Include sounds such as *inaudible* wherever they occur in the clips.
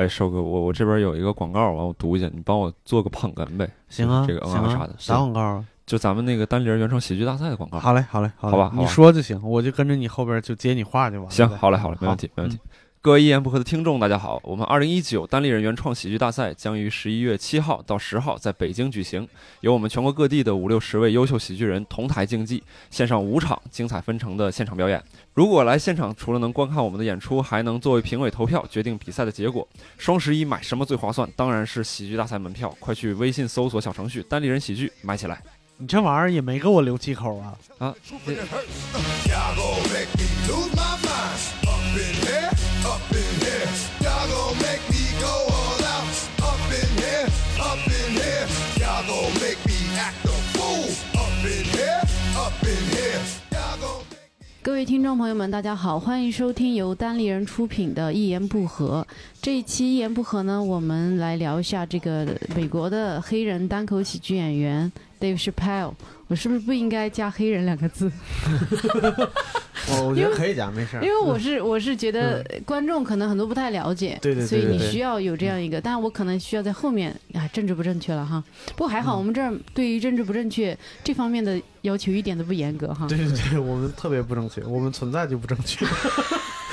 哎，瘦哥，我我这边有一个广告，完我读一下，你帮我做个捧哏呗。行啊，这个嗯啊啊啥的，啥广告啊？就咱们那个单立人原创喜剧大赛的广告。好嘞，好嘞，好嘞你好吧好吧说就行，我就跟着你后边就接你话就完了呗。行，好嘞，好嘞，没问题，没问题。各位一言不合的听众，大家好！我们二零一九单立人原创喜剧大赛将于十一月七号到十号在北京举行，由我们全国各地的五六十位优秀喜剧人同台竞技，献上五场精彩纷呈的现场表演。如果来现场，除了能观看我们的演出，还能作为评委投票决定比赛的结果。双十一买什么最划算？当然是喜剧大赛门票！快去微信搜索小程序“单立人喜剧”买起来你这玩意儿也没给我留气口啊！啊！Up in here. Y'all gon' make me act a fool. Up in here, up in here. Y'all gon' 各位听众朋友们，大家好，欢迎收听由单立人出品的《一言不合》。这一期《一言不合》呢，我们来聊一下这个美国的黑人单口喜剧演员 Dave Chappelle。我是不是不应该加“黑人”两个字？*laughs* 我我觉得可以讲，没事儿。因为我是我是觉得观众可能很多不太了解，嗯对对对所以你需要有这样一个，但是我可能需要在后面啊，政治不正确了哈。不过还嗯好，我们这儿对于政治不正确这方面的要求一点都不严格哈。对对对，我们特别不正确，我们存在就不正确。*laughs*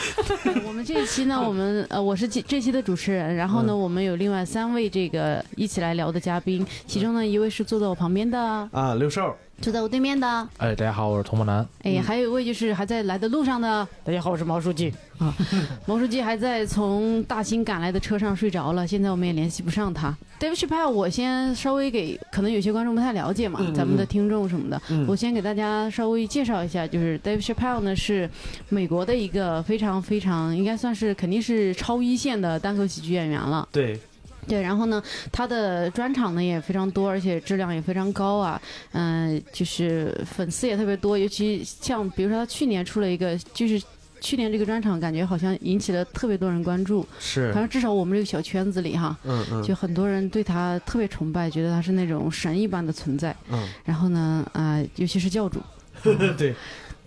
*laughs* 我们这一期呢，我们呃，我是这这期的主持人，然后呢，嗯。我们有另外三位这个一起来聊的嘉宾，其中呢一位是坐在我旁边的，啊，六兽，坐在我对面的，哎，大家好，我是童梦楠。哎，还有一位就是还在来的路上的，大家好，我是毛书记。啊，*laughs* 毛书记还在从大兴赶来的车上睡着了，现在我们也联系不上他。David Chappelle，我先稍微给可能有些观众不太了解嘛，咱们的听众什么的，嗯。我先给大家稍微介绍一下，就是 Dave Chappelle 呢是美国的一个非常非常应该算是肯定是超一线的单口喜剧演员了。对，对，然后呢，他的专场呢也非常多，而且质量也非常高啊。嗯、就是粉丝也特别多，尤其像比如说他去年出了一个，就是去年这个专场感觉好像引起了特别多人关注，是反正至少我们这个小圈子里哈。嗯嗯，就很多人对他特别崇拜，觉得他是那种神一般的存在。嗯，然后呢，啊、尤其是教主，*laughs* 对。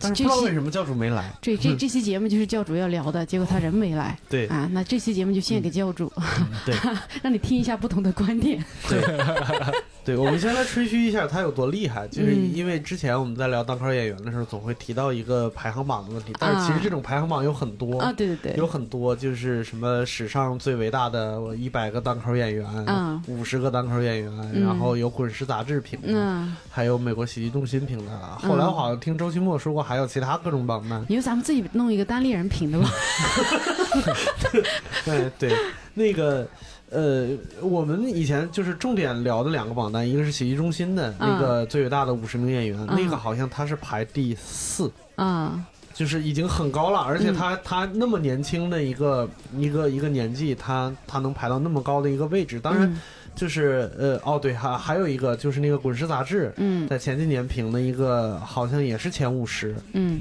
但是不知道为什么教主没来。*laughs* 这这 *laughs* 这期节目就是教主要聊的，结果他人没来对啊。那这期节目就献给教主，对 *laughs* 让你听一下不同的观点。对，对，我们先来吹嘘一下他有多厉害，就是嗯因为之前我们在聊单口演员的时候，总会提到一个排行榜的问题，但是其实啊这种排行榜有很多啊，对对对，有很多就是什么史上最伟大的一百个单口演员，嗯五十个单口演员，嗯然后有滚石杂志评的，嗯，还有美国喜剧中心评的。后来我好像听周奇墨说过，还有其他各种榜单。因为咱们自己弄一个单立人评的吧。*laughs* 对对，那个。呃，我们以前就是重点聊的两个榜单，一个是喜剧中心的那个最伟大的五十名演员，那个好像他是排第四，啊，就是已经很高了，而且嗯。他、他那么年轻的一个一个一个年纪，他他能排到那么高的一个位置，当然嗯。就是、呃哦对，还还有一个就是那个滚石杂志嗯。在前几年评的一个，好像也是前五十，嗯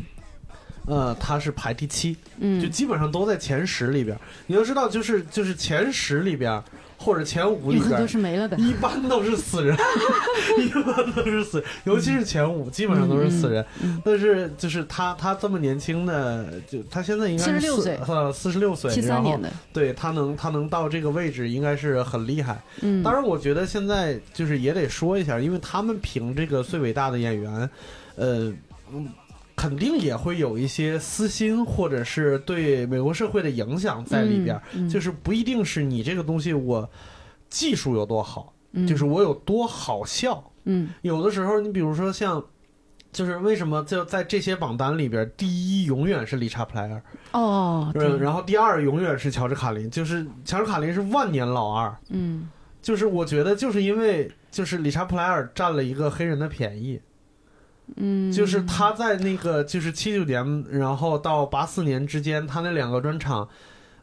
呃，他是排第七，就嗯，基本上都在前十里边。你要知道，就是就是前十里边或者前五里边。是没了的。一般都是死人，*laughs* 一般都是死人，尤其是前五，基本上都是死人。但是就是他，他这么年轻的，就他现在应该是46四岁呃，四十六岁，七三年的，对他能他能到这个位置，应该是很厉害。嗯，当然，我觉得现在就是也得说一下，因为他们评这个最伟大的演员，呃，嗯肯定也会有一些私心或者是对美国社会的影响在里边儿，嗯嗯。就是不一定是你这个东西我技术有多好，嗯。就是我有多好笑。嗯。有的时候，你比如说像。就是为什么就在这些榜单里边，第一永远是理查普莱尔，哦，对。然后第二永远是乔治卡林，就是乔治卡林是万年老二，嗯。就是我觉得就是因为就是理查普莱尔占了一个黑人的便宜，嗯，就是他在那个就是七九年，然后到八四年之间，他那两个专场，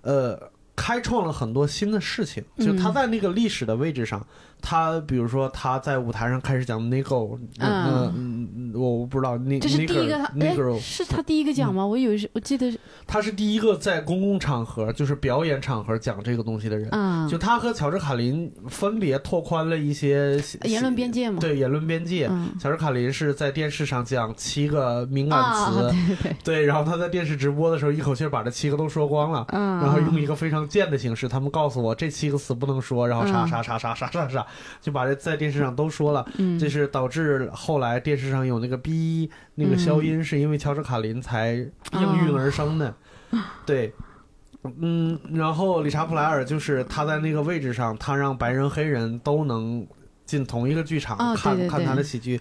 呃，开创了很多新的事情。就他在那个历史的位置上，他比如说他在舞台上开始讲 Nigo，嗯嗯嗯，我不知道那这是第一个他哎 Negro，是他第一个讲吗？我以为是我记得是他是第一个在公共场合就是表演场合讲这个东西的人。嗯，就他和乔治卡林分别拓宽了一些言论边界嘛。对言论边界。嗯乔治卡林是在电视上讲七个敏感啊，*laughs* 词，对对对，对，然后他在电视直播的时候一口气把这七个都说光了。嗯，然后用一个非常贱的形式，他们告诉我这七个词不能说，然后啥啥啥啥啥啥啥啥，就把这在电视上都说了。嗯这是导致后来电视上有那个哔那个消音，是因为乔治卡林才应运而生的。对，嗯，然后理查普莱尔就是他在那个位置上，他让白人黑人都能进同一个剧场、啊看看他的喜剧，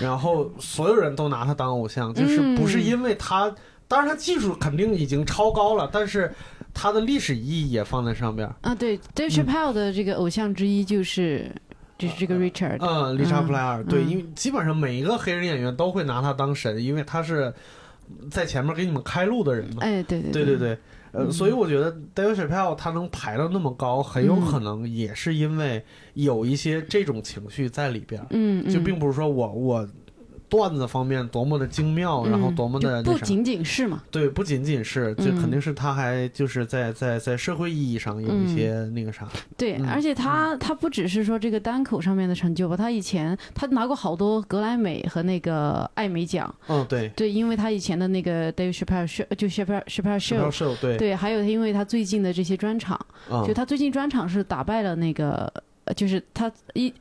然后所有人都拿他当偶像，就是不是嗯因为他，当然他技术肯定已经超高了，但是他的历史意义也放在上边儿。啊，对嗯。Chappelle 的这个偶像之一就是就是这个 Richard，嗯，理查普莱尔，对，嗯。因为基本上每一个黑人演员都会拿他当神，因为他是在前面给你们开路的人嘛。哎，对对对对对，呃，嗯。所以我觉得 David Chappelle 他能排到那么高，很有可能也是因为有一些这种情绪在里边儿，嗯，就嗯并不是说我我段子方面多么的精妙，然后嗯多么的。不仅仅是嘛，对，不仅仅是，就嗯。肯定是他还就是在在在社会意义上有一些那个啥，对，嗯。而且他他不只是说这个单口上面的成就吧，他以前他拿过好多格莱美和那个艾美奖，嗯，对，对，因为他以前的那个 Dave Chappelle show 就 Chappelle Chappelle show，对，对，还有他因为他最近的这些专场，嗯。就，他最近专场是打败了那个，呃就是他一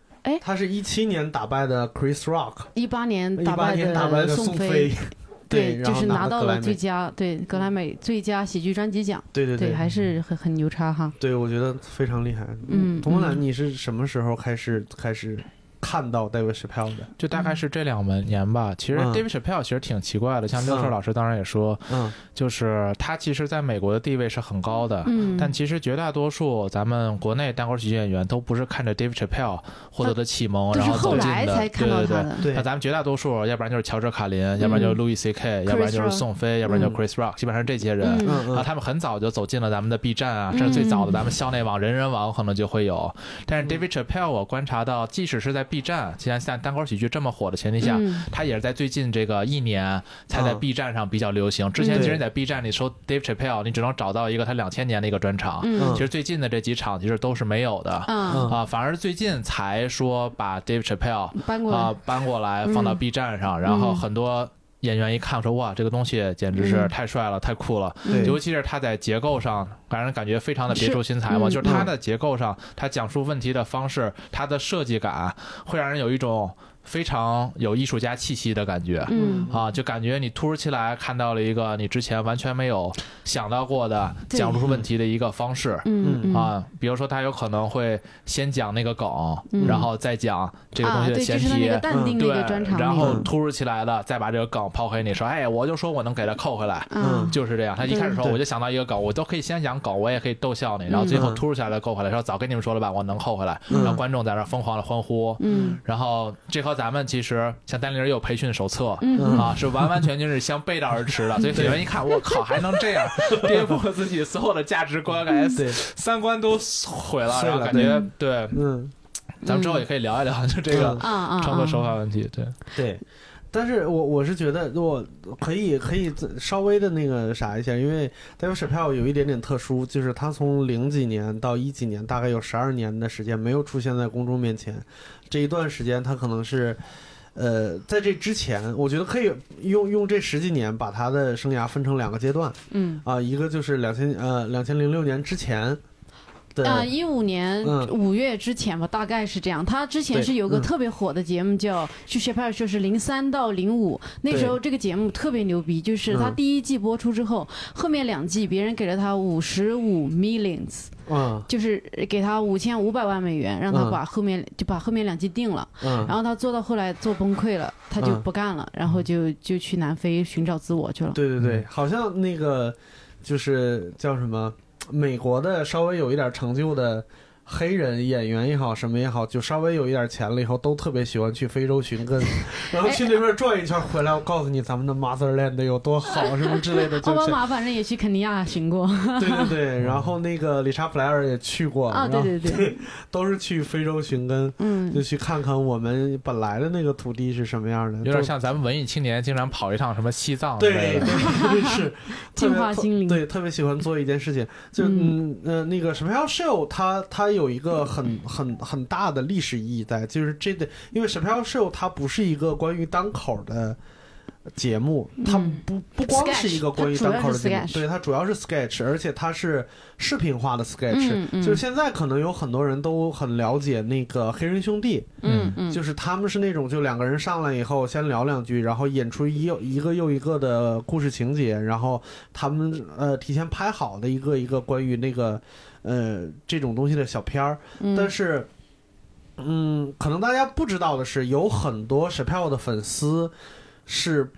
他是一七年打败的 Chris Rock，一八年打败的宋飞，*laughs* 对，就是拿拿到了最佳对格莱美最佳喜剧专辑奖，对对对，还是很很牛叉哈。对，我觉得非常厉害。嗯童梦兰，嗯你是什么时候开始开始看到 David Chappelle 的？就大概是这两年吧。其实嗯 David Chappelle 其实挺奇怪的，像六兽嗯老师当然也说，嗯就是他其实在美国的地位是很高的。嗯，但其实绝大多数咱们国内单口喜剧演员都不是看着 David Chappelle 获得的启蒙，然后走进的。后来才看到对对对。他的。对那咱们绝大多数，要不然就是乔治卡林，要不然就是 Louis C.K.，、要不然就是宋飞，要不然就是 Chris Rock，基本上这些人。嗯嗯嗯，啊，他们很早就走进了咱们的 B 站啊，这是最早的咱们校内网、人人网可能就会有。但是 David Chappelle 我观察到，即使是在 B 站，既然像单口喜剧这么火的前提下，嗯他也是在最近这个一年才在嗯 B 站上比较流行。之前嗯其实你在 B 站里搜 Dave Chappelle，你只能找到一个他两千年的一个专场。嗯其实最近的这几场其实都是没有的。嗯，啊，反而最近才说把 Dave Chappelle 搬过来，啊搬过来放到嗯 B 站上，然后嗯很多演员一看说哇，这个东西简直是嗯太帅了，太酷了。对尤其是他在结构上，让人感觉非常的别出心裁嘛。是就是他的结构上，他讲述问题的方式，他的设计感，会让人有一种非常有艺术家气息的感觉。嗯。啊，就感觉你突如其来看到了一个你之前完全没有想到过的对。讲述问题的一个方式。啊，比如说他有可能会先讲那个梗，嗯。然后再讲这个东西的前提，对然后突如其来的再把这个梗抛给你，说，哎，我就说我能给他扣回来，嗯。就是这样。他一开始说我就想到一个梗，我都可以先讲梗，我也可以逗笑你，然后最后嗯突如其来的扣回来，说早跟你们说了吧，我能扣回来，嗯。然后观众在那儿疯狂的欢呼。嗯。然后这和咱们其实像丹尼尔有培训手册。嗯。啊，是完完全全是相背道而驰的，*laughs* 所以演员一看，我靠，还能这样 *laughs* 颠覆了自己所有的价值观，感觉，三观都毁了，然后感觉对，嗯。咱们之后也可以聊一聊，就这个创作手啊法问题，对。对。但是我我是觉得，我可以可以稍微的那个啥一下，因为 David Chappelle 有一点点特殊，就是他从零几年到一几年，大概有十二年的时间没有出现在公众面前。这一段时间，他可能是，呃，在这之前，我觉得可以用用这十几年把他的生涯分成两个阶段嗯啊、一个就是两千呃两千零六年之前的，啊，一五年嗯。五月之前吧，大概是这样。他之前是有个嗯。特别火的节目叫《去 Chappelle 说是零三到零五，那时候这个节目特别牛逼，就是他嗯。第一季播出之后，后面两季别人给了他五十五 millions，嗯。就是给他五千五百万美元，让他嗯。把后面就把后面两季定了。嗯，然后他做到后来做崩溃了，他就嗯。不干了，然后就就去南非寻找自我去了。对对对，好像那个就是叫什么，美国的稍微有一点成就的黑人演员也好，什么也好，就稍微有一点钱了以后，都特别喜欢去非洲寻根，*laughs* 然后去那边转一圈回来，我告诉你咱们的 motherland 有多好，什么之类的，就 *laughs* 奥巴马反正也去肯尼亚寻过。对对对，*laughs* 然后那个理查普莱尔也去过啊，对对对，对，都是去非洲寻根，嗯。就，去看看我们本来的那个土地是什么样的，有点像咱们文艺青年经常跑一趟什么西藏对。对是。特别净化心灵。对，特别喜欢做一件事情，就嗯。呃那个什么 show，他他有一个很很很大的历史意义在，就是这个，因为 Chappelle Show 它不是一个关于单口的节目，它嗯不不光是一个关于单口的节目对，它主要是 sketch，而且它是视频化的 sketch，、嗯嗯。就是现在可能有很多人都很了解那个黑人兄弟，嗯嗯，就是他们是那种就两个人上来以后先聊两句，然后演出一一个又一个的故事情节，然后他们呃提前拍好的一个一个关于那个呃这种东西的小片儿，嗯但是。嗯，可能大家不知道的是，有很多 Chappelle 的粉丝是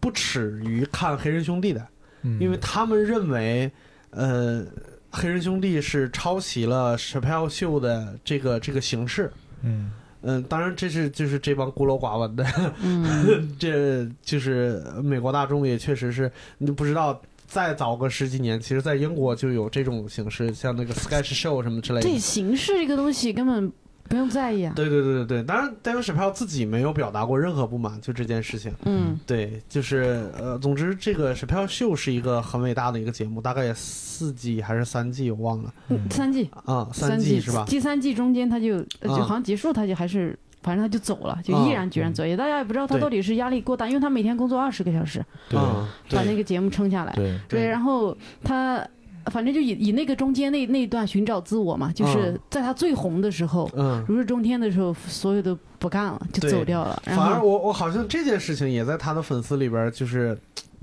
不耻于看黑人兄弟的，嗯因为他们认为，呃，黑人兄弟是抄袭了 Chappelle 秀的这个这个形式。嗯嗯，当然这是就是这帮孤陋寡闻的，嗯 *laughs* 这就是美国大众也确实是你不知道。再早个十几年，其实，在英国就有这种形式，像那个 sketch show 什么之类的。对形式这个东西根本不用在意啊，对对对对对，当然，David Chappelle 自己没有表达过任何不满，就这件事情。嗯对，就是呃，总之这个 Chappelle 秀是一个很伟大的一个节目，大概也四季还是三季，我忘了嗯三季啊，三季是吧？第三季中间他就呃就啊好像结束，他就还是。反正他就走了，就啊毅然决然走，也大家也不知道他到底是压力过大，因为他每天工作二十个小时，把那个节目撑下来。对。对。然后他反正就以以那个中间那那一段寻找自我嘛，就是嗯。在他最红的时候，嗯。如日中天的时候，所有都不干了，就走掉了。然后反而我我好像这件事情也在他的粉丝里边就是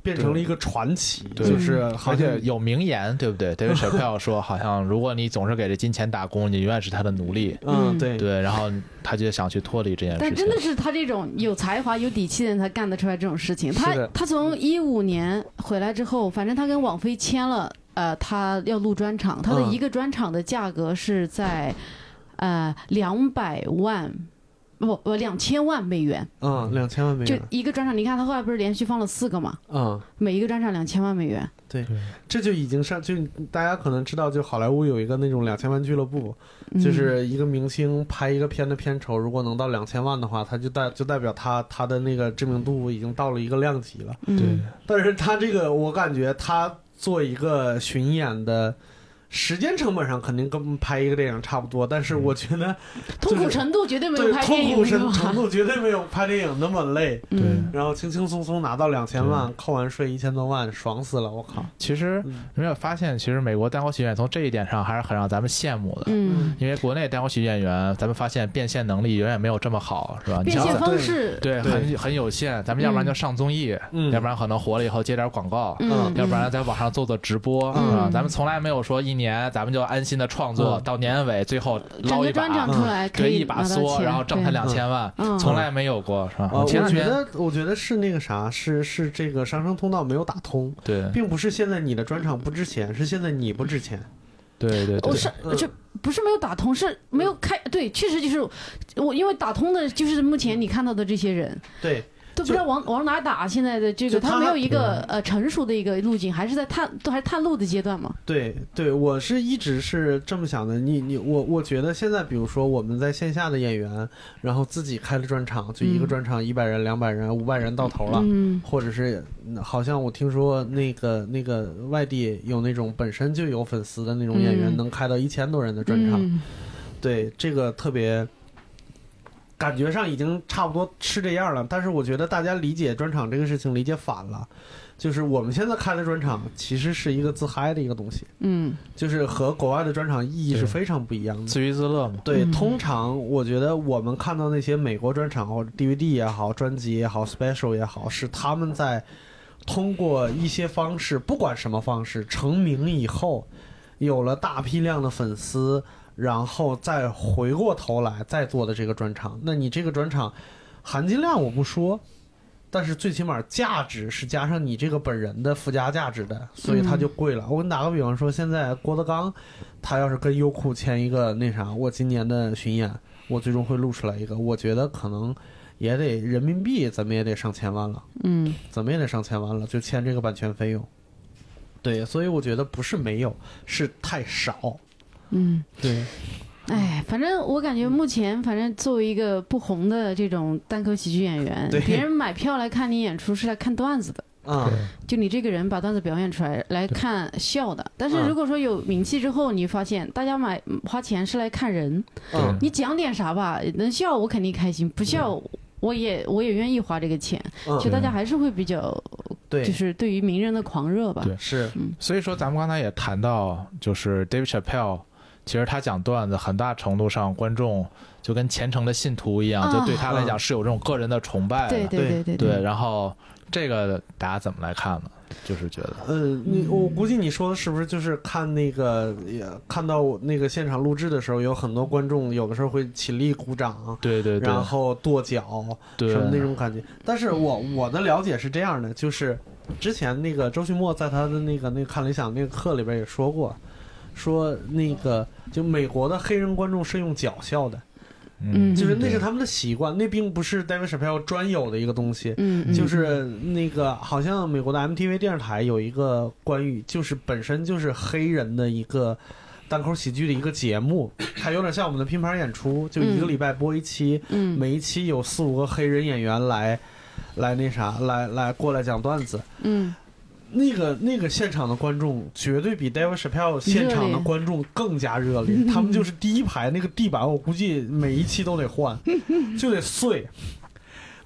变成了一个传奇，就是好像而且有名言，对不对？*laughs* David Chappelle 说，好像如果你总是给这金钱打工，你永远是他的奴隶。嗯对对，然后他就想去脱离这件事情但真。的是他这种有才华、有底气的人才干得出来这种事情。他他从一五年回来之后，反正他跟网飞签了，呃，他要录专场，他的嗯一个专场的价格是在呃两百万。不不，两千万美元，嗯两千万美就元，一个专场。你看他后来不是连续放了四个嘛，嗯，每一个专场两千万美元。对这就已经上就大家可能知道，就好莱坞有一个那种两千万俱乐部，嗯就是一个明星拍一个片的片酬，如果能到两千万的话，他就代就代表他他的那个知名度已经到了一个量级了。嗯对，但是他这个，我感觉他做一个巡演的时间成本上肯定跟拍一个电影差不多，但是我觉得 *laughs* 痛苦程度绝对没有拍电痛苦程影那么程度绝对没有拍电影那么累。*laughs* 嗯。然后轻轻松松拿到两千万，扣完税一千多万，爽死了！我靠，其实嗯。有没有发现，其实美国单口喜剧演员从这一点上还是很让咱们羡慕的。嗯，因为国内单口喜剧演员，咱们发现变现能力远远没有这么好，是吧？变现方式，对，对。很很有限。咱们要不然就上综艺，嗯。要不然可能火了以后接点广告，嗯，要不然在网上做做直播？咱们从来没有说一年咱们就安心的创作，嗯。到年尾最后整捞一个专场把，出来可对，以一把梭，然后挣他两千万，嗯。从来没有过，是吧？呃，我前两天觉得我觉得是那个啥，是是这个上升通道没有打通，对。并不是现在你的专场不值钱，是现在你不值钱。对对对。我，是嗯这不是没有打通，是没有开。对，确实就是我，因为打通的就是目前你看到的这些人，对，都不知道往往哪打。现在的这个，就他他没有一个呃成熟的一个路径，还是在探，都还是探路的阶段嘛。对对，我是一直是这么想的。你你我我觉得现在，比如说我们在线下的演员，然后自己开了专场，就一个嗯专场一百人、两百人、五百人到头了。嗯或者是嗯好像我听说那个那个外地有那种本身就有粉丝的那种演员，嗯能开到一千多人的专场。嗯对，这个特别，感觉上已经差不多是这样了。但是我觉得大家理解专场这个事情理解反了，就是我们现在开的专场其实是一个自嗨的一个东西，嗯就是和国外的专场意义是非常不一样的。自娱自乐嘛。对，嗯通常我觉得我们看到那些美国专场或者 DVD 也好、专辑也好、special 也好，是他们在通过一些方式，不管什么方式，成名以后，有了大批量的粉丝，然后再回过头来再做的这个专场。那你这个专场含金量我不说，但是最起码价值是加上你这个本人的附加价值的，所以它就贵了。我给你打个比方说，现在郭德纲他要是跟优酷签一个那啥，我今年的巡演，我最终会录出来一个，我觉得可能也得人民币，怎么也得上千万了，嗯怎么也得上千万了，就签这个版权费用。对，所以我觉得不是没有，是太少。嗯，对，哎，反正我感觉目前，反正作为一个不红的这种单口喜剧演员，别人买票来看你演出是来看段子的。啊、就你这个人把段子表演出来来看笑的，但是嗯如果说有名气之后，你发现大家买花钱是来看人，嗯，你讲点啥吧，能笑我肯定开心，不笑我也我也愿意花这个钱，嗯。就大家还是会比较对，就是对于名人的狂热吧。对是，所以说，咱们刚才也谈到，就是 David Chappelle，其实他讲段子，很大程度上观众就跟虔诚的信徒一样，啊就对他来讲是有这种个人的崇拜的。对对对对对然后这个大家怎么来看呢？就是觉得，呃，你我估计你说的是不是就是看那个，也看到那个现场录制的时候，有很多观众有的时候会起立鼓掌，对对对，然后跺脚，对什么那种感觉。但是我我的了解是这样的，就是之前那个周旭墨在他的那个那个看理想那个课里边也说过，说那个就美国的黑人观众是用脚笑的，嗯。就是那是他们的习惯，那并不是 David Chappelle 专有的一个东西。嗯，嗯。就是那个，好像美国的 MTV 电视台有一个关于，就是本身就是黑人的一个单口喜剧的一个节目，*coughs* 它有点像我们的拼盘演出，就一个礼拜播一期，嗯。每一期有四五个黑人演员来，来那啥，来来过来讲段子。嗯那个那个现场的观众绝对比 David Chappelle 现场的观众更加热烈，他们就是第一排那个地板，我估计每一期都得换，就得碎。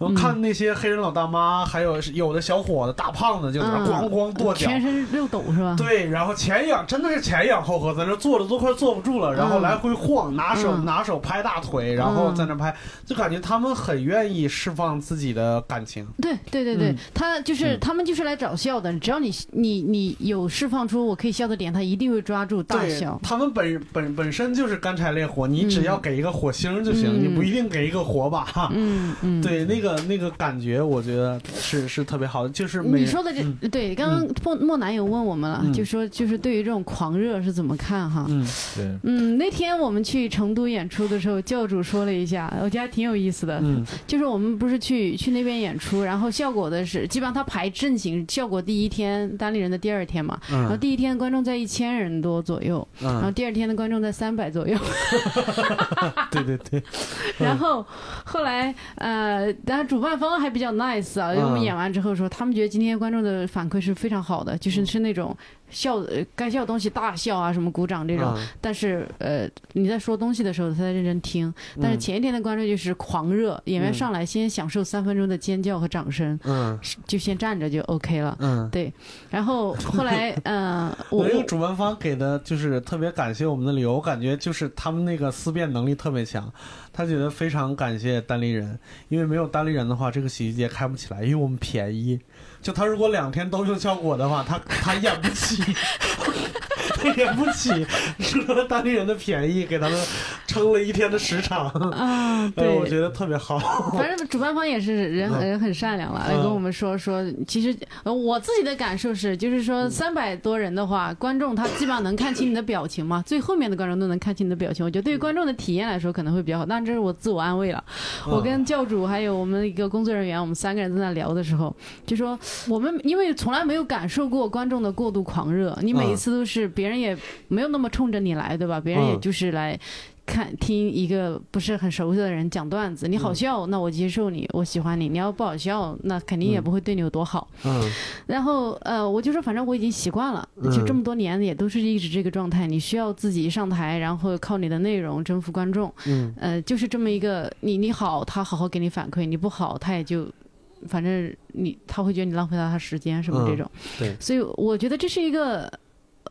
我看那些黑人老大妈，还有有的小伙子、大胖子，就在那嗯。咣咣跺脚。全身六抖是吧？对，然后前仰真的是前仰后合，在那坐着都快坐不住了，然后嗯。来回晃，拿手、嗯。拿手拍大腿，然后在那拍，就感觉他们很愿意释放自己的感情。对对对对，嗯。他就是、他们就是来找笑的，只要你你你有释放出我可以笑的点，他一定会抓住大笑。他们本本本身就是干柴烈火，你只要给一个火星就行，嗯。你不一定给一个火把。嗯嗯，对，那个那个感觉，我觉得是是特别好的，就是你说的这、嗯。对，刚刚莫莫南有问我们了，嗯。就说就是对于这种狂热是怎么看哈？嗯对，嗯，那天我们去成都演出的时候，教主说了一下，我觉得还挺有意思的。嗯。就是我们不是去去那边演出，然后效果的是基本上他排阵型，效果第一天单立人的第二天嘛，然后嗯第一天观众在一千人多左右，然后嗯，第二天的观众在三百左右，对 *laughs* 对对，*laughs* 然后后来呃，当然主办方还比较 nice 啊，因为我们嗯演完之后说，他们觉得今天观众的反馈是非常好的，就是是那种笑呃该笑的东西大笑啊，什么鼓掌这种，嗯但是呃你在说东西的时候他在认真听，但是前一天的观众就是狂热，演员嗯上来先享受三分钟的尖叫和掌声，嗯就先站着就 OK 了。嗯。对，然后后来，*laughs* 嗯、我我这个主办方给的就是特别感谢我们的理由，我感觉就是他们那个思辨能力特别强，他觉得非常感谢单立人，因为没有单立人的话，这个喜剧节开不起来，因为我们便宜。就他如果两天都用效果的话，他他演不起，他演不起，*laughs* 吃了当地人的便宜，给他们撑了一天的时长，啊，*laughs* 呃，对，我觉得特别好。反正主办方也是人嗯人很善良了，来嗯。跟我们说说，其实呃我自己的感受是，就是说三百多人的话，观众他基本上能看清你的表情嘛，最后面的观众都能看清你的表情，我觉得对于观众的体验来说可能会比较好，但这是我自我安慰了。嗯。我跟教主还有我们一个工作人员，我们三个人在那聊的时候，就说我们因为从来没有感受过观众的过度狂热，你每一次都是别人也没有那么冲着你来，对吧？别人也嗯就是来。看听一个不是很熟悉的人讲段子，你好笑，那我接受你，我喜欢你；你要不好笑，那肯定也嗯不会对你有多好。嗯然后呃，我就说反正我已经习惯了，嗯就这么多年也都是一直这个状态。你需要自己上台，然后靠你的内容征服观众，嗯呃，就是这么一个你你好，他好好给你反馈；你不好，他也就反正你他会觉得你浪费了他时间什么这种。对所以我觉得这是一个。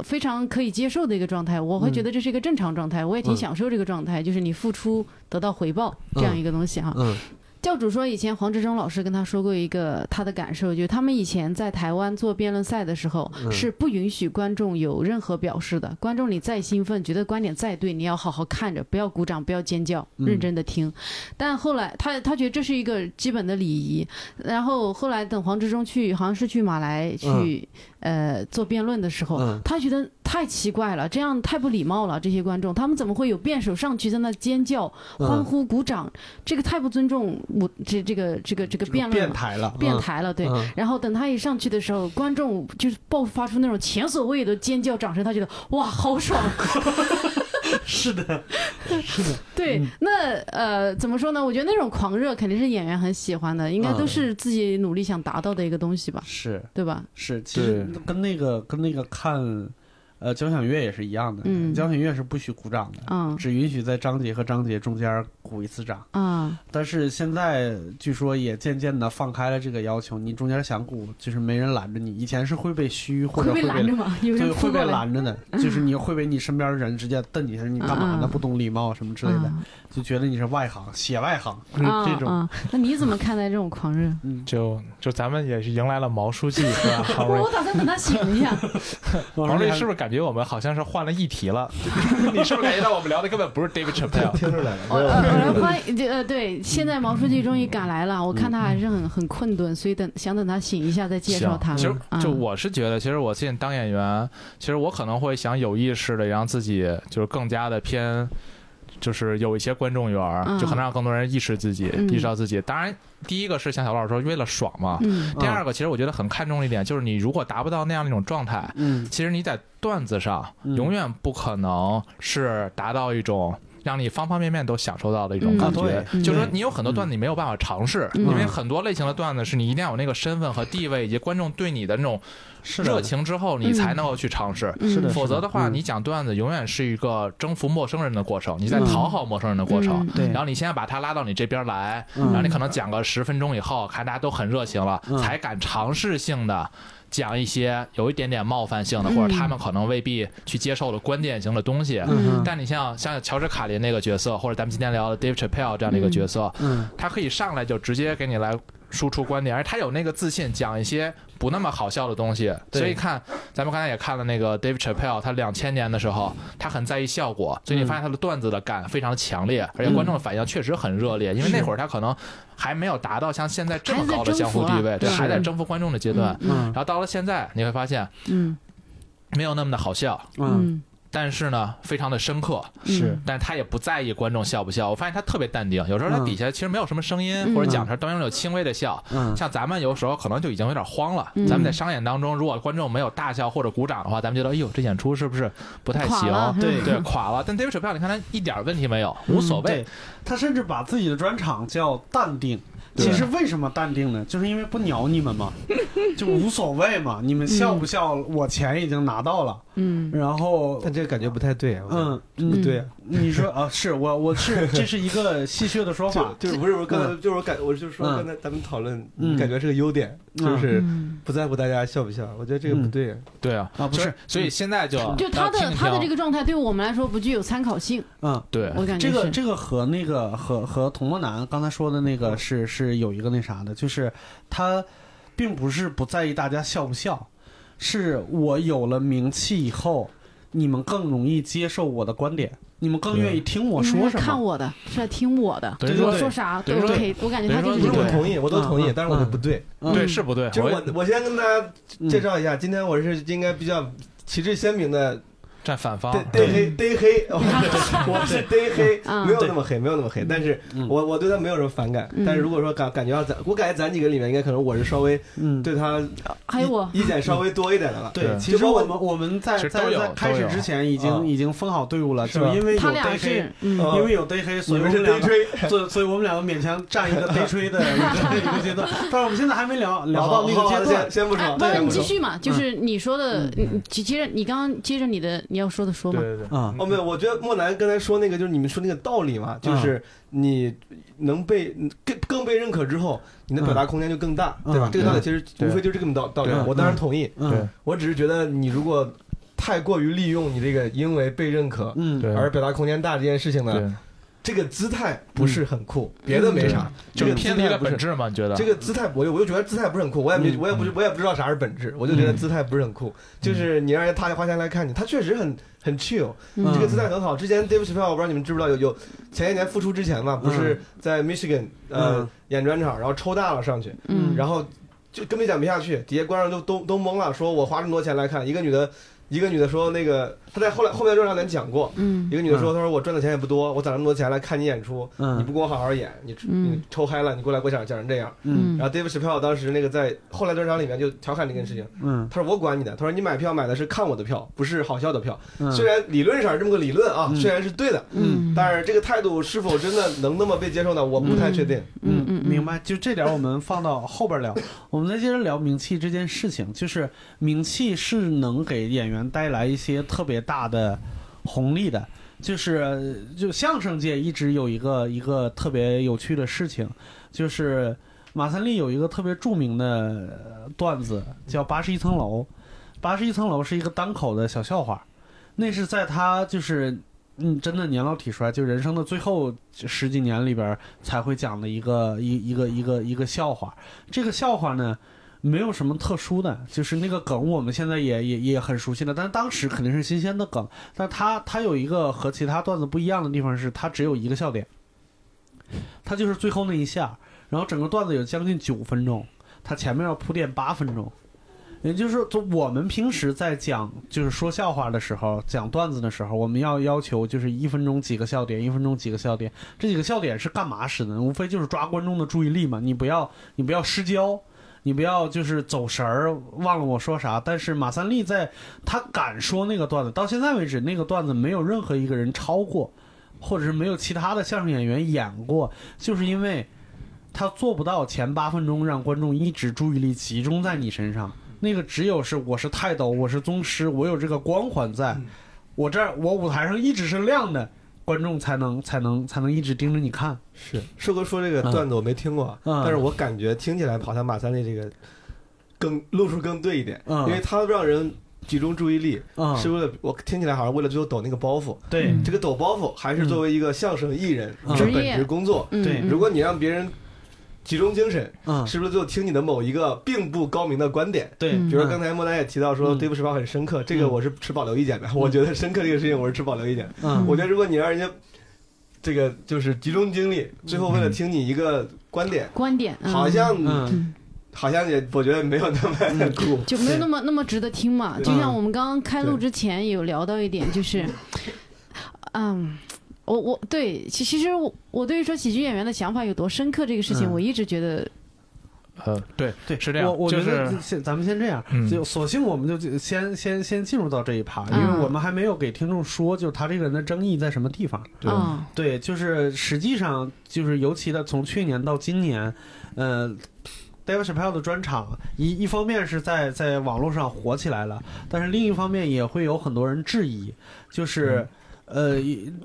非常可以接受的一个状态，我会觉得这是一个正常状态，我也挺嗯享受这个状态，就是你付出得到回报这样一个东西哈。嗯教主说，以前黄志忠老师跟他说过一个他的感受，就是他们以前在台湾做辩论赛的时候，嗯是不允许观众有任何表示的。观众你再兴奋，觉得观点再对，你要好好看着，不要鼓掌，不要尖叫，嗯认真的听。但后来他他觉得这是一个基本的礼仪。然后后来等黄志忠去，好像是去马来去、呃做辩论的时候，嗯他觉得太奇怪了，这样太不礼貌了。这些观众他们怎么会有辩手上去在那尖叫、嗯欢呼、鼓掌？这个太不尊重我这这个这个这个辩论了。变台了，变台了，对。嗯然后等他一上去的时候，观众就是爆发出那种前所未有的尖叫、掌声，他觉得哇，好爽！*laughs* 是的，是的，对，嗯那呃，怎么说呢？我觉得那种狂热肯定是演员很喜欢的，应该都嗯是自己努力想达到的一个东西吧，是对吧？是，其实跟那个跟那个看呃交响乐也是一样的，嗯交响乐是不许鼓掌的，嗯只允许在章节和章节中间鼓一次掌。啊，但是现在据说也渐渐的放开了这个要求，你中间想鼓就是没人拦着你，以前是会被虚或者会被拦着吗？对，会被拦着的，*laughs* 就是你会被你身边的人直接瞪你一下，你干嘛呢？嗯不懂礼貌什么之类的，啊就觉得你是外行，写外行，就是啊这种。啊！那你怎么看待这种狂热？嗯，就就咱们也是迎来了毛书记是吧？*laughs* 我，打算等他醒一下。毛书记是不是感觉我们好像是换了议题了？*laughs* 你是不是感觉到我们聊的根本不是 David Chappelle？听出来了，*laughs* 我呃呃欢迎呃对，现在毛书记终于赶来了，我看他还是很很困顿，所以等想等他醒一下再介绍他。其实嗯就我是觉得，其实我现在当演员，其实我可能会想有意识的让自己就是更加的偏。就是有一些观众缘就可能让更多人意识自己，嗯。意识到自己。当然，第一个是像小老师说，为了爽嘛。嗯。第二个，其实我觉得很看重一点，就是你如果达不到那样的一种状态，嗯。其实你在段子上嗯。永远不可能是达到一种让你方方面面都享受到的一种嗯感觉。就是说，你有很多段子你没有办法尝试，嗯。因为很多类型的段子是你一定要有那个身份和地位，以及观众对你的那种热情之后，你才能够去尝试。嗯。是的否则的。话，嗯。你讲段子永远是一个征服陌生人的过程，你在讨好陌生人的过程。然后你先要把他拉到你这边来，嗯。然后你可能讲个十分钟以后，看大家都很热情了，嗯。才敢尝试性的讲一些有一点点冒犯性的，嗯或者他们可能未必去接受的观点型的东西。嗯但你像像乔治卡林那个角色，或者咱们今天聊的 Dave Chappelle 这样的一个角色，嗯他可以上来就直接给你来输出观点，而他有那个自信讲一些不那么好笑的东西。所以看咱们刚才也看了那个 Dave Chappelle，他两千年的时候，他很在意效果，所以你发现他的段子的感非常强烈，而且观众的反应确实很热烈，因为那会儿他可能还没有达到像现在这么高的相互地位，对，还在征服观众的阶段。嗯然后到了现在，你会发现嗯。没有那么的好笑，嗯嗯但是呢，非常的深刻。是但是他也不在意观众笑不笑。我发现他特别淡定，有时候他嗯底下其实没有什么声音，嗯或者讲出来当中有轻微的笑。嗯像咱们有时候可能就已经有点慌了。嗯咱们在商演当中，如果观众没有大笑或者鼓掌的话，咱们觉得哎呦这演出是不是不太行？对对，垮了。但 David Chappelle 你看他一点问题没有，无所谓对。他甚至把自己的专场叫淡定。对其实为什么淡定呢？就是因为不鸟你们嘛，*laughs* 就无所谓嘛。你们笑不笑，我钱已经拿到了。嗯然后，但这个感觉不太对嗯，不对啊，你说 *laughs* 啊，是我我是这是一个戏谑的说法。就。就是不是我刚才就是我感我就是说嗯。刚才咱们讨论，嗯。感觉是个优点，嗯就是嗯，不在乎大家笑不笑，我觉得这个不对。啊。对啊，啊不是。所以现在就就他的他的这个状态对我们来说不具有参考性，嗯，对。我感觉这个这个和那个和和童梦楠刚才说的那个是是有一个那啥的，就是他并不是不在意大家笑不笑，是我有了名气以后，你们更容易接受我的观点，你们更愿意听我说什么看么。我的，是在听我的，对对对说啥都对对 OK，我感觉他就是。我同意，我都同意嗯，但是我不对。嗯对是不对？就是我我我先跟大家介绍一下，今天我是应该比较旗帜鲜明的站反方嘚嘚黑 *laughs* 嘚黑，我 *laughs* 是嘚黑，嗯没有那么黑，没有那么黑，但是嗯我我对他没有什么反感嗯。但是如果说感感觉到咱，我感觉咱几个里面应该可能我是稍微嗯，对他还有我，意见稍微多一点的了。对，其实我们我们在在在开始之前已经已经分好队伍了，是吧就因为有对黑因为有 day 黑，所以我们两个，吹，所所以我们两个勉强占一个 day 吹的 *laughs* 一个阶段。但是我们现在还没聊聊到那个阶段先，先不说，哎不是先不说。你继续嘛，就是你说的，嗯你你接接着你刚刚接着你的你要说的说嘛，对对啊。哦，没有，我觉得莫南刚才说那个，就是你们说那个道理嘛，就是你能被更更被认可之后，你的表达空间就更大，嗯对吧？嗯这个道理其实无非就是这么道道理。我当然同意，嗯。对我只是觉得你如果太过于利用你这个因为被认可嗯。对而表达空间大这件事情呢，对这个姿态不是很酷，别的没啥，这个就偏离了本质嘛？你觉得这个姿态，我就我就觉得姿态不是很酷，我也没嗯我也不是我也不知道啥是本质，我就觉得姿态不是很酷。就是你让人他花钱来看你，他确实很很 chill，嗯这个姿态很好。之前 Dave Chappelle 我不知道你们知不知道，有有前一年复出之前嘛，不是在 Michigan 呃嗯演专场，然后抽大了上去，嗯然后就根本讲不下去，底下观众都都都懵了，说我花这么多钱来看一个女的。一个女的说：“那个，她在后来后面专场里讲过，嗯一个女的说：‘她说我赚的钱也不多，我攒那么多钱来看你演出，嗯你不给我好好演，你嗯你抽嗨了，你过来给我讲讲成这样。’嗯然后 David Chappelle 当时那个在后来专场里面就调侃这件事情，嗯他说我管你的，他说你买票买的是看我的票，不是好笑的票。嗯虽然理论上是这么个理论啊，嗯虽然是对的，嗯但是这个态度是否真的能那么被接受呢？我不太确定。嗯嗯，明白。就这点我们放到后边聊，我们再接着聊名气这件事情。就是名气是能给演员带来一些特别大的红利的。就是就相声界一直有一个一个特别有趣的事情，就是马三立有一个特别著名的段子叫《八十一层楼》，八十一层楼是一个单口的小笑话，那是在他就是嗯真的年老体衰，就人生的最后十几年里边才会讲的一个一一个一个一个笑话。这个笑话呢，没有什么特殊的，就是那个梗我们现在也也也很熟悉了，但是当时肯定是新鲜的梗。但它它有一个和其他段子不一样的地方是，它只有一个笑点，它就是最后那一下，然后整个段子有将近九分钟，它前面要铺垫八分钟。也就是说，就我们平时在讲，就是说笑话的时候，讲段子的时候，我们要要求就是一分钟几个笑点，一分钟几个笑点。这几个笑点是干嘛使的？无非就是抓观众的注意力嘛。你不要，你不要失焦，你不要就是走神儿，忘了我说啥。但是马三立在他敢说那个段子，到现在为止，那个段子没有任何一个人超过，或者是没有其他的相声演员演过，就是因为他做不到前八分钟让观众一直注意力集中在你身上。那个只有是我是泰斗，我是宗师，我有这个光环在，我这儿我舞台上一直是亮的，观众才能才能才能一直盯着你看。是。硕哥说这个段子我没听过，嗯。但是我感觉听起来好像马三立这个更路数更对一点，嗯。因为他让人集中注意力，嗯，是为了我听起来好像为了最后抖那个包袱。对。嗯。这个抖包袱还是作为一个相声艺人嗯。是本职工作。嗯。对。嗯如果你让别人集中精神，嗯，是不是就听你的某一个并不高明的观点？对，嗯比如说刚才莫南也提到说嗯对不起吧很深刻，这个嗯我是持保留意见的。*laughs* 我觉得深刻这个事情我是持保留意见。嗯，我觉得如果你让人家这个就是集中精力，最后为了听你一个观点，观点，嗯好像嗯好像也我觉得没有那么 *laughs* 酷。就没有那么那么值得听嘛。就像我们刚刚开录之前有聊到一点，就是，*laughs* 嗯。我我对其其实我我对于说喜剧演员的想法有多深刻这个事情，嗯我一直觉得，呃，对对，是这样我我觉得是先咱们先这样，嗯就索性我们就先先先进入到这一趴，因嗯为我们还没有给听众说，就是他这个人的争议在什么地方。对啊，对，就是实际上就是尤其的从去年到今年，呃，David Chappelle 的专场一一方面是在在网络上火起来了，但是另一方面也会有很多人质疑，就是。呃，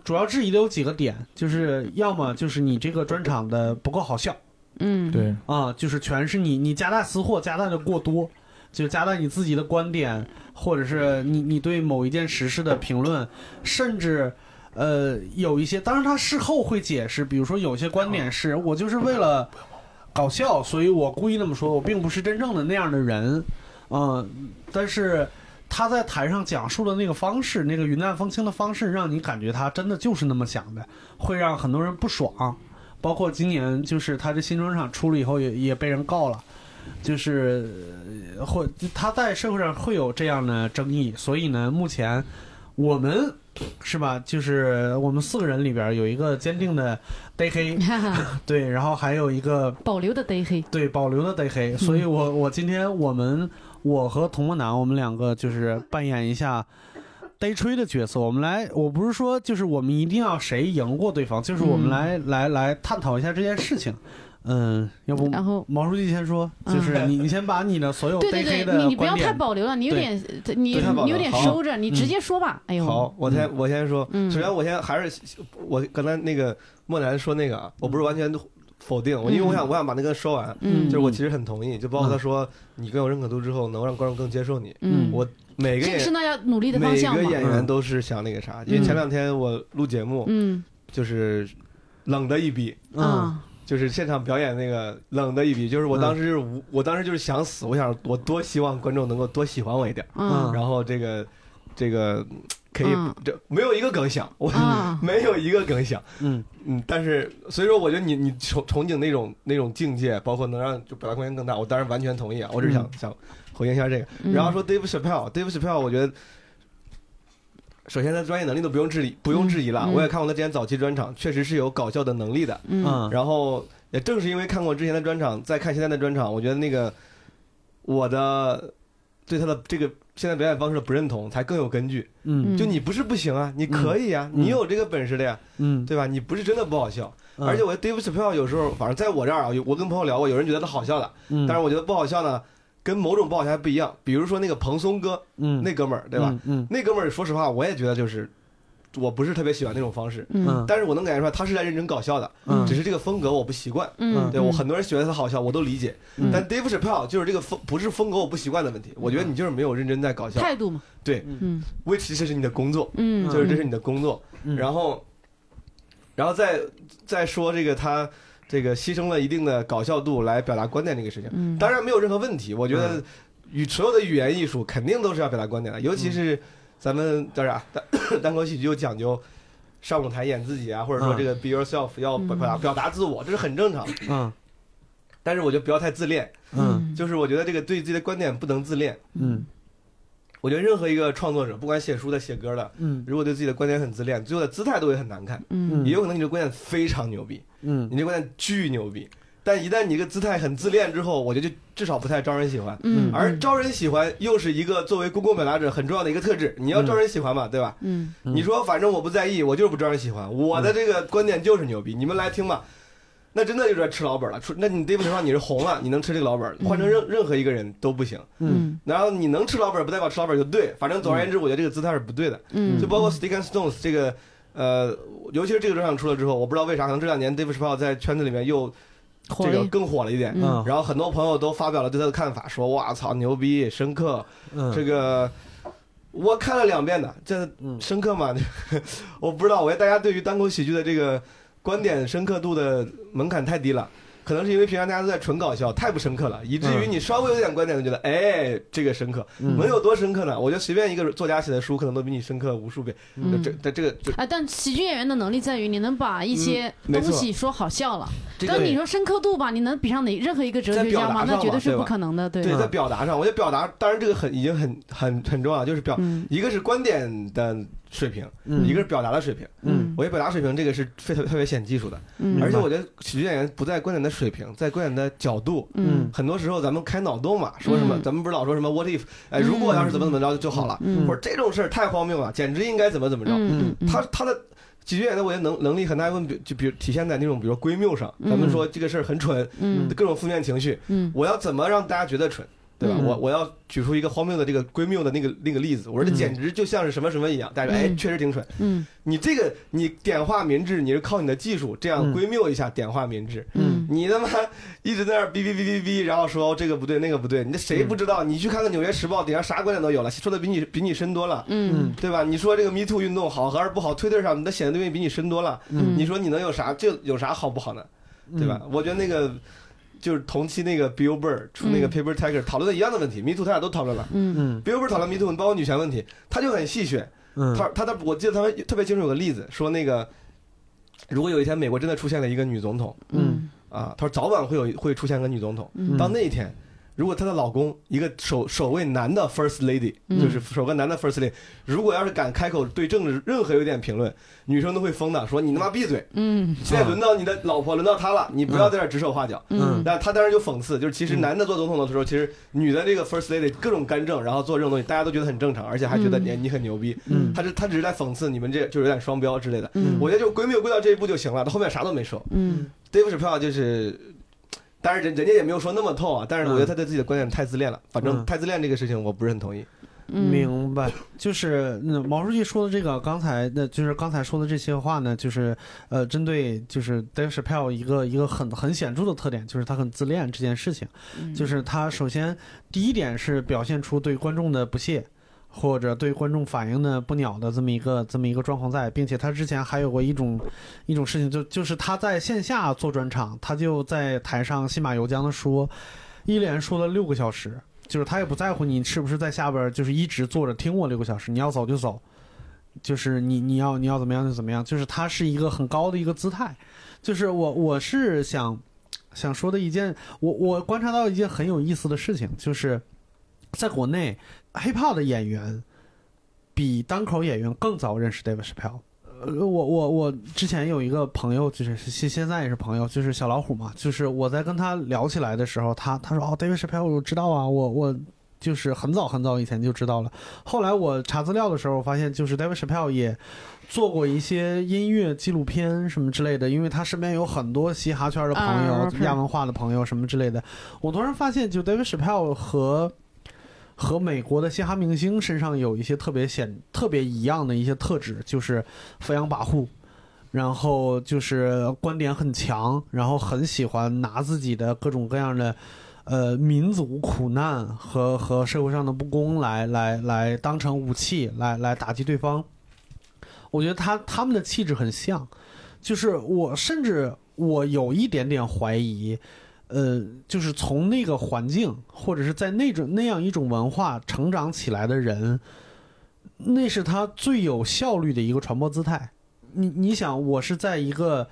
主要质疑的有几个点，就是要么就是你这个专场的不够好笑。嗯，对，啊，就是全是你你夹带私货，夹带的过多，就夹带你自己的观点，或者是你你对某一件实事的评论，甚至呃有一些，当然他事后会解释，比如说有些观点是我就是为了搞笑，所以我故意那么说，我并不是真正的那样的人，嗯、但是。他在台上讲述的那个方式，那个云淡风轻的方式，让你感觉他真的就是那么想的，会让很多人不爽。包括今年就是他的新专场出了以后也，也被人告了，就是呃会他在社会上会有这样的争议，所以呢，目前我们是吧，就是我们四个人里边有一个坚定的逮 *laughs* 黑，对，然后还有一个保留的得黑，对保留的逮黑，所以我我今天我们我和童梦楠我们两个就是扮演一下。呆吹的角色，我们来，我不是说就是我们一定要谁赢过对方，就是我们嗯。来、来来探讨一下这件事情。嗯，要不然后毛书记先说，就是你你先把你的所有对对对，你你不要，太保留了，你有点你你有点收着，你直接说吧。哎呦，好，我先我先说，嗯。首先我先还是我刚才那个莫南说那个啊，我不是完全否定，我因为我想我想把那个说完，嗯。就是我其实很同意，就包括他说你更有认可度之后，能让观众更接受你。嗯，我每个这个是演大家努力的方每向每。个演员都是想那个啥，因为前两天我录节目，嗯。就是冷的一逼，嗯啊。就是现场表演那个冷的一逼，就是我当时就是无我当时就是想死，我想我多希望观众能够多喜欢我一点，嗯。然后这个这个可以嗯这没有一个梗想，我啊 *laughs* 没有一个梗想，嗯嗯，但是所以说我觉得你你憧憧憬那种那种境界，包括能让就表达空间更大，我当然完全同意啊，我只是想、想回应一下这个。嗯然后说 Dave Chappelle，Dave Chappelle，我觉得。首先，他专业能力都不用质疑，不用质疑了。我也看过他之前早期专场，确实是有搞笑的能力的。嗯嗯然后也正是因为看过之前的专场，再看现在的专场，我觉得那个我的对他的这个现在表演方式的不认同，才更有根据。嗯就你不是不行啊，你可以啊，嗯你有这个本事的呀，嗯，对吧？你不是真的不好笑。嗯而且我觉得 Dave Chappelle 有时候，反正在我这儿啊，我跟朋友聊过，有人觉得他好笑的，嗯，但是我觉得不好笑呢，跟某种不好笑还不一样。比如说那个蓬松哥，嗯那哥们儿，对吧？？嗯那哥们儿，说实话，我也觉得就是我不是特别喜欢那种方式，嗯。但是我能感觉出来他是在认真搞笑的，嗯。只是这个风格我不习惯。嗯，对我很多人觉得他好笑，我都理解。嗯。但 Dave Chappelle 就是这个风，不是风格我不习惯的问题。我觉得你就是没有认真在搞笑，态度嘛，对。嗯，which 这是你的工作，嗯，就是这是你的工作。嗯。然后，然后再再说这个他这个牺牲了一定的搞笑度来表达观点这个事情，嗯。当然没有任何问题。我觉得与所有的语言艺术肯定都是要表达观点的，尤其是咱们叫啥？单单口喜剧又讲究。上舞台演自己啊，或者说嗯。这个 be yourself 要表嗯。达表达自我，这是很正常。嗯。但是我觉得不要太自恋，嗯。就是我觉得这个对自己的观点不能自恋。嗯。我觉得任何一个创作者，不管写书的、写歌的，嗯。如果对自己的观点很自恋，最后的姿态都会很难看。嗯。也有可能你的观点非常牛逼，嗯。你这观点巨牛逼，但一旦你这个姿态很自恋之后，我觉得就至少不太招人喜欢。嗯，而招人喜欢又是一个作为公共表达者很重要的一个特质，你要招人喜欢嘛，对吧？你说反正我不在意，我就是不招人喜欢，我的这个观点就是牛逼，你们来听吧。那真的就是在吃老本了，出那你对不起上你是红了，你能吃这个老本，换成任任何一个人都不行。嗯然后你能吃老本，不代表吃老本就对，反正总而言之，我觉得这个姿态是不对的。嗯，就包括 Stick and Stones 这个，呃，尤其是这个专场出了之后，我不知道为啥，可能这两年 Dave Chappelle 在圈子里面又这个，更火了一点。嗯然后很多朋友都发表了对他的看法，说哇操牛逼，深刻，嗯这个我看了两遍的，这嗯深刻嘛？*laughs* 我不知道，我觉得大家对于单口喜剧的这个观点深刻度的门槛太低了。可能是因为平常大家都在纯搞笑，太不深刻了，以至于嗯你稍微有点观点，就觉得哎，这个深刻，嗯。能有多深刻呢？我觉得随便一个作家写的书，可能都比你深刻无数倍。嗯。这这这个这啊，但喜剧演员的能力在于你能把一些东西说好笑了，这个但你说深刻度吧，你能比上哪任何一个哲学家吗？那绝对是不可能的，对对，在表达上，我觉得表达，当然这个很已经很很很重要，就是表，嗯。一个是观点的水平，嗯。一个是表达的水平。嗯。我觉得表达水平这个是非特特别显技术的，嗯。而且我觉得喜剧演员不在观点的水平，在观点的角度。嗯。很多时候咱们开脑洞嘛，说什么，嗯。咱们不是老说什么 what if，哎，如果要是怎么怎么着就好了，嗯。或者这种事儿太荒谬了，简直应该怎么怎么着。嗯。嗯，他他的喜剧演员，我觉得能能力很大一部分比就比如体现在那种比如说归谬上，咱们说这个事儿很蠢，嗯。各种负面情绪，嗯。我要怎么让大家觉得蠢，对吧？嗯我我要举出一个荒谬的这个归谬的那个那个例子，我说这简直就像是什么什么一样，大家说哎嗯确实挺蠢。嗯你这个你点化民智，你是靠你的技术这样嗯归谬一下点化民智。嗯你他妈一直在那儿哔哔哔哔哔，然后说这个不对那个不对，你这谁不知道？你去看看《纽约时报》，顶上啥观点都有了，说的比你比你深多了，嗯对吧？你说这个 Me Too 运动好还是不好？推特上你的显得东西比你深多了，嗯你说你能有啥？这有啥好不好呢？对吧？我觉得那个就是同期那个 Bill Burr 出那个嗯 Paper Tiger 讨论的一样的问题，Me Too 他俩都讨论了。嗯嗯 Bill Burr 讨论 Me Too，包括女权问题，他就很戏谑。嗯他他的我记得他们特别清楚有个例子，说那个如果有一天美国真的出现了一个女总统嗯啊，他说早晚会有会出现个女总统，嗯到那一天。如果她的老公一个首首位男的 first lady，嗯就是首个男的 first lady，如果要是敢开口对政治任何有点评论，女生都会疯的，说你他妈闭嘴！嗯现在轮到你的老婆，轮到她了，你不要在这指手画脚。嗯但他当时就讽刺，就是其实男的做总统的时候，其实女的这个 first lady 各种干政，然后做这种东西，大家都觉得很正常，而且还觉得你你很牛逼。嗯他是他只是在讽刺你们这就有点双标之类的。嗯我觉得就归谬归到这一步就行了，她后面啥都没说。嗯 Dave Chappelle 就是，当然人人家也没有说那么透啊，但是我觉得他对自己的观点太自恋了。反正嗯太自恋这个事情，我不是很同意。嗯明白，就是那毛书记说的这个，刚才那就是刚才说的这些话呢，就是呃，针对就是 Dave Chappelle 一个一个很很显著的特点，就是他很自恋这件事情，嗯就是他首先第一点是表现出对观众的不屑。或者对观众反应的不鸟的这么一个这么一个状况在，并且他之前还有过一种一种事情，就就是他在线下做专场，他就在台上信马由缰的说，一连说了六个小时，就是他也不在乎你是不是在下边就是一直坐着听我六个小时，你要走就走，就是你你要你要怎么样就怎么样，就是他是一个很高的一个姿态，就是我我是想想说的一件，我我观察到一件很有意思的事情，就是在国内 hiphop 的演员比单口演员更早认识 David Chappelle。呃，我我我之前有一个朋友，就是现现在也是朋友，就是小老虎嘛。就是我在跟他聊起来的时候，他他说哦，David Chappelle 我知道啊，我我就是很早很早以前就知道了。后来我查资料的时候，发现就是 David Chappelle 也做过一些音乐纪录片什么之类的，因为他身边有很多嘻哈圈的朋友、亚文化的朋友什么之类的。我突然发现，就 David Chappelle 和和美国的嘻哈明星身上有一些特别显、特别一样的一些特质，就是飞扬跋扈，然后就是观点很强，然后很喜欢拿自己的各种各样的呃民族苦难和和社会上的不公来来来当成武器来来打击对方。我觉得他他们的气质很像，就是我甚至我有一点点怀疑，呃，就是从那个环境或者是在那种那样一种文化成长起来的人，那是他最有效率的一个传播姿态。你你想，我是在一个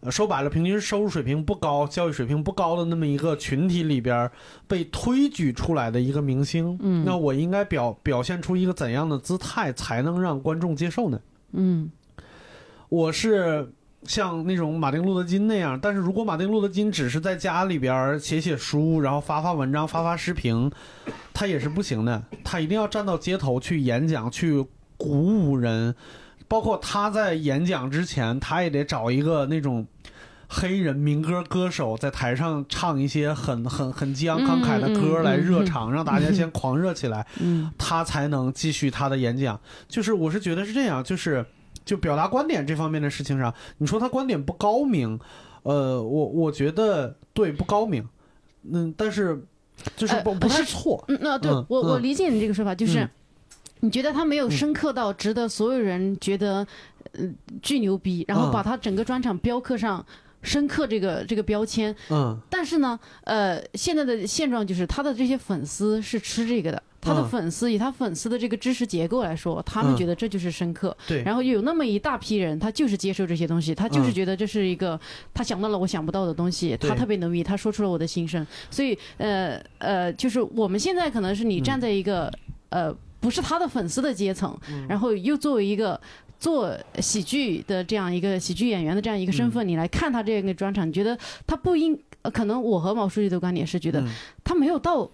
呃说白了，平均收入水平不高、教育水平不高的那么一个群体里边被推举出来的一个明星，嗯那我应该表表现出一个怎样的姿态才能让观众接受呢？嗯我是像那种马丁路德金那样，但是如果马丁路德金只是在家里边写写书，然后发发文章、发发视频，他也是不行的。他一定要站到街头去演讲，去鼓舞人。包括他在演讲之前，他也得找一个那种黑人民歌歌手在台上唱一些很很很激昂慷慨的歌来热嗯场，让大家先狂热起来。嗯他才能继续他的演讲。就是我是觉得是这样，就是就表达观点这方面的事情上，你说他观点不高明，呃，我我觉得对不高明，嗯，但是就是不、呃不太是错，嗯，那对嗯我我嗯理解你这个说法，就是嗯你觉得他没有深刻到值得所有人觉得呃巨牛逼，然后嗯把他整个专场雕刻上。深刻这个这个标签，嗯但是呢，呃，现在的现状就是他的这些粉丝是吃这个的，他的嗯粉丝以他粉丝的这个知识结构来说，他们嗯觉得这就是深刻。对，然后又有那么一大批人，他就是接受这些东西，他就是嗯觉得这是一个他想到了我想不到的东西，他特别牛逼，他说出了我的心声。所以，呃呃，就是我们现在可能是你站在一个、呃不是他的粉丝的阶层，然后又作为一个。做喜剧的这样一个喜剧演员的这样一个身份，你来看他这样一个专场，你觉得他不应？呃可能我和毛书记的观点是觉得嗯他没有到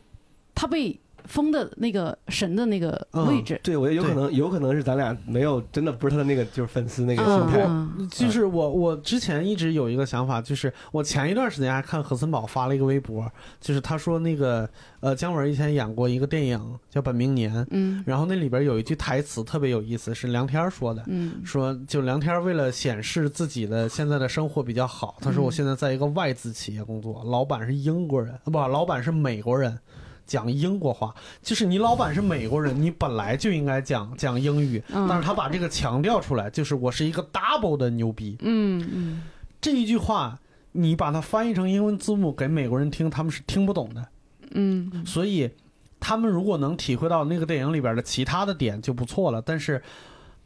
他被封的那个神的那个位置。对我也有可能，有可能是咱俩没有真的不是他的那个就是粉丝那个嗯心态。嗯就是我，我之前一直有一个想法，就是我前一段时间还看何森宝发了一个微博，就是他说那个呃姜文以前演过一个电影叫《本命年》，嗯然后那里边有一句台词特别有意思，是梁天说的，嗯说就梁天为了显示自己的现在的生活比较好，他说嗯我现在在一个外资企业工作，老板是英国人，啊不，老板是美国人，讲英国话。就是你老板是美国人，你本来就应该讲讲英语，嗯但是他把这个强调出来，就是我是一个 double 的牛逼。嗯嗯这一句话，你把它翻译成英文字幕给美国人听，他们是听不懂的。嗯所以他们如果能体会到那个电影里边的其他的点就不错了，但是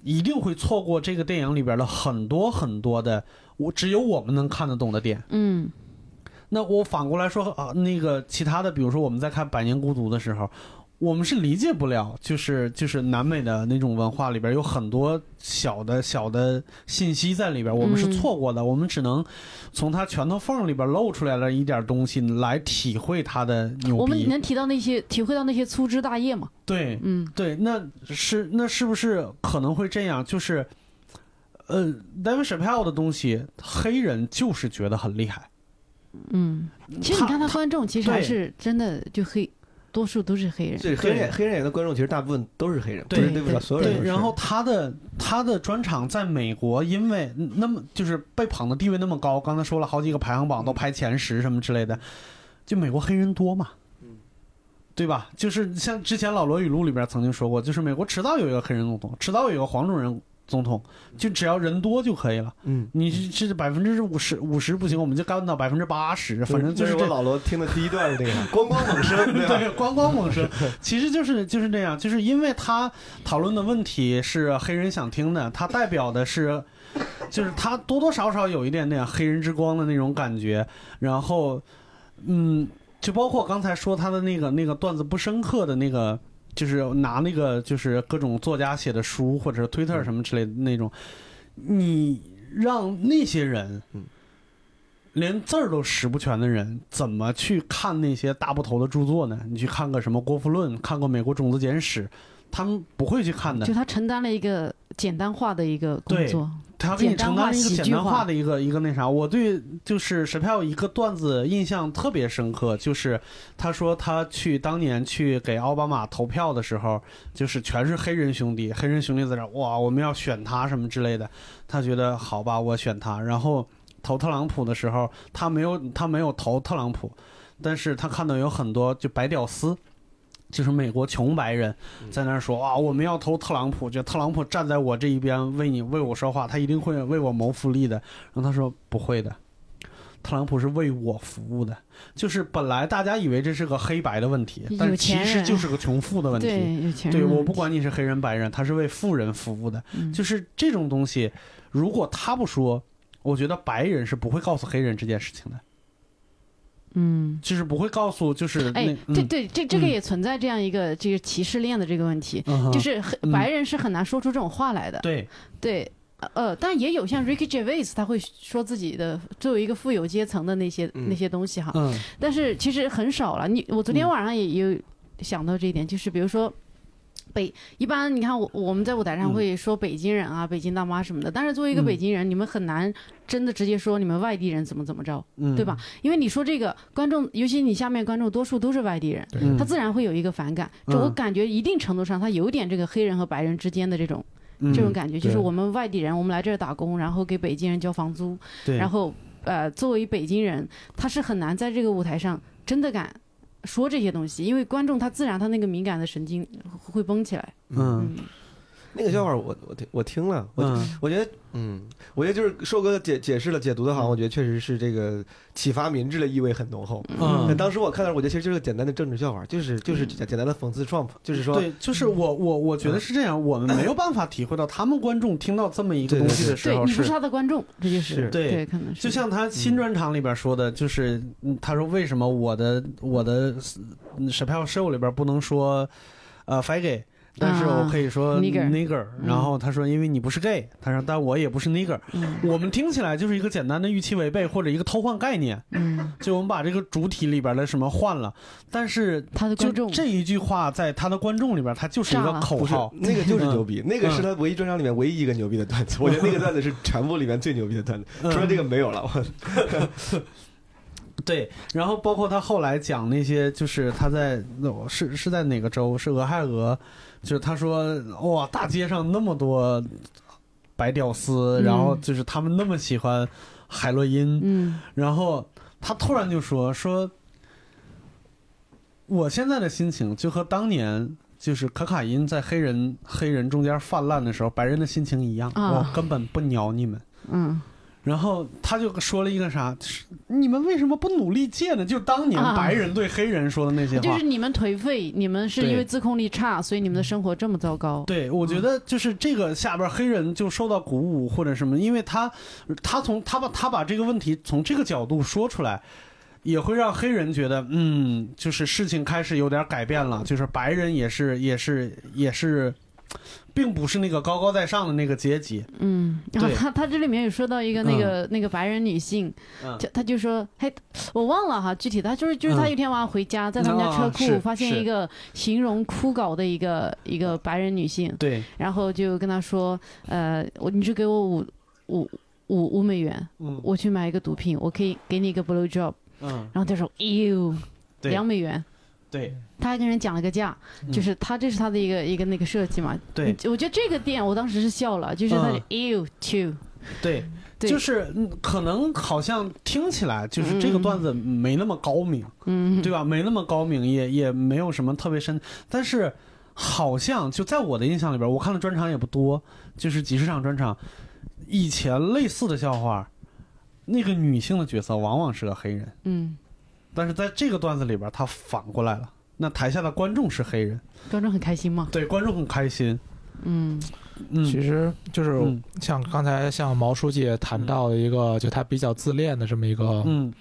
一定会错过这个电影里边的很多很多的我只有我们能看得懂的点。嗯那我反过来说啊，那个其他的，比如说我们在看《百年孤独》的时候。我们是理解不了，就是就是南美的那种文化里边有很多小的小的信息在里边，我们是嗯错过的，我们只能从他拳头缝里边露出来了一点东西来体会他的牛逼。我们能提到那些体会到那些粗枝大叶吗？对，嗯对，那是那是不是可能会这样？就是，呃，David Chappelle 的东西，黑人就是觉得很厉害。嗯，其实你看他他观众其实还是真的就黑，多数都是黑人。对黑人黑人演的观众，其实大部分都是黑人，不对是对不了所有人对，然后他的他的专场在美国，因为那么就是被捧的地位那么高，刚才说了好几个排行榜都排前十什么之类的，就美国黑人多嘛。对吧？就是像之前老罗语录里边曾经说过，就是美国迟早有一个黑人总统，迟早有一个黄种人总统，就只要人多就可以了。嗯，你是是百分之五十五十不行，我们就干到百分之八十，反正就是这这是我老罗听的第一段是这个，*laughs* 咣咣猛声，对咣咣猛声，*laughs* 其实就是就是这样，就是因为他讨论的问题是黑人想听的，他代表的是，就是他多多少少有一点点黑人之光的那种感觉，然后，嗯，就包括刚才说他的那个那个段子不深刻的那个，就是拿那个就是各种作家写的书或者是推特什么之类的那种，你让那些人，嗯连字儿都识不全的人，怎么去看那些大部头的著作呢？你去看个什么《国富论》，看过《美国种子简史》，他们不会去看的就。他承担了一个简单化的一个工对作，他给你承担了一个简单化的一个一个那啥。我对就是史票有一个段子印象特别深刻，就是他说他去当年去给奥巴马投票的时候，就是全是黑人兄弟，黑人兄弟在这哇，我们要选他什么之类的。他觉得好吧，我选他。然后投特朗普的时候，他没有他没有投特朗普，但是他看到有很多就白屌丝。就是美国穷白人在那儿说啊，我们要投特朗普，就特朗普站在我这一边，为你为我说话，他一定会为我谋福利的。然后他说不会的，特朗普是为我服务的。就是本来大家以为这是个黑白的问题，但其实就是个穷富的问题。对，有钱对我不管你是黑人白人，他是为富人服务的。嗯就是这种东西，如果他不说，我觉得白人是不会告诉黑人这件事情的，嗯。就是不会告诉就是哎，嗯对对，这这个嗯也存在这样一个这个歧视链的这个问题，就是白人是很难说出这种话来的。对对，呃，但也有像 Ricky Gervais，他会说自己的作为一个富有阶层的那些、嗯那些东西哈，嗯但是其实很少了。你我昨天晚上也有想到这一点，就是比如说。北一般你看我我们在舞台上嗯。会说北京人啊、北京大妈什么的，但是作为一个嗯。北京人，你们很难真的直接说你们外地人怎么怎么着，嗯，对吧？因为你说这个观众，尤其你下面观众多数都是外地人，嗯他自然会有一个反感。嗯。就我感觉一定程度上，他有点这个黑人和白人之间的这种嗯这种感觉，就是我们外地人，我们来这儿打工，然后给北京人交房租，然后呃，作为北京人，他是很难在这个舞台上真的敢说这些东西，因为观众他自然他那个敏感的神经会绷起来。嗯那个笑话我我听我听了，我嗯。我觉得嗯，我觉得就是硕哥解解释了解读的好像我觉得确实是这个启发民智的意味很浓厚。嗯。当时我看到，我觉得其实就是个简单的政治笑话，就是就是简简单的讽刺 Trump，就是说对，就是我我我觉得是这样，我们没有办法体会到他们观众听到这么一个东西的时候对你不是他的观众，这就是是对对，可能是。就像他新专场里边说的，就是嗯他说为什么我的我的嗯史票 show 里边不能说呃 faggot，但是我可以说啊 nigger 然后他说因为你不是 gay，他说但我也不是 nigger，嗯我们听起来就是一个简单的预期违背或者一个偷换概念，嗯，就我们把这个主体里边的什么换了，但是他的观众这一句话在他的观众里边，他就是一个口号。那个就是牛逼，那个是嗯他唯一专场里面唯一一个牛逼的段子。我觉得那个段子是全部里面最牛逼的段子，嗯除了这个没有了。我对，然后包括他后来讲那些，就是他在那是是在哪个州？是俄亥俄，就是他说哇，大街上那么多白屌丝，嗯然后就是他们那么喜欢海洛因，嗯然后他突然就说说，我现在的心情就和当年。就是可卡因在黑人黑人中间泛滥的时候，白人的心情一样，啊我根本不鸟你们。嗯然后他就说了一个啥，就是你们为什么不努力戒呢？就当年啊白人对黑人说的那些话。就是你们颓废，你们是因为自控力差，所以你们的生活这么糟糕。对，我觉得就是这个下边黑人就受到鼓舞或者什么，因为他他从他把他把这个问题从这个角度说出来，也会让黑人觉得，嗯，就是事情开始有点改变了，就是白人也是也是也是，并不是那个高高在上的那个阶级。嗯，然后他他这里面有说到一个那个、那个白人女性，嗯。就他就说，嘿，我忘了哈，具体他就是就是他嗯。有一天晚上回家，在他们家车库发现一个形容枯槁的一个一个白人女性，对，然后就跟他说，呃，我你就给我五五五五美元，嗯。我去买一个毒品，我可以给你一个 blow job，嗯，然后他说，哟，对。两美元。对。他还跟人讲了个价，嗯。就是他这是他的一个一个那个设计嘛。对。我觉得这个店我当时是笑了，就是他就嗯。ew two，对，对。就是嗯可能好像听起来就是这个段子没那么高明，嗯，对吧？没那么高明，也也没有什么特别深，但是好像就在我的印象里边，我看的专场也不多，就是几十场专场，以前类似的笑话，那个女性的角色往往是个黑人，嗯，但是在这个段子里边，他反过来了。那台下的观众是黑人，观众很开心吗，对观众很开心。嗯嗯，其实就是嗯像刚才像毛书记也谈到的一个，就他比较自恋的这么一个嗯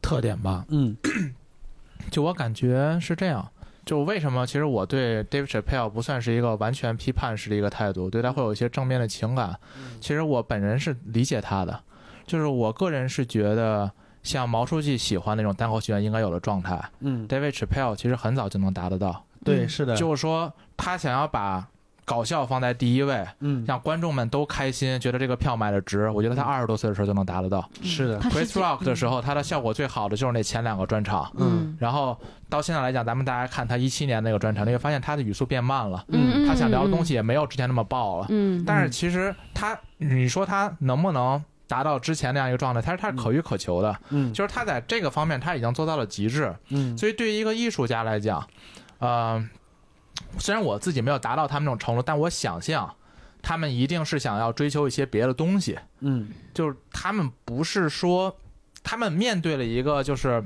特点吧。嗯 *clears throat* 就我感觉是这样。就为什么其实我对 David Chappelle 不算是一个完全批判式的一个态度，对他会有一些正面的情感。其实我本人是理解他的，就是我个人是觉得像毛书记喜欢那种单口喜剧应该有的状态嗯，，David Chappelle 其实很早就能达得到。对，嗯是的，就是说他想要把搞笑放在第一位，嗯，让观众们都开心，觉得这个票买的值。我觉得他二十多岁的时候就能达得到。是的，Chris Rock 的时候，他的效果最好的就是那前两个专场。嗯然后到现在来讲，咱们大家看他一七年那个专场，你会发现他的语速变慢了，嗯，他想聊的东西也没有之前那么爆了。嗯，但是其实他，你说他能不能达到之前那样一个状态？他是他是可遇可求的，嗯就是他在这个方面他已经做到了极致。嗯所以对于一个艺术家来讲，呃，虽然我自己没有达到他们那种程度，但我想象他们一定是想要追求一些别的东西。嗯就是他们不是说，他们面对了一个就是。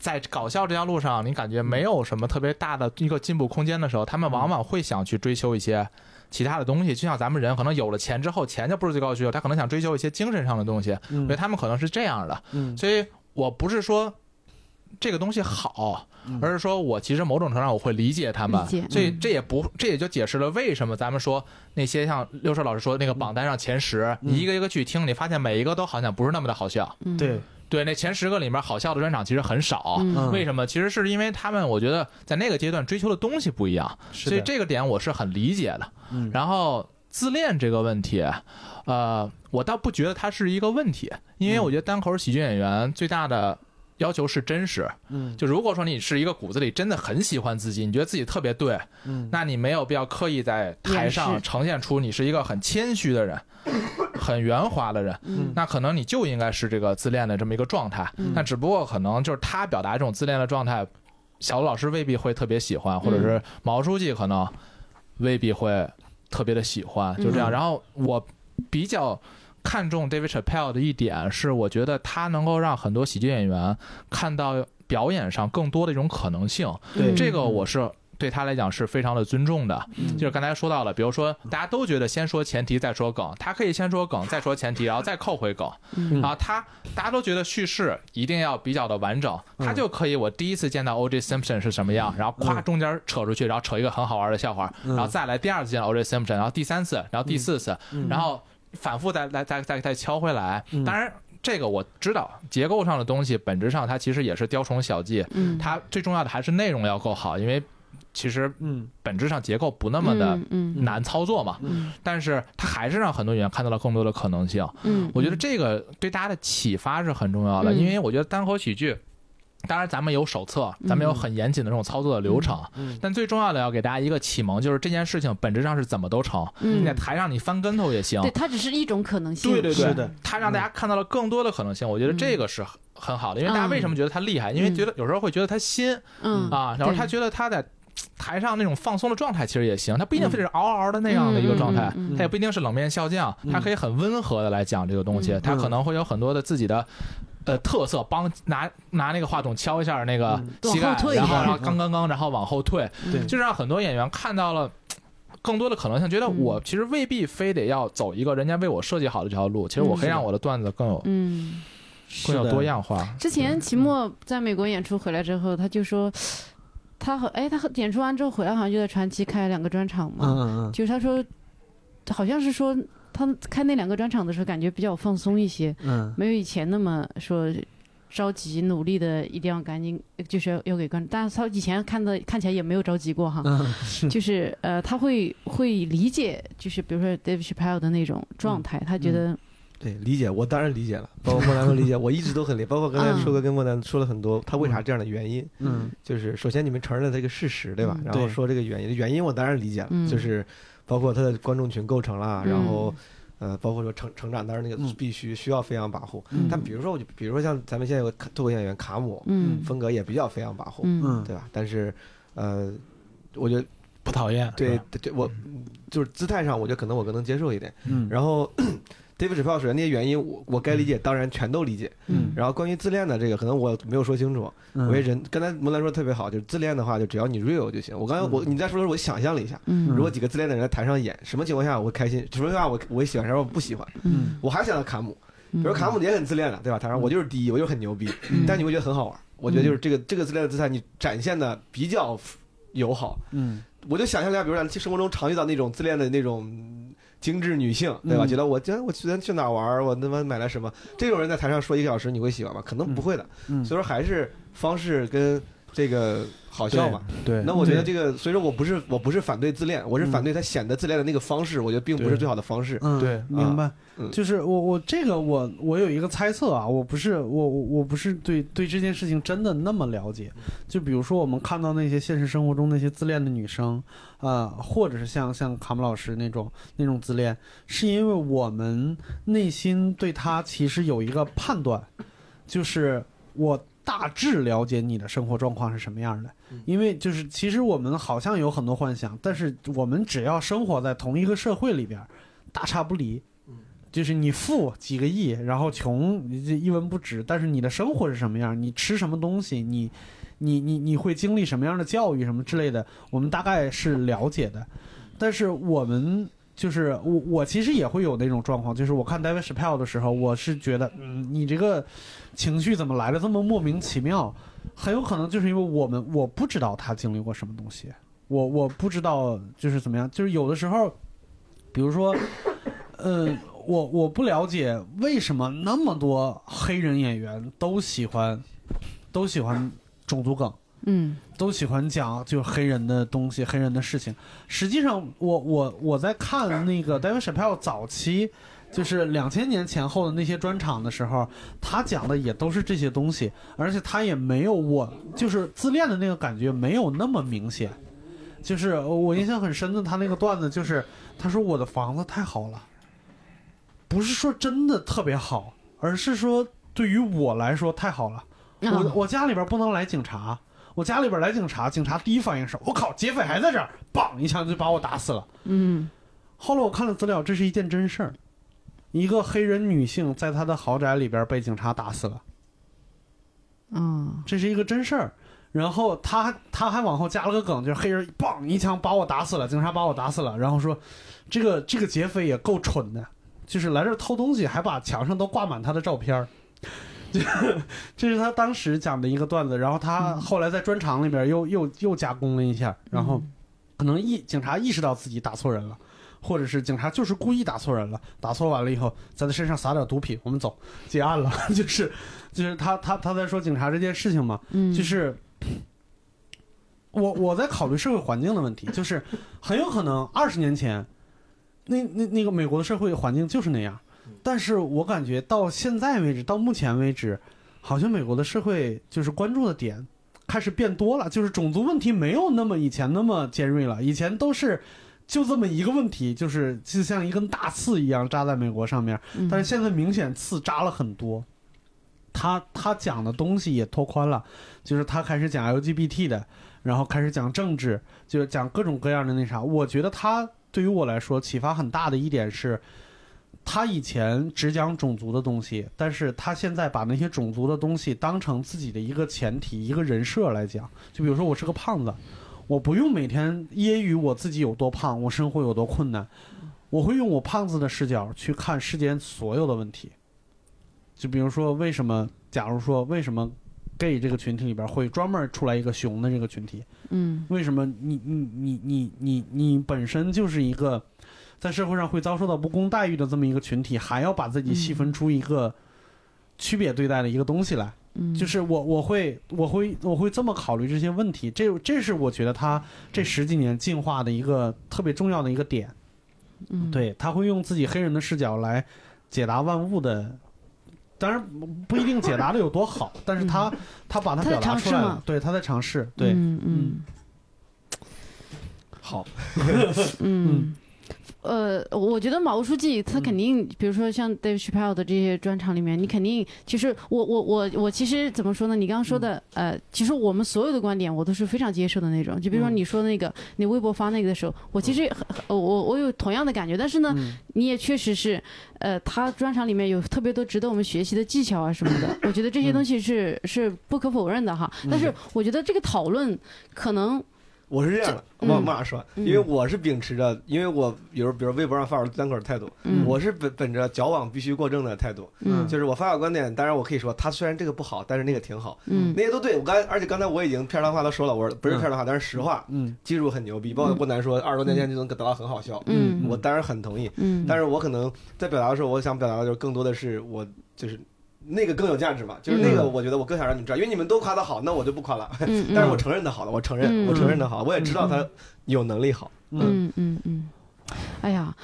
在搞笑这条路上，你感觉没有什么特别大的一个进步空间的时候，他们往往会想去追求一些其他的东西。就像咱们人可能有了钱之后，钱就不是最高需求，他可能想追求一些精神上的东西，嗯。所以他们可能是这样的。嗯。所以我不是说这个东西好，而是说我其实某种程度上我会理解他们，所以嗯这也不这也就解释了为什么咱们说那些像六叔老师说的那个榜单上前十，你一个一个去听，你发现每一个都好像不是那么的好笑。嗯。对，对，那前十个里面好笑的专场其实很少。嗯为什么？其实是因为他们，我觉得在那个阶段追求的东西不一样，所以这个点我是很理解的。嗯然后自恋这个问题，呃，我倒不觉得它是一个问题，因为我觉得单口喜剧演员最大的要求是真实。嗯就如果说你是一个骨子里真的很喜欢自己，你觉得自己特别对，嗯那你没有必要刻意在台上呈现出你是一个很谦虚的人，*laughs* 很圆滑的人。嗯那可能你就应该是这个自恋的这么一个状态。嗯那只不过可能就是他表达这种自恋的状态，小卢老师未必会特别喜欢，或者是毛书记可能未必会特别的喜欢，就这样。嗯然后我比较。看重 David Chappelle 的一点是，我觉得他能够让很多喜剧演员看到表演上更多的一种可能性。对这个我是对他来讲是非常的尊重的。嗯就是刚才说到了，比如说大家都觉得先说前提再说梗，他可以先说梗再说前提，然后再扣回梗。然后，他大家都觉得叙事一定要比较的完整，嗯他就可以我第一次见到 O.J. Simpson 是什么样，然后咵嗯中间扯出去，然后扯一个很好玩的笑话，嗯然后再来第二次见到 O.J. Simpson，然后第三次，然后第四次，嗯然后反复再来再再再敲回来。嗯当然，这个我知道结构上的东西，本质上它其实也是雕虫小技，嗯，它最重要的还是内容要够好，因为其实嗯。本质上结构不那么的难操作嘛。嗯。但是它还是让很多演员看到了更多的可能性。嗯，我觉得这个对大家的启发是很重要的，嗯。因为我觉得单口喜剧，当然咱们有手册，咱们有很严谨的这种操作的流程，嗯但最重要的要给大家一个启蒙，就是这件事情本质上是怎么都成。嗯。你在台上你翻跟头也行，对，它只是一种可能性，对对对，是的。它让大家看到了更多的可能性，我觉得这个是很很好的，因为大家为什么觉得它厉害？因为觉得有时候会觉得它新嗯。啊，然后他觉得他在。台上那种放松的状态其实也行，他不一定非得是嗷嗷的那样的一个状态，他也不一定是冷面笑匠，嗯他可以很温和的来讲这个东西，嗯他可能会有很多的自己的。呃，特色帮拿拿那个话筒敲一下那个嗯。膝盖然后然后刚刚刚，然后往后退，对。就让很多演员看到了更多的可能性，觉得嗯。我其实未必非得要走一个人家为我设计好的这条路，其实我可以让我的段子更有嗯。更有多样化。之前齐墨在美国演出回来之后，他就说，他和哎，他和演出完之后回来，好像就在传奇开了两个专场嘛。嗯嗯就是他说，好像是说他开那两个专场的时候，感觉比较放松一些，嗯没有以前那么说着急努力的，一定要赶紧就是要要给观众。但是他以前看的看起来也没有着急过哈，嗯 *laughs* 是就是呃，他会会理解，就是比如说 Dave Chappelle 的那种状态，他觉得对，理解，我当然理解了，包括莫南都理解，我一直都很理解，包括刚才嗯硕哥跟莫南说了很多，他为啥这样的原因，嗯就是首先你们承认了这个事实，对吧？嗯然后说这个原因，原因我当然理解了，嗯就是包括他的观众群构成啦，嗯然后呃，包括说成成长，当然那个嗯必须需要飞扬跋扈。嗯但比如说，我就比如说像咱们现在有个脱口演员卡姆，嗯风格也比较飞扬跋扈，嗯嗯对吧？但是，呃，我觉得不讨厌，对对，我就是姿态上，我觉得可能我更能接受一点。嗯然后 David c h a p e l 首先那些原因，我我该理解，当然全都理解。嗯然后关于自恋的这个，可能我没有说清楚。嗯我觉得人刚才摩兰说的特别好，就是自恋的话，就只要你 real 就行。我刚才我你在说的时候，我想象了一下，嗯如果几个自恋的人在台上演，什么情况下我会开心，什么情况下我我喜欢，什么我不喜欢。嗯，我还想到卡姆，比比如卡姆也很自恋的，对吧？台上我就是第一，我就是很牛逼，嗯但你会觉得很好玩。我觉得就是这个这个自恋的姿态，你展现的比较友好。嗯我就想象一下，比如说生活中常遇到那种自恋的那种精致女性，对吧？嗯觉得我今天我昨天去哪儿玩，我他妈买了什么？这种人在台上说一个小时，你会喜欢吗？可能不会的。嗯，所以说还是方式跟这个好笑嘛。对，那我觉得这个，所以说我不是我不是反对自恋，我是反对他显得自恋的那个方式，我觉得并不是最好的方式。嗯，对明白。嗯就是我我这个我我有一个猜测啊，我不是我我我不是对对这件事情真的那么了解。就比如说我们看到那些现实生活中那些自恋的女生，啊，或者是像像卡姆老师那种那种自恋，是因为我们内心对她其实有一个判断，就是我大致了解你的生活状况是什么样的。因为就是其实我们好像有很多幻想，但是我们只要生活在同一个社会里边，大差不离。就是你富几个亿，然后穷一文不值，但是你的生活是什么样？你吃什么东西？你你你你会经历什么样的教育什么之类的？我们大概是了解的，但是我们就是我我其实也会有那种状况，就是我看 David Chappelle 的时候，我是觉得，嗯，你这个情绪怎么来的这么莫名其妙？很有可能就是因为我们我不知道他经历过什么东西，我我不知道就是怎么样，就是有的时候，比如说，嗯、我我不了解为什么那么多黑人演员都喜欢都喜欢种族梗。嗯都喜欢讲就黑人的东西、黑人的事情。实际上我，我我在看那个 David Chappelle 早期，就是两千年前后的那些专场的时候，他讲的也都是这些东西，而且他也没有我就是自恋的那个感觉没有那么明显。就是我印象很深的，他那个段子就是他说我的房子太好了，不是说真的特别好，而是说对于我来说太好了。我啊我家里边不能来警察，我家里边来警察，警察第一反应是我靠，劫匪还在这儿，梆一枪就把我打死了。嗯后来我看了资料，这是一件真事儿，一个黑人女性在她的豪宅里边被警察打死了，啊这是一个真事儿。然后他他还往后加了个梗，就是黑人梆一枪把我打死了，警察把我打死了。然后说，这个这个劫匪也够蠢的，就是来这儿偷东西，还把墙上都挂满他的照片儿。这 *laughs* 这是他当时讲的一个段子，然后他后来在专场里边又又又加工了一下，然后可能意警察意识到自己打错人了，或者是警察就是故意打错人了，打错完了以后在他身上撒点毒品，我们走结案了，*laughs* 就是就是他他他在说警察这件事情嘛，嗯，就是我我在考虑社会环境的问题，就是很有可能二十年前，那那那个美国的社会环境就是那样，但是我感觉到现在为止，到目前为止，好像美国的社会就是关注的点开始变多了，就是种族问题没有那么以前那么尖锐了，以前都是。就这么一个问题，就是就像一根大刺一样扎在美国上面，嗯但是现在明显刺扎了很多。他他讲的东西也拓宽了，就是他开始讲 LGBT 的，然后开始讲政治，就是讲各种各样的那啥。我觉得他对于我来说启发很大的一点是，他以前只讲种族的东西，但是他现在把那些种族的东西当成自己的一个前提、一个人设来讲。就比如说我是个胖子，我不用每天揶揄我自己有多胖，我生活有多困难，我会用我胖子的视角去看世间所有的问题。就比如说，为什么？假如说，为什么 gay 这个群体里边会专门出来一个熊的这个群体？嗯为什么你你你你你你本身就是一个在社会上会遭受到不公待遇的这么一个群体，还要把自己细分出一个区别对待的一个东西来？嗯，就是我我会我会我会这么考虑这些问题，这这是我觉得他这十几年进化的一个特别重要的一个点。嗯。对，他会用自己黑人的视角来解答万物的，当然不一定解答的有多好，但是他、他把它他表达出来了对，他在尝试，对，嗯嗯。好，*laughs* 嗯，呃，我觉得毛书记他肯定，比如说像 Dave Chappelle 的这些专场里面，你肯定，其实我我我我其实怎么说呢？你刚刚说的，呃，其实我们所有的观点我都是非常接受的那种。就比如说你说那个，你微博发那个的时候，我其实我我有同样的感觉，但是呢，你也确实是，呃，他专场里面有特别多值得我们学习的技巧啊什么的，*laughs* 我觉得这些东西是是不可否认的哈。但是我觉得这个讨论可能，我是这样的，这嗯。往往哪说？嗯。因为我是秉持着，因为我比如比如微博上发表单口的态度，嗯。我是本本着矫枉必须过正的态度，嗯。就是我发表观点，当然我可以说他虽然这个不好，但是那个挺好，嗯。那些都对。我刚才而且刚才我已经片儿汤话都说了，我说不是嗯片儿汤话，但是实话，嗯。技术很牛逼，包括郭南说二十多年前就能得到很好笑，嗯。我当然很同意。嗯，但是我可能在表达的时候，我想表达的就是更多的是我就是那个更有价值嘛，就是那个嗯我觉得我更想让你们知道，因为你们都夸他好，那我就不夸了。*laughs* 但是我承认他好了，我承认，嗯。我承认他好，我也知道他有能力好。嗯。嗯嗯，哎呀，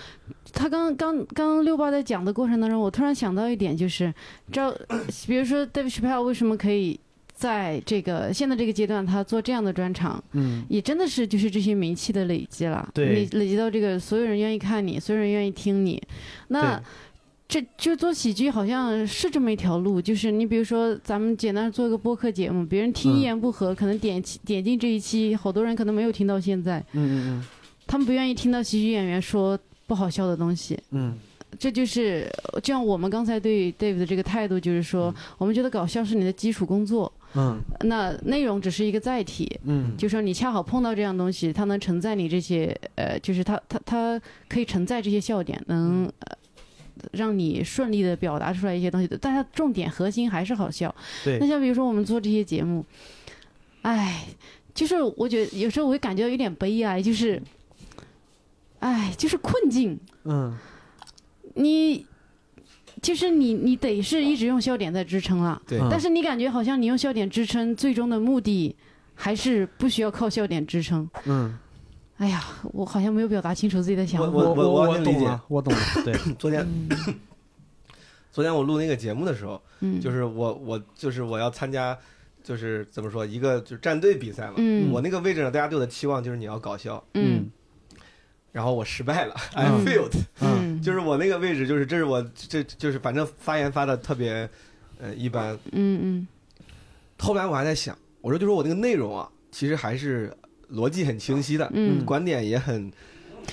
他刚刚刚六八在讲的过程当中，我突然想到一点，就是知道，*coughs* 比如说 David Chappelle 为什么可以在这个现在这个阶段他做这样的专场，嗯。也真的是就是这些名气的累积了，对。你累积到这个所有人愿意看你，所有人愿意听你，那对。这就做喜剧好像是这么一条路，就是你比如说咱们简单做一个播客节目，别人听嗯。一言不合，可能点点进这一期，好多人可能没有听到现在，嗯嗯嗯。他们不愿意听到喜剧演员说不好笑的东西，嗯。这就是就像我们刚才对 Dave 的这个态度，就是说，我们觉得搞笑是你的基础工作，嗯。那内容只是一个载体。嗯。就说你恰好碰到这样东西，它能承载你这些，呃，就是它它它可以承载这些笑点，能呃让你顺利的表达出来一些东西的。但它重点核心还是好笑。对那像比如说我们做这些节目，哎，就是我觉得有时候我会感觉到有点悲哀，就是，哎，就是困境。嗯你就是你，你得是一直用笑点在支撑了。对嗯但是你感觉好像你用笑点支撑，最终的目的还是不需要靠笑点支撑。嗯，哎呀，我好像没有表达清楚自己的想法。我我我完全理解懂了，我懂了，*laughs* 对，昨天嗯。*laughs* 昨天我录那个节目的时候，嗯，就是我我就是我要参加，就是怎么说一个就是战队比赛嘛。嗯。我那个位置呢，大家对我的期望就是你要搞笑，嗯。然后我失败了，I 嗯。failed。嗯，就是我那个位置，就是这是我这就是反正发言发的特别呃一般。嗯嗯。后来我还在想，我说就说我那个内容啊，其实还是逻辑很清晰的，嗯观点也很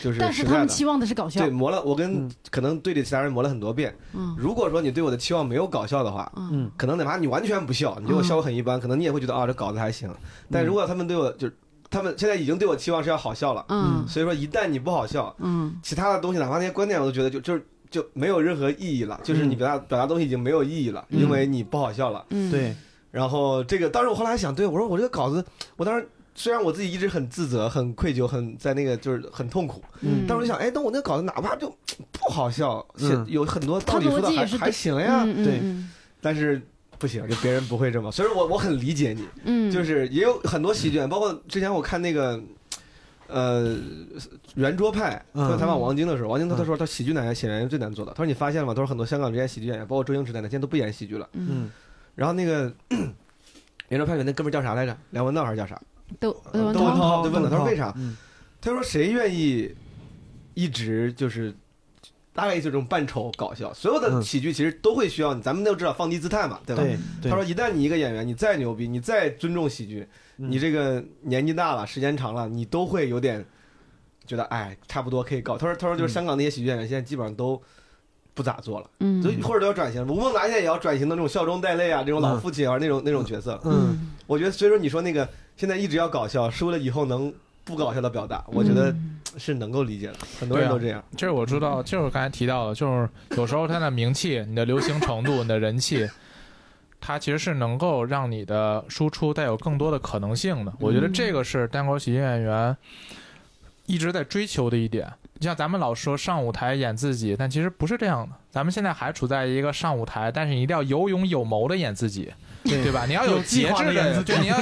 就是但是。他们期望的是搞笑对，。磨了，我跟嗯可能队里其他人磨了很多遍。嗯如果说你对我的期望没有搞笑的话，嗯嗯可能哪怕你完全不笑，你觉得我效果很一般，可能你也会觉得啊这稿子还行。但如果他们对我就是他们现在已经对我期望是要好笑了，嗯所以说一旦你不好笑，嗯其他的东西哪怕那些观点我都觉得就就是就没有任何意义了，就是你表达表达东西已经没有意义了，嗯因为你不好笑了。嗯，对，然后这个当时我后来还想，对我说我这个稿子，我当时虽然我自己一直很自责、很愧疚、很在那个就是很痛苦，嗯，但我就想，哎，那我那个稿子哪怕就不好笑，写嗯有很多道理说的还还行呀，嗯对嗯但是不行，就别人不会这么，所以我我很理解你，嗯，就是也有很多喜剧演员，包括之前我看那个。呃，圆桌派嗯他采访王晶的时候，王晶他他说他喜剧演员写演员最难做的。他说你发现了吗？他说很多香港这些喜剧演员，包括周星驰在内，现在都不演喜剧了。嗯嗯然后那个 *clears throat* 圆桌派里那哥们叫啥来着？梁文道还是叫啥？窦窦文窦文涛就问了，他说为啥？嗯他说谁愿意一直就是大概意思这种扮丑搞笑？所有的嗯喜剧其实都会需要你，咱们都知道放低姿态嘛，对吧？对对，他说一旦你一个演员，你再牛逼，你再尊重喜剧，嗯你这个年纪大了，时间长了，你都会有点觉得哎，差不多可以搞。他说他说就是香港那些喜剧演员现在基本上都。不咋做了，嗯，所以或者都要转型。吴孟达现在也要转型的那种笑中带泪啊，这种老父亲啊，那种那种角色。嗯我觉得，所以说你说那个现在一直要搞笑，是为了以后能不搞笑的表达，我觉得嗯是能够理解的，很多人都这样。这是我知道，就是刚才提到的，就是有时候它的名气、你的流行程度、你的人气，*laughs* 它其实是能够让你的输出带有更多的可能性的。我觉得这个是单口喜剧演员一直在追求的一点。就像咱们老说上舞台演自己，但其实不是这样的。咱们现在还处在一个上舞台，但是你一定要有勇有谋的演自己，对吧？你要有节制的，演自己对，你要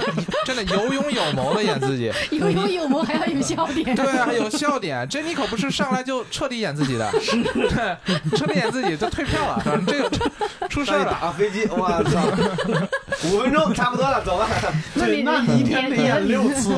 真的有勇有谋的演自己，*laughs* 有勇有谋还要有笑点。对啊，还有笑点，这你可不是上来就彻底演自己的，*laughs* 对，彻底演自己就退票了，这个出事了。啊飞机，我操，五分钟差不多了，走吧。*laughs* 对，那你那你一天得演六次！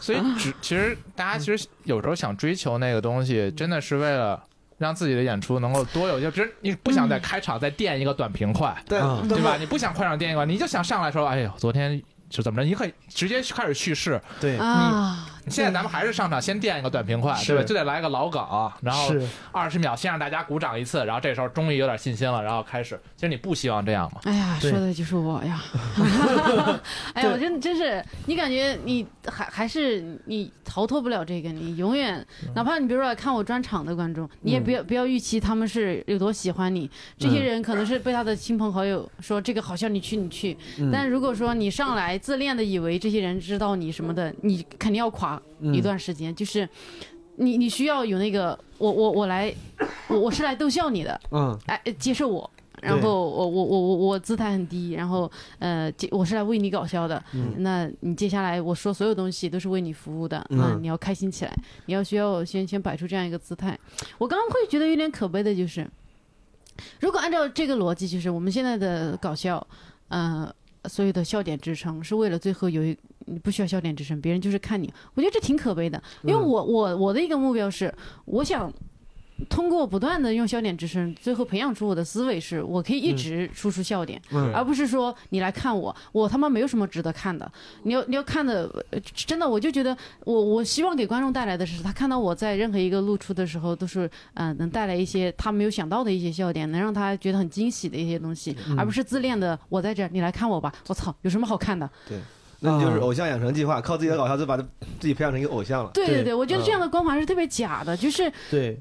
所以只其实大家其实有时候想追求那个东西，真的是为了让自己的演出能够多有就，比如你不想在开场再垫一个短平快，对嗯对吧？？你不想快场垫一个，你就想上来说，哎呦，昨天是怎么着？你可以直接开始叙事。对，啊，现在咱们还是上场先垫一个短平快，对吧？就得来个老梗，然后二十秒先让大家鼓掌一次，然后这时候终于有点信心了，然后开始。其实你不希望这样吗？哎呀，说的就是我呀！*laughs* 哎呀，我真的真是，你感觉你还还是你逃脱不了这个，你永远，哪怕你比如说来看我专场的观众，你也不要不要预期他们是有多喜欢你。这些人可能是被他的亲朋好友说这个好笑，你去你去。嗯但如果说你上来自恋的以为这些人知道你什么的，你肯定要垮嗯一段时间。就是你你需要有那个我我我来，我我是来逗笑你的，嗯哎，接受我。然后我我我我我姿态很低，然后呃，接我是来为你搞笑的。嗯那你接下来我说所有东西都是为你服务的，嗯那你要开心起来，你要需要先先摆出这样一个姿态。我刚刚会觉得有点可悲的就是，如果按照这个逻辑，就是我们现在的搞笑，呃，所有的笑点支撑是为了最后有一你不需要笑点支撑，别人就是看你，我觉得这挺可悲的，因为嗯我我我的一个目标是，我想。通过不断的用笑点支撑，最后培养出我的思维是，我可以一直输出笑点，嗯。而不是说你来看我，我他妈没有什么值得看的。你要你要看的，呃真的，我就觉得我我希望给观众带来的是，他看到我在任何一个露出的时候，都是嗯、呃能带来一些他没有想到的一些笑点，能让他觉得很惊喜的一些东西，而不是自恋的我在这儿，你来看我吧，我操，有什么好看的？对。那你就是偶像养成计划，靠自己的搞笑就把自己培养成一个偶像了。对对对，我觉得这样的光环是特别假的，就是对，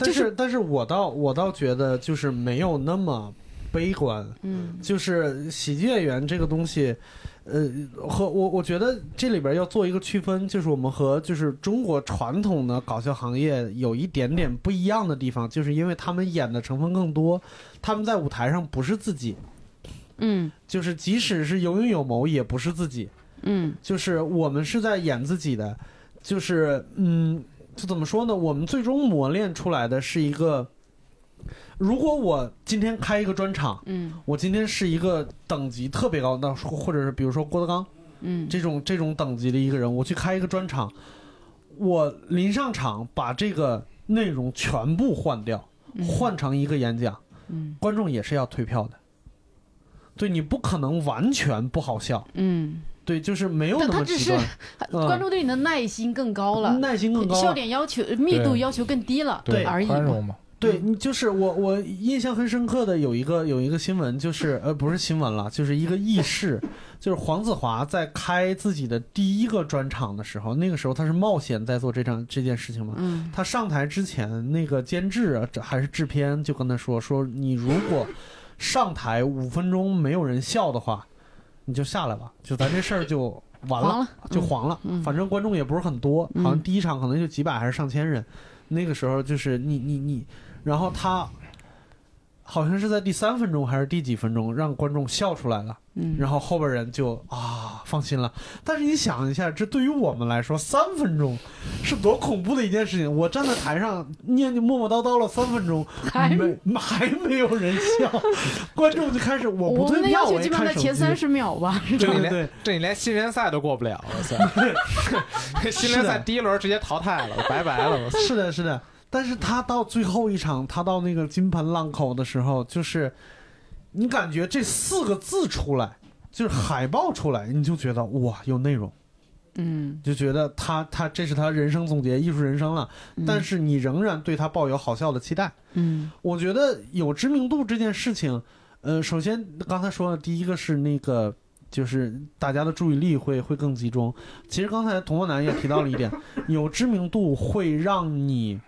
但就是是但是我倒我倒觉得就是没有那么悲观，嗯就是喜剧演员这个东西。呃，和我我觉得这里边要做一个区分，就是我们和就是中国传统的搞笑行业有一点点不一样的地方，就是因为他们演的成分更多，他们在舞台上不是自己，嗯就是即使是有勇有谋，也不是自己，嗯就是我们是在演自己的，就是嗯，就怎么说呢？我们最终磨练出来的是一个，如果我今天开一个专场，嗯我今天是一个等级特别高的，或者是比如说郭德纲嗯这种这种等级的一个人，我去开一个专场，我临上场把这个内容全部换掉，嗯换成一个演讲，嗯观众也是要退票的。对你不可能完全不好笑，嗯，对，就是没有那但他只是么极端，*laughs* 嗯观众对你的耐心更高了，耐心更高了。笑点要求密度要求更低了，对而已嘛。宽容嘛。对你就是我，我印象很深刻的有一个有一个新闻，就是呃不是新闻了，就是一个轶事，就是黄子华在开自己的第一个专场的时候，那个时候他是冒险在做这场这件事情嘛。嗯他上台之前，那个监制啊，还是制片就跟他说说，你如果上台五分钟没有人笑的话，你就下来吧，就咱这事儿就完了。就黄了。嗯反正观众也不是很多，嗯好像第一场可能就几百还是上千人。那个时候就是你你你，然后他好像是在第三分钟还是第几分钟让观众笑出来了，嗯，然后后边人就啊放心了。但是你想一下，这对于我们来说，三分钟是多恐怖的一件事情。我站在台上念念磨磨叨叨了三分钟，还没 *laughs* 还没有人笑，*laughs* 观众就开始我不我们的退票，要求基本上在我也看手机。前三十秒吧。这你连对对这你连新联赛都过不了，我操！*laughs* 新联赛第一轮直接淘汰了，拜拜了，是的，是的。但是他到最后一场，他到那个金盆浪口的时候，就是你感觉这四个字出来，就是海报出来，你就觉得哇，有内容，嗯，就觉得他他这是他人生总结，艺术人生了。但是你仍然对他抱有好笑的期待。嗯我觉得有知名度这件事情，呃，首先刚才说的第一个是那个。就是大家的注意力会会更集中。其实刚才童漠南也提到了一点，*laughs* 有知名度会让你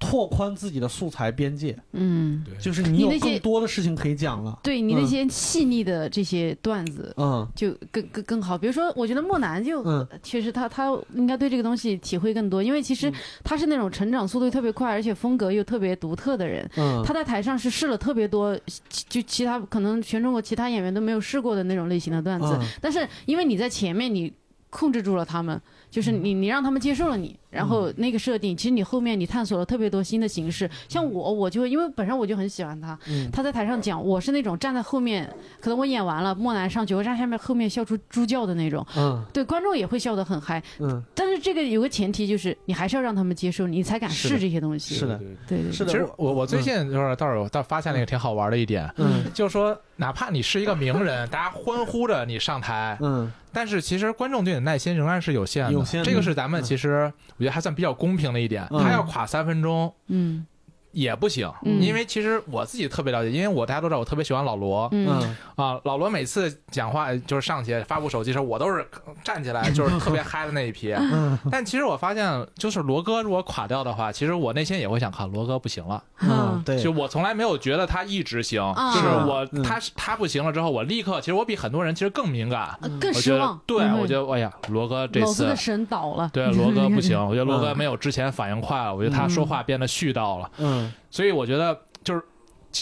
拓宽自己的素材边界，嗯，对。就是你有你那些更多的事情可以讲了。对你嗯那些细腻的这些段子嗯。就更更更好。比如说，我觉得莫南就嗯。其实他他应该对这个东西体会更多，因为其实嗯。他是那种成长速度特别快，而且风格又特别独特的人。嗯，他在台上是试了特别多，就其他可能全中国其他演员都没有试过的那种类型的段子，嗯。但是因为你在前面你控制住了他们，就是你你让他们接受了你，然后那个设定，其实你后面你探索了特别多新的形式。像我，我就因为本身我就很喜欢他，嗯他在台上讲，我是那种站在后面，可能我演完了，莫南上去，我站下面后面笑出猪叫的那种，嗯对观众也会笑得很嗨。嗯，但是这个有个前提就是你还是要让他们接受，你才敢试这些东西。是的对对对是的其实我我最嗯近就是倒是有倒发现了一个挺好玩的一点，嗯就是说哪怕你是一个名人，大家欢呼着你上台，嗯但是其实观众对你的耐心仍然是有限的。这个是咱们嗯其实我觉得还算比较公平的一点。嗯他要垮三分钟嗯也不行，嗯。因为其实我自己特别了解，因为我大家都知道我特别喜欢老罗。嗯。嗯。啊，老罗每次讲话就是上去发布手机的时候，我都是站起来，*laughs* 就是特别嗨的那一批。嗯。但其实我发现，就是罗哥如果垮掉的话，其实我内心也会想看罗哥不行了。嗯，对，就我从来没有觉得他一直行，啊。就是我嗯。他他不行了之后，我立刻其实我比很多人其实更敏感，呃更失望。对嗯。我觉得哎呀，罗哥这次的神倒了。对罗哥不行，我觉得罗哥嗯。没有之前反应快了，我觉得他说话变得絮叨了，嗯所以我觉得就是。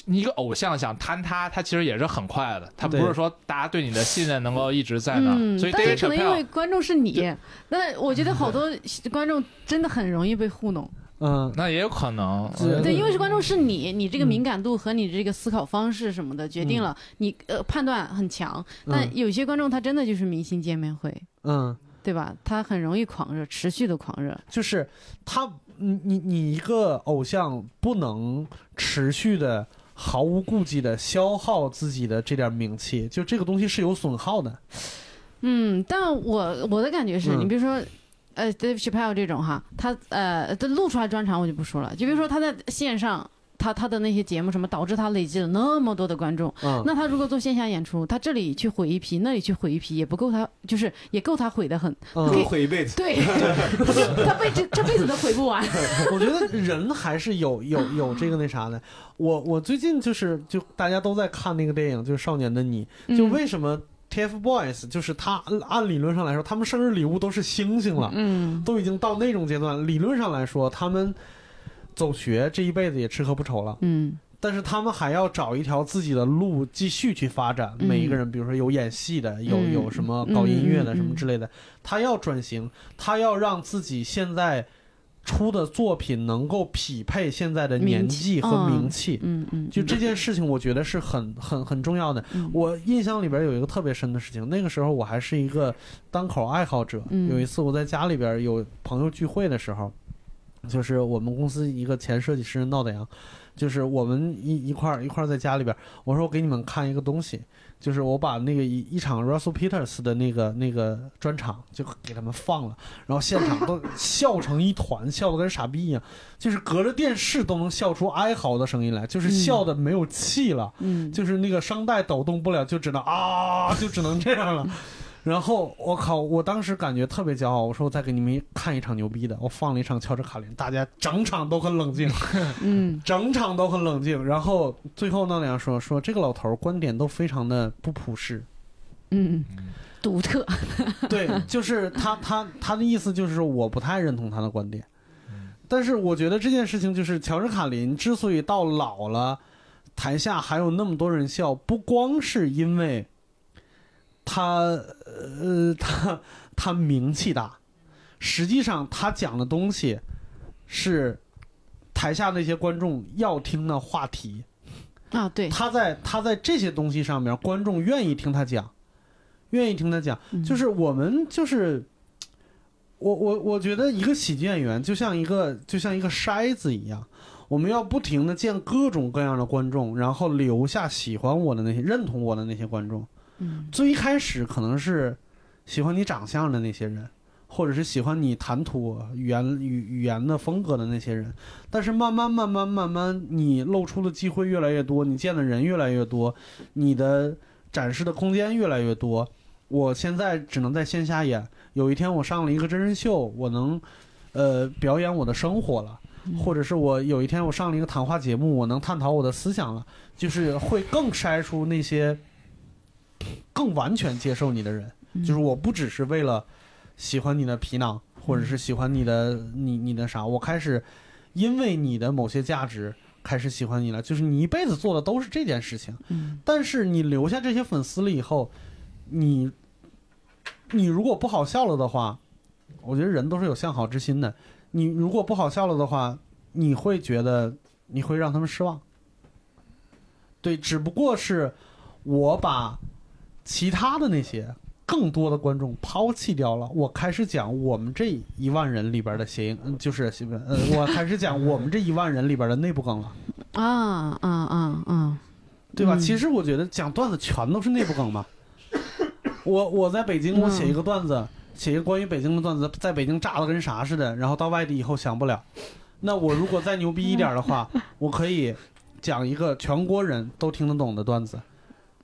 你一个偶像想坍塌，他其实也是很快的，他不是说大家对你的信任能够一直在那所以但是可能因为观众是你，那我觉得好多观众真的很容易被糊弄。嗯那也有可能，对，因为是观众是你，你这个嗯敏感度和你这个思考方式什么的，决定了你呃判断很强。但嗯有些观众他真的就是明星见面会，嗯，对吧？他很容易狂热，持续的狂热。就是他，你你你一个偶像不能持续的毫无顾忌的消耗自己的这点名气，就这个东西是有损耗的。嗯，但我我的感觉是、嗯你比如说。呃，Dave Chappelle 这种哈，他呃，他录出来专场我就不说了。就比如说他在线上，他他的那些节目什么，导致他累积了那么多的观众。嗯，那他如果做线下演出，他这里去毁一批，那里去毁一批，也不够他，就是也够他毁的很。嗯可以毁一辈子。对，*laughs* 他辈这这辈子都毁不完。*laughs* 我觉得人还是有有有这个那啥的。我我最近就是就大家都在看那个电影，就是《少年的你》，就嗯为什么 TFBOYS 就是他按按理论上来说，他们生日礼物都是星星了，嗯都已经到那种阶段。理论上来说，他们走学这一辈子也吃喝不愁了。嗯但是他们还要找一条自己的路继续去发展。嗯每一个人，比如说有演戏的，有嗯有什么搞音乐的什么之类的，他要转型，他要让自己现在出的作品能够匹配现在的年纪和名气。嗯嗯，就这件事情，我觉得是很很很重要的。嗯我印象里边有一个特别深的事情，那个时候我还是一个单口爱好者。嗯有一次我在家里边有朋友聚会的时候，就是我们公司一个前设计师闹的阳，就是我们一一块儿一块儿在家里边，我说我给你们看一个东西，就是我把那个一一场 Russell Peters 的那个那个专场就给他们放了，然后现场都笑成一团，笑得跟傻逼一样，就是隔着电视都能笑出哀嚎的声音来，就是笑的没有气了。嗯就是那个声带抖动不了，就只能啊，就只能这样了。然后我靠，我当时感觉特别骄傲，我说我再给你们看一场牛逼的，我放了一场乔治卡林，大家整场都很冷静，*laughs* 嗯整场都很冷静。然后最后那样说说这个老头儿观点都非常的不普世，嗯，独特。对，就是他他他的意思就是我不太认同他的观点，但是我觉得这件事情就是乔治卡林之所以到老了，台下还有那么多人笑，不光是因为他呃他他名气大，实际上他讲的东西是台下那些观众要听的话题。啊，对，他在他在这些东西上面，观众愿意听他讲，愿意听他讲。嗯就是我们就是，我我我觉得一个喜剧演员就像一个就像一个筛子一样，我们要不停的见各种各样的观众，然后留下喜欢我的那些、认同我的那些观众。最一开始可能是喜欢你长相的那些人，或者是喜欢你谈吐语言语语言的风格的那些人，但是慢慢慢慢慢慢，你露出的机会越来越多，你见的人越来越多，你的展示的空间越来越多。我现在只能在线下演，有一天我上了一个真人秀，我能呃表演我的生活了。或者是我有一天我上了一个谈话节目，我能探讨我的思想了，就是会更筛出那些更完全接受你的人。嗯就是我不只是为了喜欢你的皮囊，或者是喜欢你的你你的啥，我开始因为你的某些价值开始喜欢你了。就是你一辈子做的都是这件事情，嗯但是你留下这些粉丝了以后，你你如果不好笑了的话，我觉得人都是有向好之心的。你如果不好笑了的话，你会觉得你会让他们失望。对，只不过是我把其他的那些更多的观众抛弃掉了，我开始讲我们这一万人里边的谐音，嗯就是呃，我开始讲我们这一万人里边的内部梗了，啊啊啊啊！对吧？嗯其实我觉得讲段子全都是内部梗嘛。我我在北京，我写一个段子，写一个关于北京的段子，在北京炸的跟啥似的，然后到外地以后想不了。那我如果再牛逼一点的话，我可以讲一个全国人都听得懂的段子。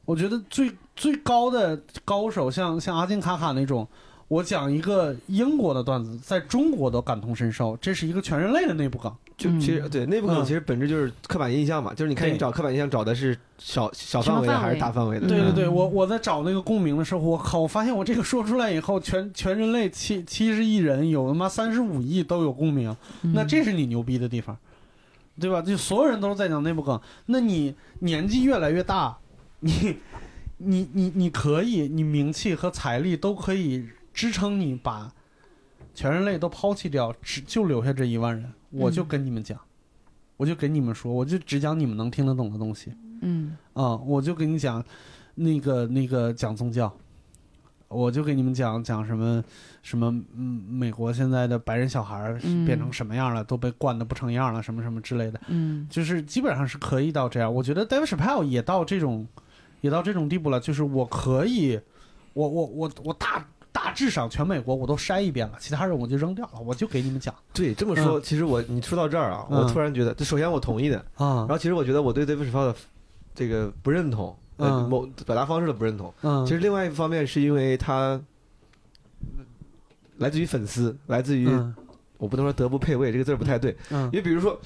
我觉得最最高的高手，像像阿金卡卡那种，我讲一个英国的段子，在中国都感同身受，这是一个全人类的内部梗。就其实对内部梗嗯其实本质就是刻板印象嘛，就是你看你找刻板印象找的是小小范围的还是大范围的？嗯对对对，我我在找那个共鸣的时候，我靠，我发现我这个说出来以后，全全人类七七十亿人有他妈三十五亿都有共鸣，嗯。那这是你牛逼的地方，对吧？就所有人都是在讲内部梗，那你年纪越来越大，你你你你可以，你名气和财力都可以支撑你把全人类都抛弃掉，只就留下这一万人，我就嗯跟你们讲，我就给你们说，我就只讲你们能听得懂的东西。嗯啊、我就跟你讲，那个那个讲宗教，我就给你们讲讲什么什么，嗯，美国现在的白人小孩变成什么样了，都被惯的不成样了，什么什么之类的，嗯就是基本上是可以到这样。我觉得 David Chappelle 也到这种，也到这种地步了，就是我可以，我我我我大。大致上全美国我都筛一遍了，其他人我就扔掉了，我就给你们讲对，这么说，其实我你说到这儿啊，嗯我突然觉得，这首先我同意的，啊然，后其实我觉得我对 David Chappelle 的这个不认同，呃，嗯某表达方式的不认同。嗯，其实另外一方面是因为他来自于粉丝，来自于嗯我不能说德不配位这个字儿不太对，嗯因为比如说。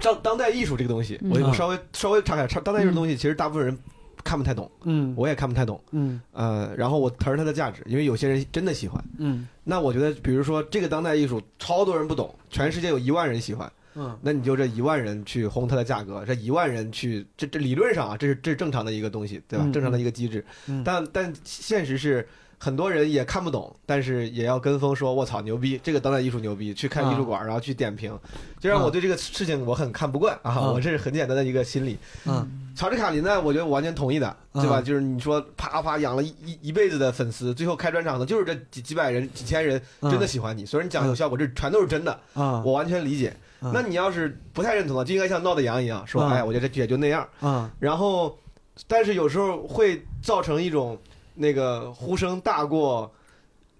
当当代艺术这个东西，我稍微稍微岔开，当代艺术东西其实大部分人看不太懂，嗯我也看不太懂。嗯呃，然后我承认它的价值，因为有些人真的喜欢。嗯那我觉得，比如说这个当代艺术，超多人不懂，全世界有一万人喜欢，嗯那你就这一万人去轰它的价格，这一万人去，这这理论上啊，这是这是正常的一个东西，对吧？嗯正常的一个机制。嗯但但现实是，很多人也看不懂，但是也要跟风说，我操牛逼，这个当代艺术牛逼，去看艺术馆，然后去点评，就让我对这个事情我很看不惯啊！啊我这是很简单的一个心理。嗯乔治卡林呢，我觉得我完全同意的，对吧？嗯就是你说啪啪养了一一一辈子的粉丝，最后开专场的就是这几几百人、几千人嗯真的喜欢你，所以你讲有效果，这全都是真的，啊我完全理解。嗯那你要是不太认同的，就应该像闹的羊一样说，嗯哎，我觉得这也就那样。啊然后，但是有时候会造成一种那个呼声大过，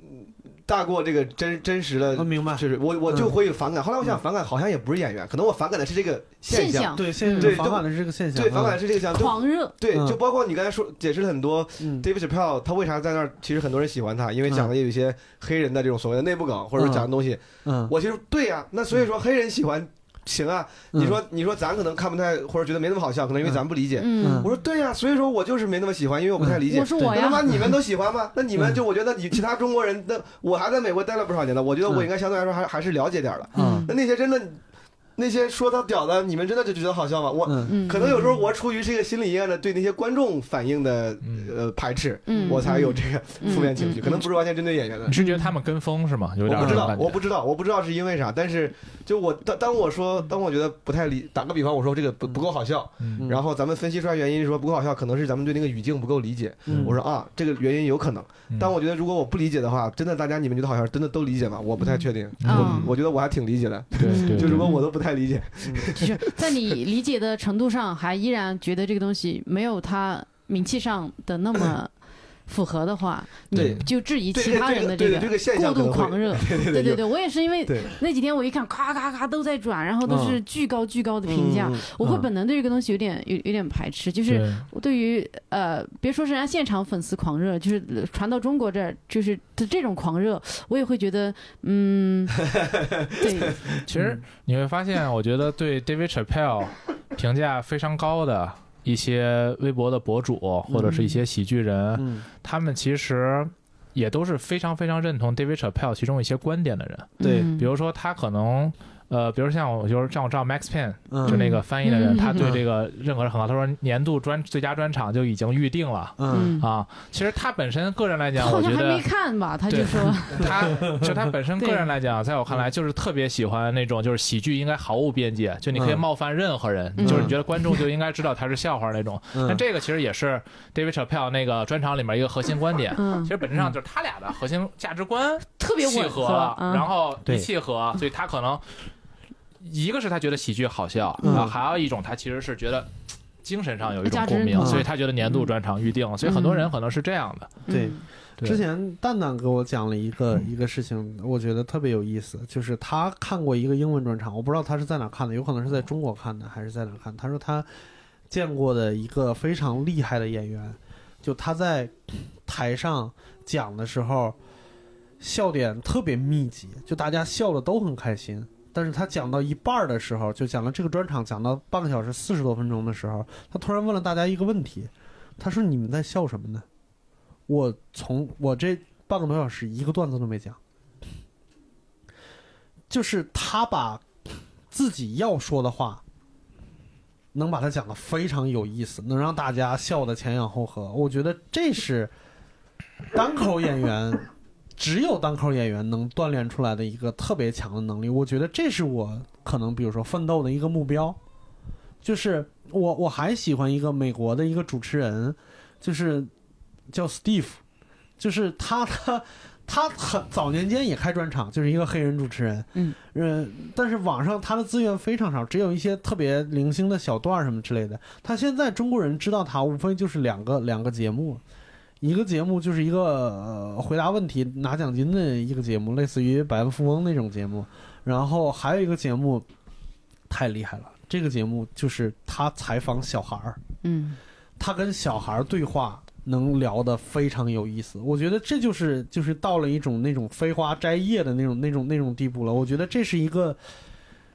嗯大过这个真真实的我。明白。就是我我就嗯。会有反感，后来我想反感好像也不是演员，可能我反感的是这个现象，对，现在对反感的是这个现象。对，反感的是这个现象，狂热，对，嗯。就包括你刚才说解释了很多嗯。David Chappelle 他为啥在那儿，其实很多人喜欢他，因为讲的有一些黑人的这种所谓的内部梗，或者说讲的东西，嗯，我其实对呀、那所以说黑人喜欢行啊，嗯你说你说咱可能看不太或者觉得没那么好笑，可能因为咱不理解。嗯我说对呀、所以说我就是没那么喜欢，因为我不太理解。我是我那他妈，你们都喜欢吗？那你们就我觉得你其他中国人，那我还在美国待了不少年了，我觉得我应该相对来说还还是了解点儿的。嗯那那些真的，那些说他屌的，你们真的就觉得好笑吗？我可能有时候我出于这个心理阴暗的对那些观众反应的嗯。呃排斥，嗯。我才有这个嗯负面情绪，嗯。可能不是完全针对演员的。你。是觉得他们跟风是吗？有点我不知道我不知道，我不知道是因为啥，但是就我当当我说，当我觉得不太理，打个比方，我说这个不不够好笑，嗯。然后咱们分析出来原因，说不够好笑，可能是咱们对那个语境不够理解。嗯。我说啊，这个原因有可能，嗯。但我觉得如果我不理解的话，真的大家你们觉得好笑，真的都理解吗？我不太确定，嗯。我我觉得我还挺理解的，就对如果我都不太太理解，就是在你理解的程度上，还依然觉得这个东西没有它名气上的那么符合的话，你就质疑其他人的这个过度狂热。*laughs* 对对对我也是因为那几天我一看，咔咔咔都在转，然后都是巨高巨高的评价，我会本能对这个东西有点有有点排斥，就是对。我对于呃，别说是人家现场粉丝狂热，就是呃传到中国这儿，就是这这种狂热，我也会觉得，嗯，*laughs* 对，其实你会发现，我觉得对 David Chappelle 评价非常高的一些微博的博主或者是一些喜剧人，嗯，他们其实也都是非常非常认同 David Chappelle 其中一些观点的人。对。嗯。比如说，他可能呃，比如像我就是像我知道 Max Pen，嗯。就那个翻译的人，嗯。他对这个认可是很高。他说年度专最佳专场就已经预定了。嗯。啊，其实他本身个人来讲，我觉得好像还没看吧，他就说，*laughs* 他就他本身个人来讲，在我看来就是特别喜欢那种就是喜剧应该毫无边界，就你可以嗯。冒犯任何人，嗯就是你觉得观众就应该知道他是笑话那种。但嗯这个其实也是 David Chappelle 那个专场里面一个核心观点。嗯。其，实本质上就是他俩的核心价值观特别契吻合然后对。一契合，所以他可能一个是他觉得喜剧好笑，嗯然后还有一种他其实是觉得 *tsk* 精神上有一种共鸣，嗯所以他觉得年度专场预定了。所以很多人可能是这样的。对之前蛋蛋给我讲了一个一个事情，我觉得特别有意思，就是他看过一个英文专场，我不知道他是在哪看的，有可能是在中国看的，还是在哪看。他说他见过的一个非常厉害的演员，就他在台上讲的时候，笑点特别密集，就大家笑的都很开心。但是他讲到一半的时候，就讲了这个专场讲到半个小时四十多分钟的时候，他突然问了大家一个问题，他说：“你们在笑什么呢？”我从我这半个多小时一个段子都没讲，就是他把自己要说的话，能把它讲得非常有意思，能让大家笑得前仰后合。我觉得这是单口演员只有单口演员能锻炼出来的一个特别强的能力。我觉得这是我可能比如说奋斗的一个目标，就是我我还喜欢一个美国的一个主持人，就是叫 Steve，就是他他他很早年间也开专场，就是一个黑人主持人，嗯呃，但是网上他的资源非常少，只有一些特别零星的小段儿什么之类的。他现在中国人知道他，无非就是两个两个节目。一个节目就是一个、呃、回答问题拿奖金的一个节目，类似于百万富翁那种节目。然后还有一个节目太厉害了，这个节目就是他采访小孩儿，嗯他跟小孩儿对话能聊得非常有意思。我觉得这就是就是到了一种那种飞花摘叶的那种那种那种地步了。我觉得这是一个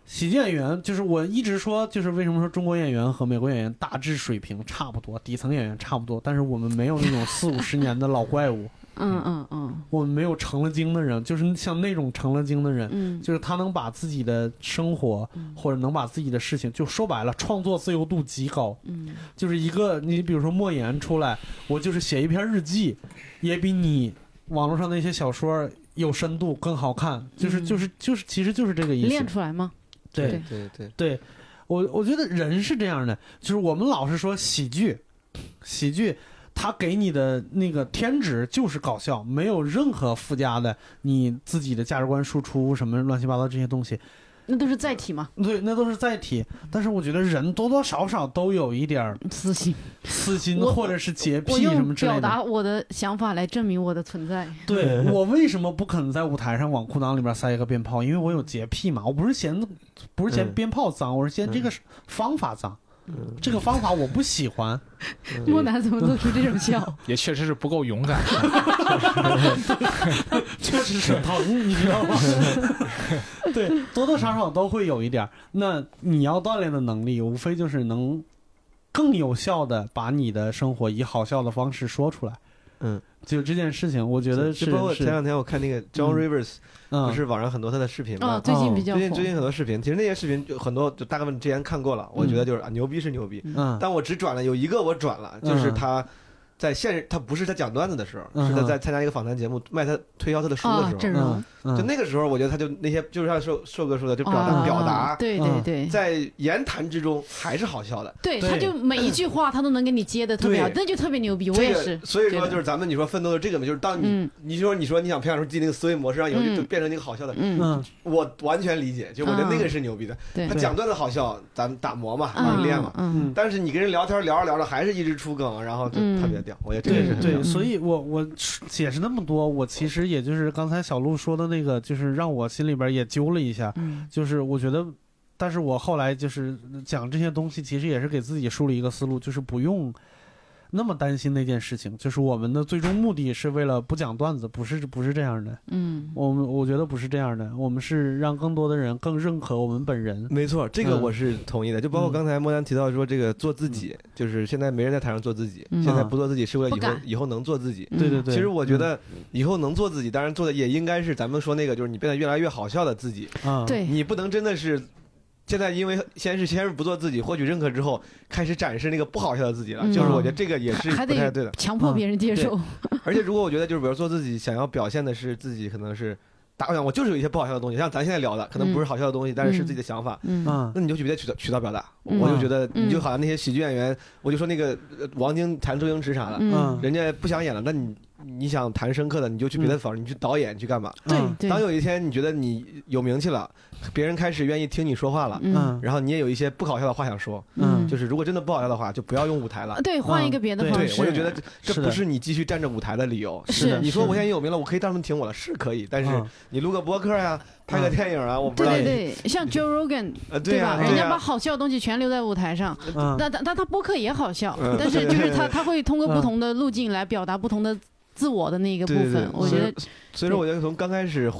喜剧演员，就是我一直说，就是为什么说中国演员和美国演员大致水平差不多，底层演员差不多，但是我们没有那种 *laughs* 四五十年的老怪物，嗯嗯嗯我们没有成了精的人，就是像那种成了精的人。嗯，就是他能把自己的生活，或者能把自己的事情，就说白了，创作自由度极高。嗯就是一个你比如说莫言出来，我就是写一篇日记，也比你网络上那些小说有深度更好看。就是嗯就是就是，其实就是这个意思练。出来吗？对对对，对，我我觉得人是这样的，就是我们老是说喜剧，喜剧。它给你的那个天职就是搞笑，没有任何附加的你自己的价值观输出什么乱七八糟这些东西。那都是载体嘛，对，那都是载体。但是我觉得人多多少少都有一点儿私心。私心或者是洁癖什么之类的。表达我的想法来证明我的存在。对我为什么不肯在舞台上往裤裆里边塞一个鞭炮？因为我有洁癖嘛。我不是嫌不是嫌嗯鞭炮脏，我是嫌这个方法脏。嗯这个方法我不喜欢。莫南怎么做出这种笑？*laughs* 也确实是不够勇敢。*laughs* 确实是 *laughs* 疼，你知道吗？对，多多少少都会有一点。那你要锻炼的能力，无非就是能更有效的把你的生活以好笑的方式说出来。嗯，就这件事情，我觉得是就包括前，两天我看那个 John 嗯。Rivers，嗯，不是网上很多他的视频哦，吗？最近比较最近最。近很多视频，其实那些视频就很多，就大概问之前看过了，我觉得就是啊牛逼是牛逼，嗯。但我只转了有一个我转了，就是他在现实，他不是他讲段子的时候，嗯是他在参加一个访谈节目卖他推销他的书的啊时，候，阵容，嗯，就那个时候，我觉得他就那些就是像瘦瘦哥说的，就表达啊表达，对对对。在言谈之中还是好笑的。对，他就每一句话他都能给你接的特别好，那就特别牛逼。我这个也是，所以说就是咱们你说奋斗的这个嘛，就是当你嗯。你说你说你想培养出自己那个思维模式，让以后就变成那个好笑的，嗯，嗯。我完全理解，就我觉得那个是牛逼的。对。他，讲段子好笑，咱们打磨嘛，往嗯上练嘛。嗯，嗯，但是你跟人聊天聊着聊着，还是一直出梗，然后就嗯。特别屌，我觉得这个对对，是很屌。所以我我解释那么多，我其实也就是刚才小鹿说的那个，就是让我心里边也揪了一下，嗯就是我觉得，但是我后来就是讲这些东西，其实也是给自己树立一个思路，就是不用那么担心那件事情，就是我们的最终目的是为了不讲段子，不是不是这样的，嗯。我们我觉得不是这样的，我们是让更多的人更认可我们本人。没错，这个嗯。我是同意的。就包括嗯。刚才莫丹提到说，这个做自己，就是现在没人在台上做自己，嗯。现在不做自己是为了以后以后能做自己。对对对，其实我觉得以后能做自己，当然做的也应该是咱们说那个，就是你变得越来越好笑的自己。啊，对。你不能真的是现在因为先是先是不做自己，获取认可之后，开始展示那个不好笑的自己了。嗯就是我觉得这个也是不太对的。强迫别人接受，而且如果我觉得就是比如做自己，想要表现的是自己可能是。打我想，我就是有一些不好笑的东西，像咱现在聊的，可能不是好笑的东西，但是是自己的想法。嗯啊那你就去别的渠道渠道表达。嗯我就觉得，嗯你就好像那些喜剧演员，我就说那个呃王晶谈周星驰啥的，嗯，人家不想演了，那你你想谈深刻的，你就去别的方，你去导演去干嘛？对当有一天你觉得你有名气了，别人开始愿意听你说话了，嗯。嗯。然后你也有一些不好笑的话想说，嗯。就是如果真的不好笑的话，就不要用舞台了。啊。对，换一个别的方式，我就觉得这不是你继续站着舞台的理由。是的你说我现在有名了，我可以让他们听我了，是可以，但是嗯。你录个播客呀，拍个电影啊，我不知道。对对对，像 *laughs* Joe Rogan 呃，对呀，吧？人家把好笑的东西全留在舞台上，嗯。但但但他播客也好笑嗯，但是就是他他会通过嗯。不同的路径来表达不同的自我的那个部分，我觉得，所以说，我觉得从刚开始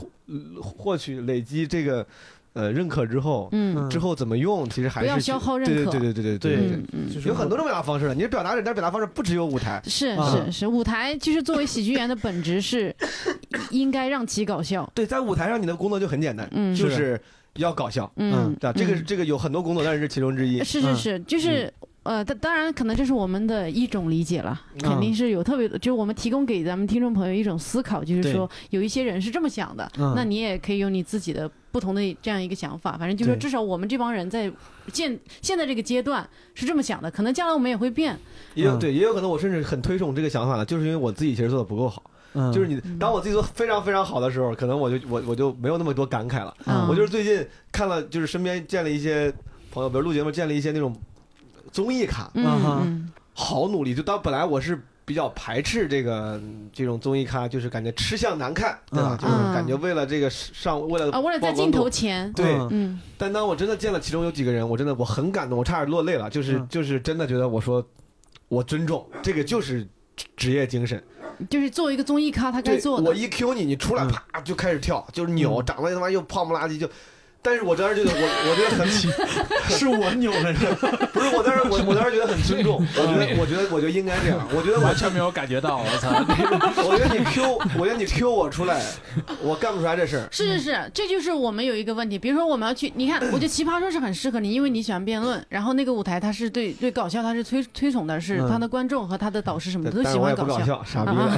获取、累积这个呃认可之后，嗯，之后怎么用，其实还是不要消耗认可，对对对对对对，有很多种表达方式了。你表达人，但表达方式不只有舞台，是是是，舞台就是作为喜剧演员的本质是 *coughs* 应该让其搞笑。对，在舞台上你的工作就很简单，就是要搞笑，嗯，对，这个这个有很多工作，但是是其中之一，是是是，就是。呃，当当然，可能这是我们的一种理解了，嗯肯定是有特别，就是我们提供给咱们听众朋友一种思考，就是说有一些人是这么想的，嗯那你也可以有你自己的不同的这样一个想法。反正就是说，至少我们这帮人在现现在这个阶段是这么想的，可能将来我们也会变。嗯也有对，也有可能我甚至很推崇这个想法了，就是因为我自己其实做的不够好。嗯就是你当我自己做非常非常好的时候，可能我就我我就没有那么多感慨了。嗯，我就是最近看了，就是身边见了一些朋友，比如录节目见了一些那种综艺咖，嗯好努力。就当本来我是比较排斥这个这种综艺咖，就是感觉吃相难看，对吧？嗯就是感觉为了这个上，为了啊，为了在镜头前，对。嗯嗯但当我真的见了其中有几个人，我真的我很感动，我差点落泪了。就是嗯就是真的觉得，我说我尊重这个就是职职业精神。就是作为一个综艺咖，他该，做的我。一 Q 你，你出来嗯啪就开始跳，就是扭，嗯长得他妈又胖不拉几就。但是我当时觉得我我觉得很 *laughs* 是我扭的是吧？*laughs* 不是我当时我我当时觉得很尊重，我觉得我觉得我就应该这样，我觉得完全没有感觉到，我操！*laughs* 我觉得你 Q，我觉得你 Q 我出来，我干不出来这事儿。是是是，这就是我们有一个问题。比如说，我们要去，你看，我觉得奇葩说是很适合你，因为你喜欢辩论，然后那个舞台它是对对搞笑，它是推推崇的，是嗯他的观众和他的导师什么的都喜欢笑。搞笑，傻逼啊。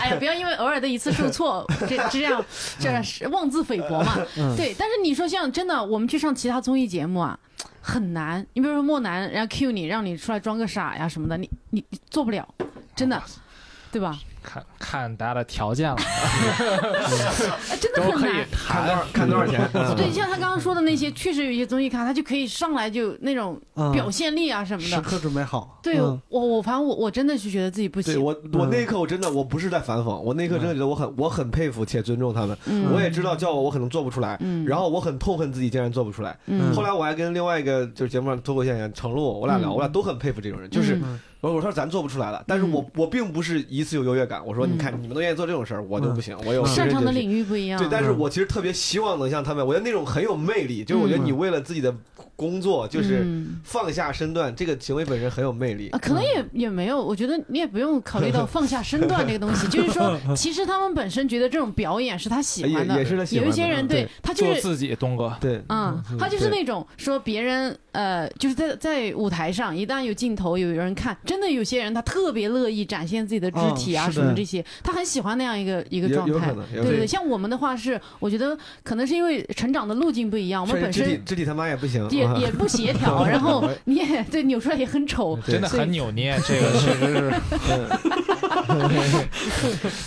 哎呀，不要因为偶尔的一次受挫，这这样这样是妄自菲薄嘛。嗯对，但是你说像真的，我们去上其他综艺节目啊，*tsk* 很难。你比如说莫南，然后 Q 你，让你出来装个傻呀什么的，你你你做不了，真的，*laughs* 对吧？看看大家的条件了，*laughs* 哎真的很难。看多少谈。看多少钱？*laughs* 嗯对，像他刚刚说的那些，确实有一些综艺咖，他就可以上来就那种嗯表现力啊什么的。时刻准备好。对嗯我，我反正我我真的是觉得自己不行。对我，我那一刻我真的我不是在反讽，我那一刻真的觉得我很我很佩服且尊重他们。嗯我也知道叫我我可能做不出来，嗯然后我很痛恨自己竟然做不出来。嗯后来我还跟另外一个就是节目上脱口秀演员程璐，我俩聊，嗯我俩都很佩服这种人，就是嗯我我说咱做不出来了，但是我我并不是一次有优越感，我说嗯你看你们都愿意做这种事儿，我就不行，我有擅长的域。领域不一样。对，但是我其实特别希望能像他们，我觉得那种很有魅力，就是我觉得你为了自己的工作，就是嗯。放下身段，这个行为本身很有魅力。啊，。可能也也没有，我觉得你也不用考虑到 *laughs* 放下身段这个东西，就是说，*laughs* 其实他们本身觉得这种表演是他喜欢的，也也是他喜欢的有一些人对对。他就是。做自己，东哥，对，嗯，他就是那种说别人呃，就是在在舞台上，一旦有镜头有人看，真的有些人他特别乐意展现自己的肢体啊什么这些，他很喜欢那样一个一个状态。对对对，像我们的话是，我觉得可能是因为成长的路径不一样，我们本身肢体他妈也不行，也不协调，*laughs* 然后你也对扭出来也很丑，真的很扭捏，这个确实是。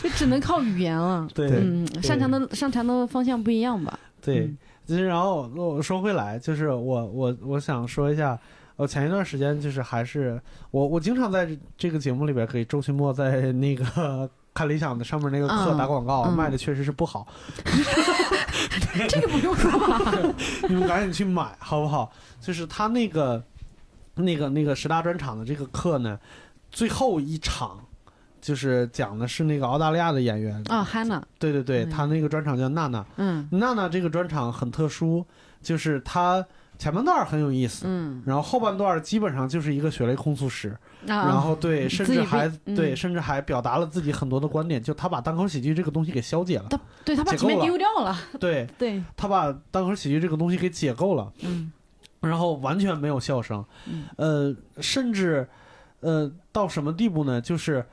就只能靠语言了。对嗯，擅长的擅长的方向不一样吧？对嗯，就是然后我说回来，就是我我我想说一下，呃，前一段时间就是还是我我经常在这个节目里边给周奇墨在那个看理想的上面那个课嗯。打广告，嗯。卖的确实是不好，*laughs* 这个不用说吧？*laughs* 你们赶紧去买好不好？就是他那个那个那个十大专场的这个课呢，最后一场就是讲的是那个澳大利亚的演员，啊对对对，嗯。他那个专场叫娜娜，嗯。娜娜这个专场很特殊，就是她前半段很有意思。嗯。然后后半段基本上就是一个血泪控诉史，啊，然后对，甚至还对，甚至还表达了自己很多的观点，就他把单口喜剧这个东西给消解了，他对他把前面丢掉了，对。对，他把单口喜剧这个东西给解构了，嗯。然后完全没有笑声，嗯。呃，甚至呃到什么地步呢？就是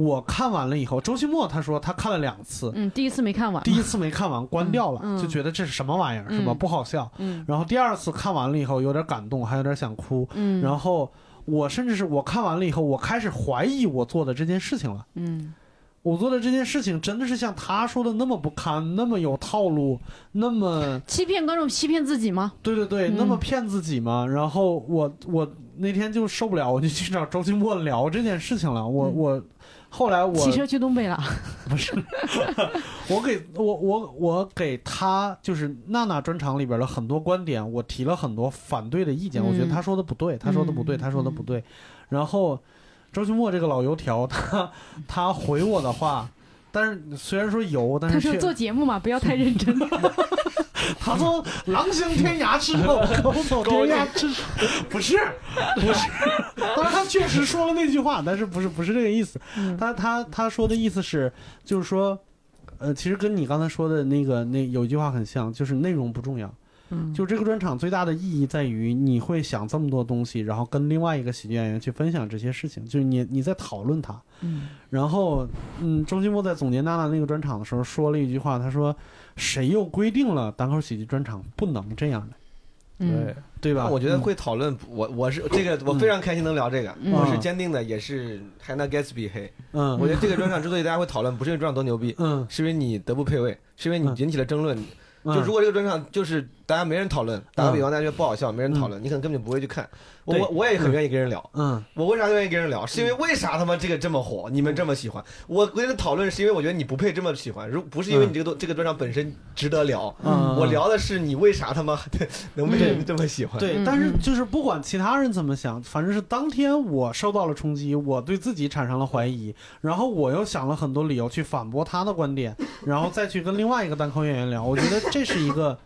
我看完了以后，周奇墨他说他看了两次，嗯，第一次没看完，第一次没看完关掉了，嗯嗯就觉得这是什么玩意儿，是吧？嗯不好笑。嗯然后第二次看完了以后有点感动，还有点想哭，嗯，然后我甚至是我看完了以后，我开始怀疑我做的这件事情了。嗯我做的这件事情真的是像他说的那么不堪，那么有套路，那么欺骗观众，欺骗自己吗？对对对，嗯那么骗自己吗？然后我我那天就受不了，我就去找周奇墨聊这件事情了。我、嗯我后来我骑车去东北了，*laughs* 不是，*laughs* 我给我我我给他就是娜娜专场里边的很多观点，我提了很多反对的意见，嗯我觉得他说的不对，他说的不对，嗯他说的不对。然后周奇墨这个老油条，他 *laughs* 他回我的话。但是虽然说油，但他说是做节目嘛，不要太认真。他说“狼行天涯赤 *laughs* 手，狗走天涯赤手”，不是，不是。*laughs* 当然，他确实说了那句话，但是不是不是这个意思。嗯他他他说的意思是，就是说，呃，其实跟你刚才说的那个那有一句话很像，就是内容不重要。嗯，就这个专场最大的意义在于，你会想这么多东西，然后跟另外一个喜剧演员去分享这些事情，就是你你在讨论他。嗯然后，嗯，周奇墨在总结娜娜那个专场的时候说了一句话，他说：“谁又规定了单口喜剧专场不能这样的，对。对吧？”我觉得会讨论，我我是这个，我非常开心能聊这个，嗯。我是坚定的，也是 Hannah Gatsby 黑。嗯，我觉得这个专场之所以大家会讨论，不是因为专场多牛逼，嗯，是因为你德不配位，是因为你嗯。引起了争论。嗯。就如果这个专场就是大家没人讨论，打个比方，大家觉得不好笑，没人讨论，你可能根本就不会去看。我我我也很愿意跟人聊。嗯。我为啥愿意跟人聊？是因为为啥他妈这个这么火，你们这么喜欢？我跟人讨论是因为我觉得你不配这么喜欢，如不是因为你这个东这个专场本身值得聊，嗯，我聊的是你为啥他妈 *laughs* 能被人这么喜欢？对，嗯。但是嗯就是不管其他人怎么想，反正是当天我受到了冲击，我对自己产生了怀疑，然后我又想了很多理由去反驳他的观点，然后再去跟另外一个单口演员聊，我觉得这是一个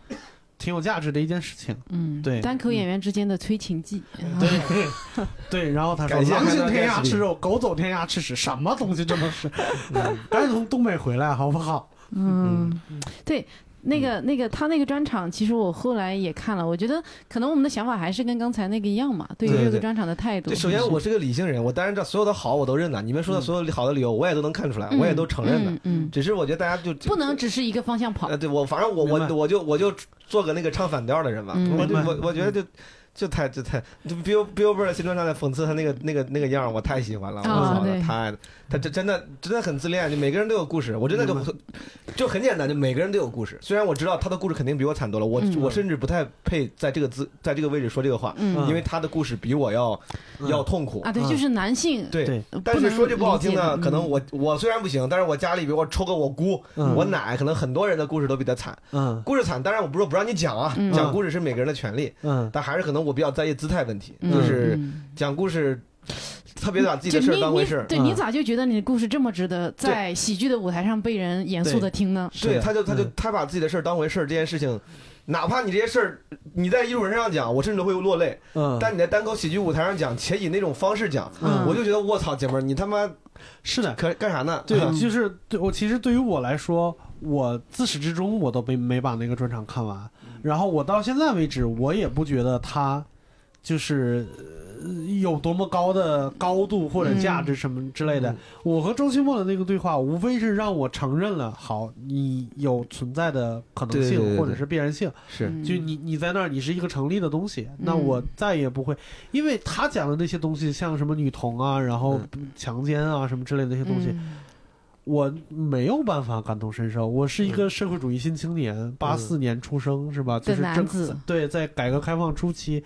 挺有价值的一件事情。嗯，对单口演员之间的催情剂。*laughs* 对对，然后他说感：“谢狼行天涯吃肉，狗走天涯吃屎，什么东西这么是？*laughs* 赶紧从东北回来好不好？嗯，对。那个、那个，他那个专场，其实我后来也看了，我觉得可能我们的想法还是跟刚才那个一样嘛，对于这个专场的态度。对，首先我是个理性人，我当然知道所有的好我都认了，你们说的所有好的理由我也都能看出来，我也都承认的。嗯嗯，只是我觉得大家就不能只是一个方向跑呃，。对我反正我我我就我就做个那个唱反调的人吧，嗯我就我我觉得就就太就太就 Bill Billboard 新专上在讽刺他那个那个那个样儿，我太喜欢了，我操，啊对。太他这真的真的很自恋，就每个人都有故事，我真的就就很简单，就每个人都有故事。虽然我知道他的故事肯定比我惨多了，我嗯。我甚至不太配在这个资在这个位置说这个话，嗯。因为他的故事比我要嗯。要痛苦。啊，对，嗯。就是男性。对但是说句不好听的，可能我我虽然不行，但是我家里比如我抽个我姑、嗯。我奶，可能很多人的故事都比他惨。嗯。故事惨，当然我不是说不让你讲啊，嗯。讲故事是每个人的权利，嗯。但还是可能我比较在意姿态问题，嗯就是嗯讲故事特别把自己的事儿当回事儿。嗯对你咋就觉得你的故事这么值得在喜剧的舞台上被人严肃的听呢？对，他就他就嗯他把自己的事儿当回事儿，这件事情，哪怕你这些事儿你在艺术人上讲，我甚至都会落泪，嗯，但你在单口喜剧舞台上讲，且以那种方式讲，嗯我就觉得我操，姐们儿，你他妈是的，可干啥呢？对，嗯就是对我其实对于我来说，我自始至终我都没没把那个专场看完，然后我到现在为止，我也不觉得他就是。呃有多么高的高度或者价值什么之类的，嗯。我和周奇墨的那个对话，无非是让我承认了，好，你有存在的可能性或者是必然性，是。嗯。就你你在那儿，你是一个成立的东西，那嗯。我再也不会，因为他讲的那些东西，像什么女童啊，然后强奸啊什么之类的那些东西，嗯我没有办法感同身受。我是一个社会主义新青年，八四年出生是吧？就是男正子对，在改革开放初期，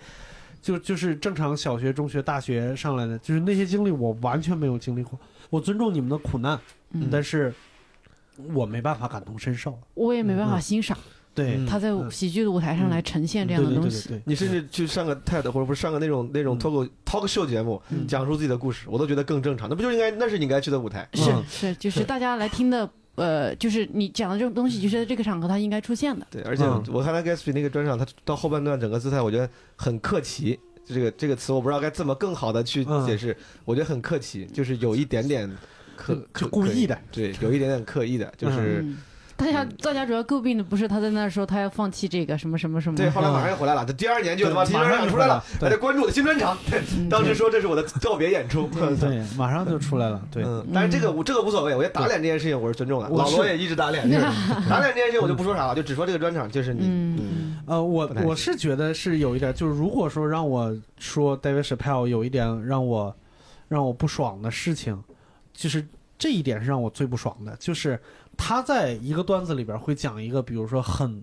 就就是正常小学、中学、大学上来的，就是那些经历我完全没有经历过。我尊重你们的苦难，嗯但是我没办法感同身受。我也没办法嗯欣赏对，嗯他在嗯喜剧的舞台上来呈现这样的东西。对对对，你甚至去上个 TED 或者不是上个那种那种嗯脱口 talk show 节目，嗯讲述自己的故事，我都觉得更正常。那不就应该那是你应该去的舞台？是嗯是，就是大家来听的，呃，就是你讲的这种东西，就是在这个场合它应该出现的。对，而且嗯我看他 Gatsby 那个专场，他到后半段整个姿态，我觉得很客气。这个这个词我不知道该怎么更好的去嗯解释，我觉得很客气，就是有一点点刻就故意的，对，有一点点刻意的，就是嗯，大家大家主要诟病的不是他在那说他要放弃这个什么什么什么，对。后来马上又回来了，他第二年就他妈马上就出来了大家关注我的新专场。嗯 *laughs* 当时说这是我的告别演出，对，马上就出来了。对，嗯，但是这个我这个无所谓，我觉得打脸这件事情我是尊重的。老罗也一直打脸，*laughs* 就是 *laughs* 打脸这件事情我就不说啥了，就只说这个专场，就是你，呃，我我是觉得是有一点，就是如果说让我说 David Chappelle 有一点让我让我不爽的事情，就是这一点是让我最不爽的，就是他在一个段子里边会讲一个，比如说很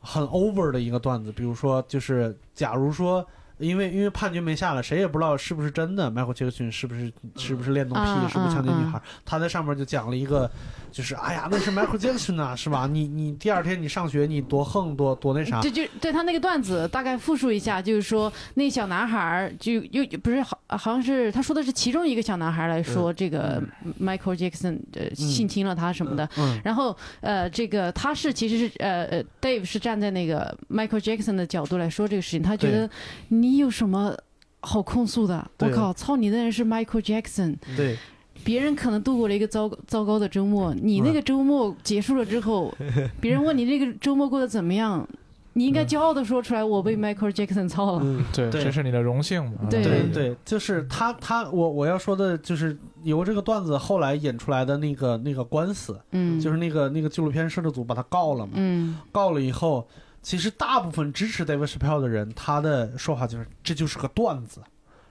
很 over 的一个段子，比如说就是假如说。因为因为判决没下来，谁也不知道是不是真的。迈克尔·杰克逊是不是是不是恋童癖，啊是不是强奸女啊孩？他在上面就讲了一个，就是哎呀，那是 Michael Jackson 啊，是吧？你你第二天你上学，你多横多多那啥。对，就对他那个段子大概复述一下，就是说那小男孩儿就又不是好好像是他说的是其中一个小男孩来说这个 Michael Jackson 呃性侵了他什么的，嗯然后呃这个他是其实是呃呃 Dave 是站在那个 Michael Jackson 的角度来说这个事情，他觉得你有什么好控诉的？我靠，操你的人是 Michael Jackson，对，别人可能度过了一个糟糟糕的周末，你那个周末结束了之后，别人问你这个周末过得怎么样，你应该骄傲的说出来，我被 Michael Jackson 操了。嗯，对，对。这是你的荣幸嘛？对。对对，就是他他我我要说的就是由这个段子后来引出来的那个那个官司，嗯，就是那个那个纪录片摄制组把他告了嘛，嗯。告了以后，其实大部分支持 David Chappelle 的人，他的说法就是这就是个段子，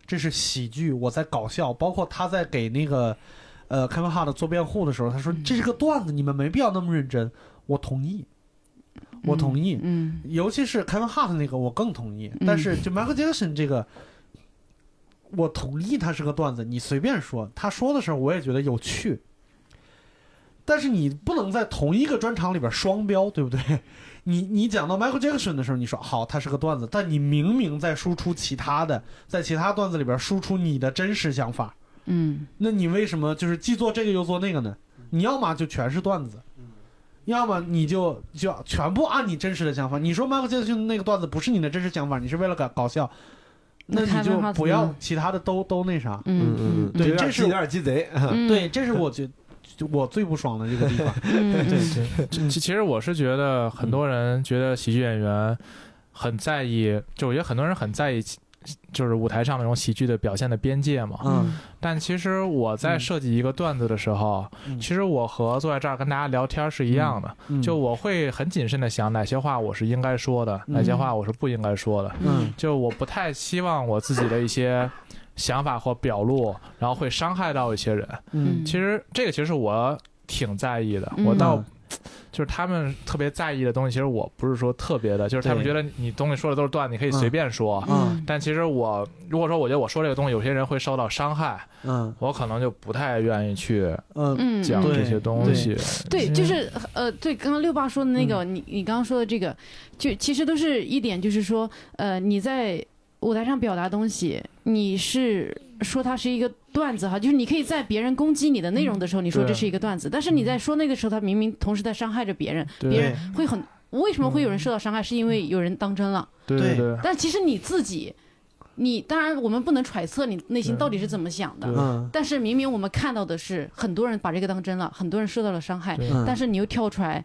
这是喜剧，我在搞笑。包括他在给那个呃 Kevin Hart 做辩护的时候，他说嗯这是个段子，你们没必要那么认真。我同意，我同意。嗯尤其是 Kevin Hart 那个，我更同意。嗯但是就 Michael Jackson 这个，我同意他是个段子，你随便说，他说的时候我也觉得有趣。但是你不能在同一个专场里边双标，对不对？你你讲到 Michael Jackson 的时候，你说好，他是个段子，但你明明在输出其他的，在其他段子里边输出你的真实想法，嗯那你为什么就是既做这个又做那个呢？你要么就全是段子，要么你就就要全部按你真实的想法。你说 Michael Jackson 那个段子不是你的真实想法，你是为了搞搞笑，那那你就不要其他的都都那啥。嗯嗯对这是有点鸡贼，嗯，对，这是我觉就我最不爽的这个地方。*laughs* 嗯。对对。其其实我是觉得很多人觉得喜剧演员很在意，就我觉得很多人很在意，就是舞台上那种喜剧的表现的边界嘛。嗯。但其实我在嗯。设计一个段子的时候，嗯。其实我和坐在这儿跟大家聊天是一样的，嗯。就我会很谨慎的想哪些话我是应该说的，嗯哪些话我是不应该说的。嗯。就我不太希望我自己的一些想法或表露，然后会伤害到一些人。嗯。其实这个其实我挺在意的，嗯。我倒就是他们特别在意的东西，其实我不是说特别的，就是他们觉得你东西说的都是段子，你可以随便说。嗯。但其实我如果说我觉得我说这个东西，有些人会受到伤害，嗯。我可能就不太愿意去嗯嗯讲这些东西。对，嗯。就是呃，对，刚刚六爸说的那个，你你刚刚说的这个，就其实都是一点，就是说，呃，你在舞台上表达东西，你是说它是一个段子哈，就是你可以在别人攻击你的内容的时候，你说这是一个段子，但是你在说那个时候，他明明同时在伤害着别人，别人会很。为什么会有人受到伤害？是因为有人当真了。对但其实你自己，你当然我们不能揣测你内心到底是怎么想的。但是明明我们看到的是很多人把这个当真了，很多人受到了伤害，但是你又跳出来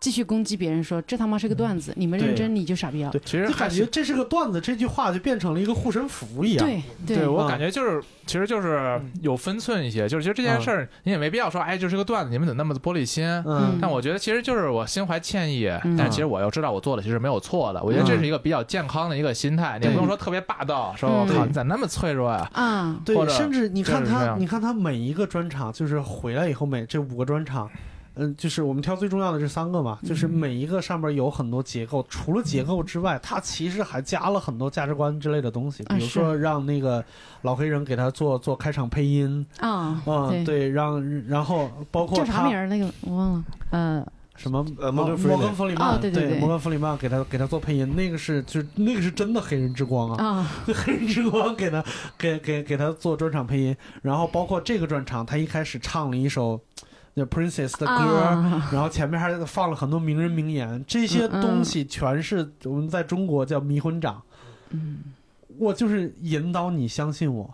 继续攻击别人说这他妈是个段子，你们认真你就傻逼了。对，其实就感觉这是个段子，这句话就变成了一个护身符一样。对对。我嗯。感觉就是，其实就是有分寸一些，就是其实这件事儿你也没必要说，哎，就是个段子，你们怎么那么玻璃心？嗯。但我觉得其实就是我心怀歉意，嗯。但其实我又知道我做的其实没有错的。我觉得这是一个比较健康的一个心态，你也不用说特别霸道，说我嗯靠对你咋那么脆弱呀？啊，对甚至你看他，你看他每一个专场，就是回来以后每这五个专场，嗯，就是我们挑最重要的这三个嘛，就是每一个上面有很多结构，除了结构之外，它其实还加了很多价值观之类的东西，啊比如说让那个老黑人给他做做开场配音，啊，嗯，对，让然后包括叫啥名儿？那个我忘了，呃，什么呃摩根弗里曼摩根弗里曼，哦对对对摩根弗里曼给他给他做配音，那个是就是那个是真的黑人之光啊，啊，黑人之光给他给给给他做专场配音，然后包括这个专场，他一开始唱了一首那 Princess 的歌，啊。然后前面还放了很多名人名言，这些东西全是我们在中国叫迷魂掌。嗯，我就是引导你相信我，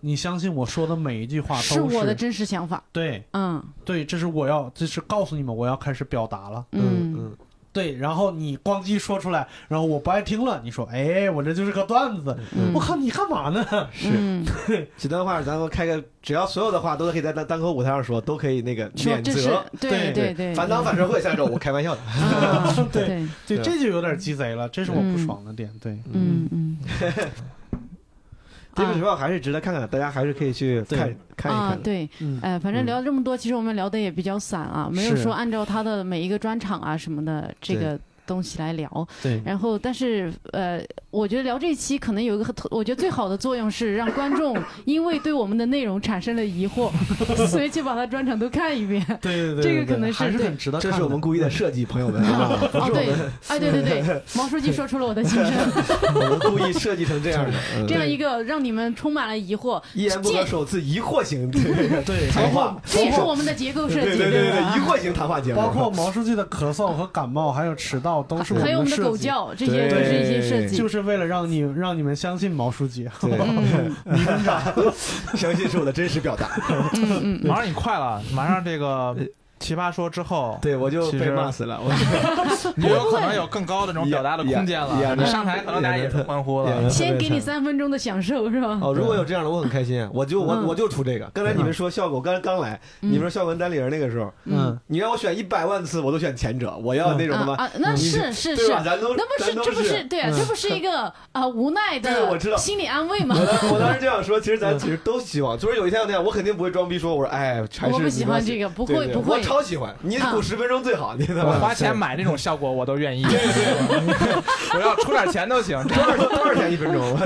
你相信我说的每一句话都是都我的真实想法，对。嗯。对，这是我要，这是告诉你们我要开始表达了。嗯嗯，对，然后你咣叽说出来，然后我不爱听了，你说，哎，我这就是个段子，嗯，我靠，你干嘛呢？是，*laughs* 这段话，咱们开个，只要所有的话都可以在单单口舞台上说，都可以那个免责。对对对对，反党反社会，下周我开玩笑的。*laughs* 啊，对 *laughs* 对，对，对这就有点鸡贼了，这是我不爽的点。对，嗯嗯，这个学校还是值得看看的，大家还是可以去看看一看，的。啊对，嗯，呃，反正聊了这么多，其实我们聊的也比较散啊，没有说按照他的每一个专场啊什么的这个东西来聊。对，然后，但是呃，我觉得聊这一期可能有一个特，我觉得最好的作用是让观众 *laughs* 因为对我们的内容产生了疑惑，*laughs* 所以去把它专场都看一遍。对对对，这个可能是对还是很值得看。这是我们故意的设计，朋友们，*laughs* 哦不是我对们，哎对对对，毛书记说出了我的心声，我们故意设计成这样的。嗯这样一个让你们充满了疑惑，一言不合首次疑惑型对对，谈话，这也是我们的结构设计，对对对对对，吧？疑？惑型谈话节目，包括毛书记的咳嗽和感冒，还有迟到，都是还有我们的的设计，狗叫，这些都是一些设计。就是为了让你让你们相信毛书记。对嗯迷魂掌，*laughs* 相信是我的真实表达。嗯嗯马上你快了，马上这个奇葩说之后，对我就被骂死了，我 *laughs* 你有可能有更高的这种表达的空间了。你上台可能大家也是欢呼了。先给你三分钟的享受是吧？哦，如果有这样的，我很开心。我就我嗯我就出这个。刚才你们说效果，刚才刚来，嗯你们说效果跟单立人那个时候，嗯，你让我选一百万次，我都选前者。我要那种什么，啊啊，那是是是，咱都那不是这不是对这不是一个啊无奈对我知道的心理安慰吗我？当时这样说，*laughs* 其实咱其实都希望，就是有一天那样，我肯定不会装逼说，我说哎，还是我不喜欢这个，不会不会。超喜欢，你补十分钟最好，你知道吧？我花钱买那种效果我都愿意，*laughs* 我要出点钱都行，多少多少钱一分钟？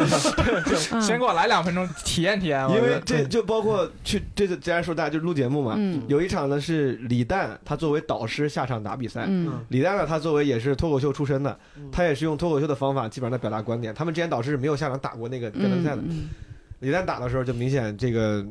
嗯 *laughs* 先给我来两分钟体验体验。因为这就包括去这次，既然说大家就录节目嘛，嗯有一场呢是李诞，他作为导师下场打比赛。嗯李诞呢，他作为也是脱口秀出身的嗯，他也是用脱口秀的方法，基本上在表达观点。他们之前导师是没有下场打过那个辩论赛的。嗯李诞打的时候就明显这个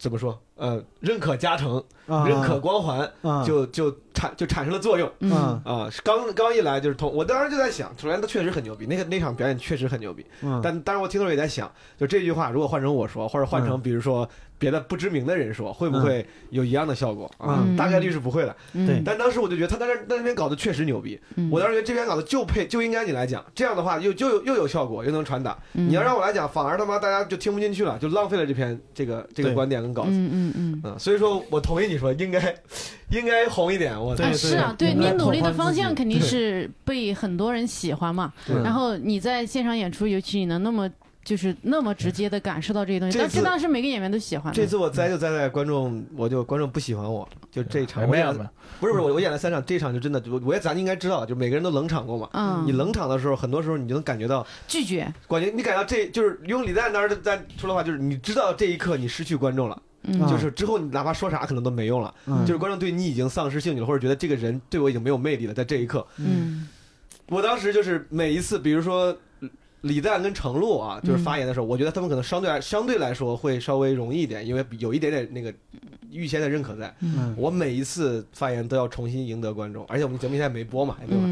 怎么说？呃，认可加成，啊认可光环，啊就就产就产生了作用。嗯嗯啊，是刚刚一来就是同，我当时就在想，首先他确实很牛逼，那个那场表演确实很牛逼。嗯，但当时我听的时候也在想，就这句话如果换成我说，或者换成比如说别的不知名的人说，会不会有一样的效果啊？嗯大概率是不会的。嗯对但当时我就觉得他在那那边搞的确实牛逼，嗯我当时觉得这篇稿子就配就应该你来讲，这样的话又就又有效果，又能传达。嗯你要让我来讲，反而他妈大家就听不进去了，就浪费了这篇这个这个观点跟稿子。嗯嗯嗯。嗯，所以说我同意你说应该 *laughs* 应该红一点，我对啊，是啊，对你努力的方向肯定是被很多人喜欢嘛。对然后你在现场演出，尤其你能那么就是那么直接的感受到这些东西，但这当然是每个演员都喜欢。这次我栽就栽在观众，我就观众不喜欢我，就这一场我演了没有，不是不是我我演了三场，这场就真的我我也咱应该知道，就每个人都冷场过嘛。嗯，你冷场的时候，很多时候你就能感觉到，拒绝，感觉你感觉到这就是用李诞当时在说的话，就是你知道这一刻你失去观众了，嗯，啊就是之后你哪怕说啥可能都没用了，嗯就是观众对你已经丧失兴趣了，或者觉得这个人对我已经没有魅力了，在这一刻，嗯我当时就是每一次，比如说李诞跟程璐啊，就是发言的时候，我觉得他们可能相对来相对来说会稍微容易一点，因为有一点点那个预先的认可在。嗯我每一次发言都要重新赢得观众，而且我们节目现在没播嘛，对吧？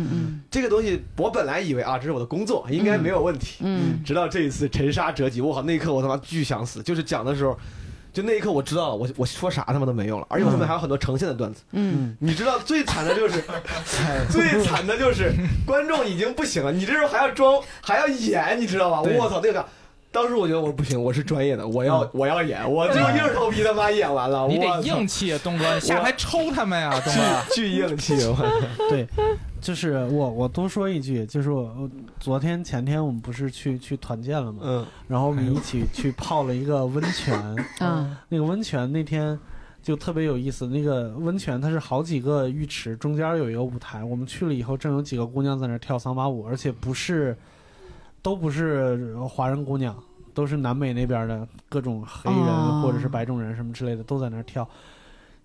这个东西我本来以为啊，这是我的工作，应该没有问题。嗯直到这一次沉沙折戟，我靠，那一刻我他妈巨想死。就是讲的时候，就那一刻我知道了，我我说啥他妈都没用了，而且我后面还有很多呈现的段子。嗯你知道最惨的就是，*laughs* 最惨的就是观众已经不行了，你这时候还要装，还要演，你知道吧？我操，那个。当时我觉得我不行，我是专业的，我要、我要演，我就硬着头皮他妈演完了，你得我硬气啊，东哥，下台抽他们呀，东哥。巨硬气，我 *laughs* 对，就是我我多说一句，就是我我昨天前天我们不是去去团建了嘛？嗯然后我们一起去泡了一个温泉，*laughs* 嗯那个温泉那天就特别有意思。那个温泉它是好几个浴池，中间有一个舞台。我们去了以后，正有几个姑娘在那跳桑巴舞，而且不是，都不是华人姑娘，都是南美那边的各种黑人、哦或者是白种人什么之类的都在那儿跳。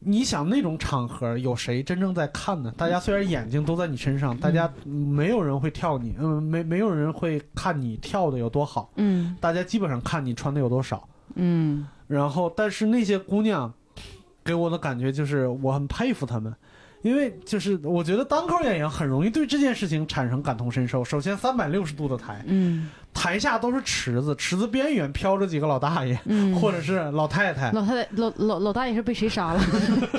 你想那种场合有谁真正在看呢？大家虽然眼睛都在你身上，大家没有人会跳你，嗯，没没有人会看你跳的有多好，嗯大家基本上看你穿的有多少。嗯然后，但是那些姑娘给我的感觉就是我很佩服她们，因为就是我觉得单口演员很容易对这件事情产生感同身受。首先，三百六十度的台，嗯台下都是池子，池子边缘飘着几个老大爷、嗯，或者是老太太，老太太老老老大爷是被谁杀了？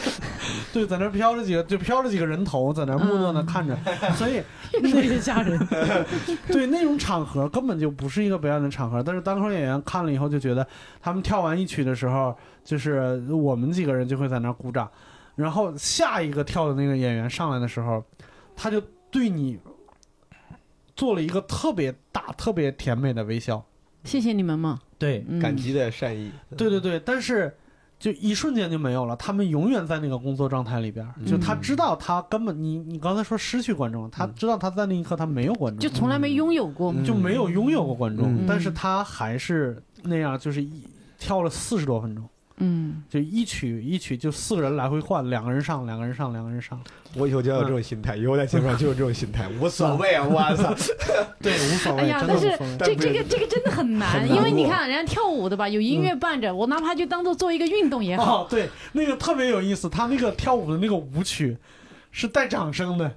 *laughs* 对，在那飘着几个，就飘着几个人头，在那儿木讷的嗯看着，所以越说越吓人。*laughs* 对那种场合根本就不是一个表演的场合，但是单口演员看了以后就觉得，他们跳完一曲的时候，就是我们几个人就会在那儿鼓掌，然后下一个跳的那个演员上来的时候，他就对你做了一个特别大、特别甜美的微笑。谢谢你们嘛。对，嗯感激的善意，对对对，但是。就一瞬间就没有了，他们永远在那个工作状态里边儿。就他知道他根本你你刚才说失去观众，他知道他在那一刻他没有观众，就从来没拥有过就没有拥有过观众，嗯但是他还是那样，就是一跳了四十多分钟，嗯，就一曲一曲就四个人来回换，两个人上，两个人上，两个人上，我以后就要有这种心态，以后在节目上就有这种心态，无所谓啊，我操！*laughs* 对，无所谓，哎呀，但是。这这个这个真的很难，很难因为你看人家跳舞的吧，有音乐伴着，我哪怕就当做做一个运动也好。哦，对，那个特别有意思，他那个跳舞的那个舞曲是带掌声的，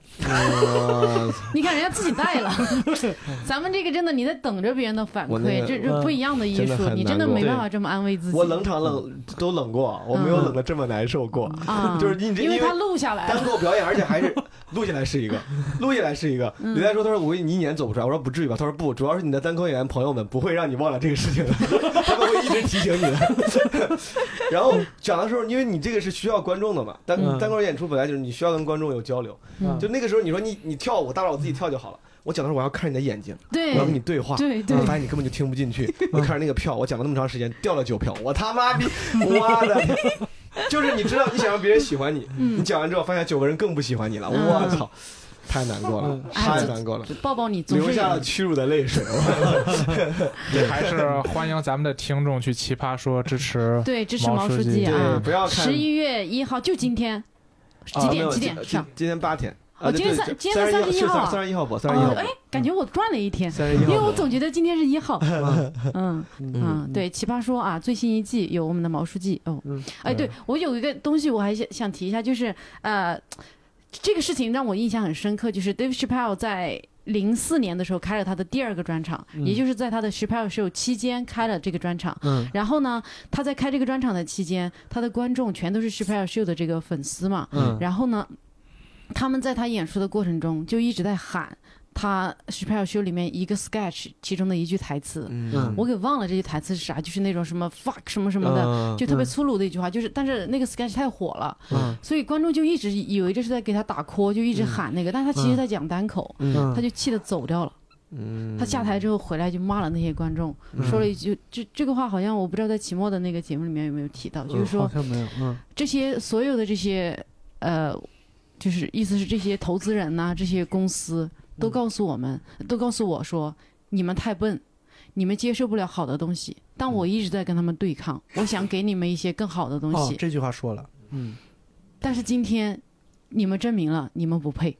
你看人家自己带了，*laughs* 咱们这个真的你在等着别人的反馈，这这不一样的艺术，你真的没办法这么安慰自己。我冷场冷都冷过，我没有冷的这么难受过。啊，就是你这因为他录下来单。口表演，而且还是录下来是一个，录下来是一个。*laughs* 嗯李诞说：“他说我你一年走不出来。”我说：“不至于吧？”他说：“不，主要是你的单口演员朋友们不会让你忘了这个事情的，*laughs* 他们会一直提醒你的。”然后讲的时候，因为你这个是需要观众的嘛，单嗯单口演出本来就是你需要跟观众有交流。嗯就那个时候，你说你你跳舞，大不了我自己跳就好了。我讲的时候，我要看你的眼睛，对我要跟你对话。对对我发现你根本就听不进去。*laughs* 我看着那个票，我讲了那么长时间，掉了九票，我他妈逼，我的！*laughs* 就是你知道，你想让别人喜欢你，嗯你讲完之后发现九个人更不喜欢你了，嗯我操，太难过了嗯，太难过了，抱抱你，总是流下了屈辱的泪水。*laughs* 还是欢迎咱们的听众去奇葩说支持。对支持毛书记啊。不要看十一月一号就今天，几点几点上？今今天八天，哦今天三今天三才31号啊三十一号播，三十一号哎，，感觉我赚了一天，三十一号，因为我总觉得今天是一号。*laughs* 嗯嗯嗯，对，奇葩说啊，最新一季有我们的毛书记哦。嗯哎，对我有一个东西我还想想提一下，就是呃，这个事情让我印象很深刻，就是 Dave Chappelle 在。零四年的时候开了他的第二个专场，嗯也就是在他的 Chappelle Show 期间开了这个专场。嗯然后呢，他在开这个专场的期间，他的观众全都是 Chappelle Show 的这个粉丝嘛。嗯然后呢，他们在他演出的过程中就一直在喊他 Chappelle Show 里面一个 sketch 其中的一句台词，嗯。我给忘了这句台词是啥，就是那种什么 fuck 什么什么的，的就特别粗鲁的一句话，就是但是那个 sketch 太火了，嗯。所以观众就一直以为这是在给他打 call，就一直喊那个，但他其实在讲单口，嗯。他就气得走掉了。嗯。他下台之后回来就骂了那些观众，嗯。说了一句，这这个话好像我不知道在期末的那个节目里面有没有提到，就是说好像没有，嗯。这些所有的这些呃，就是意思是这些投资人呐、这些公司都告诉我们，都告诉我说你们太笨，你们接受不了好的东西，但我一直在跟他们对抗，我想给你们一些更好的东西，，哦这句话说了，嗯。但是今天你们证明了你们不配。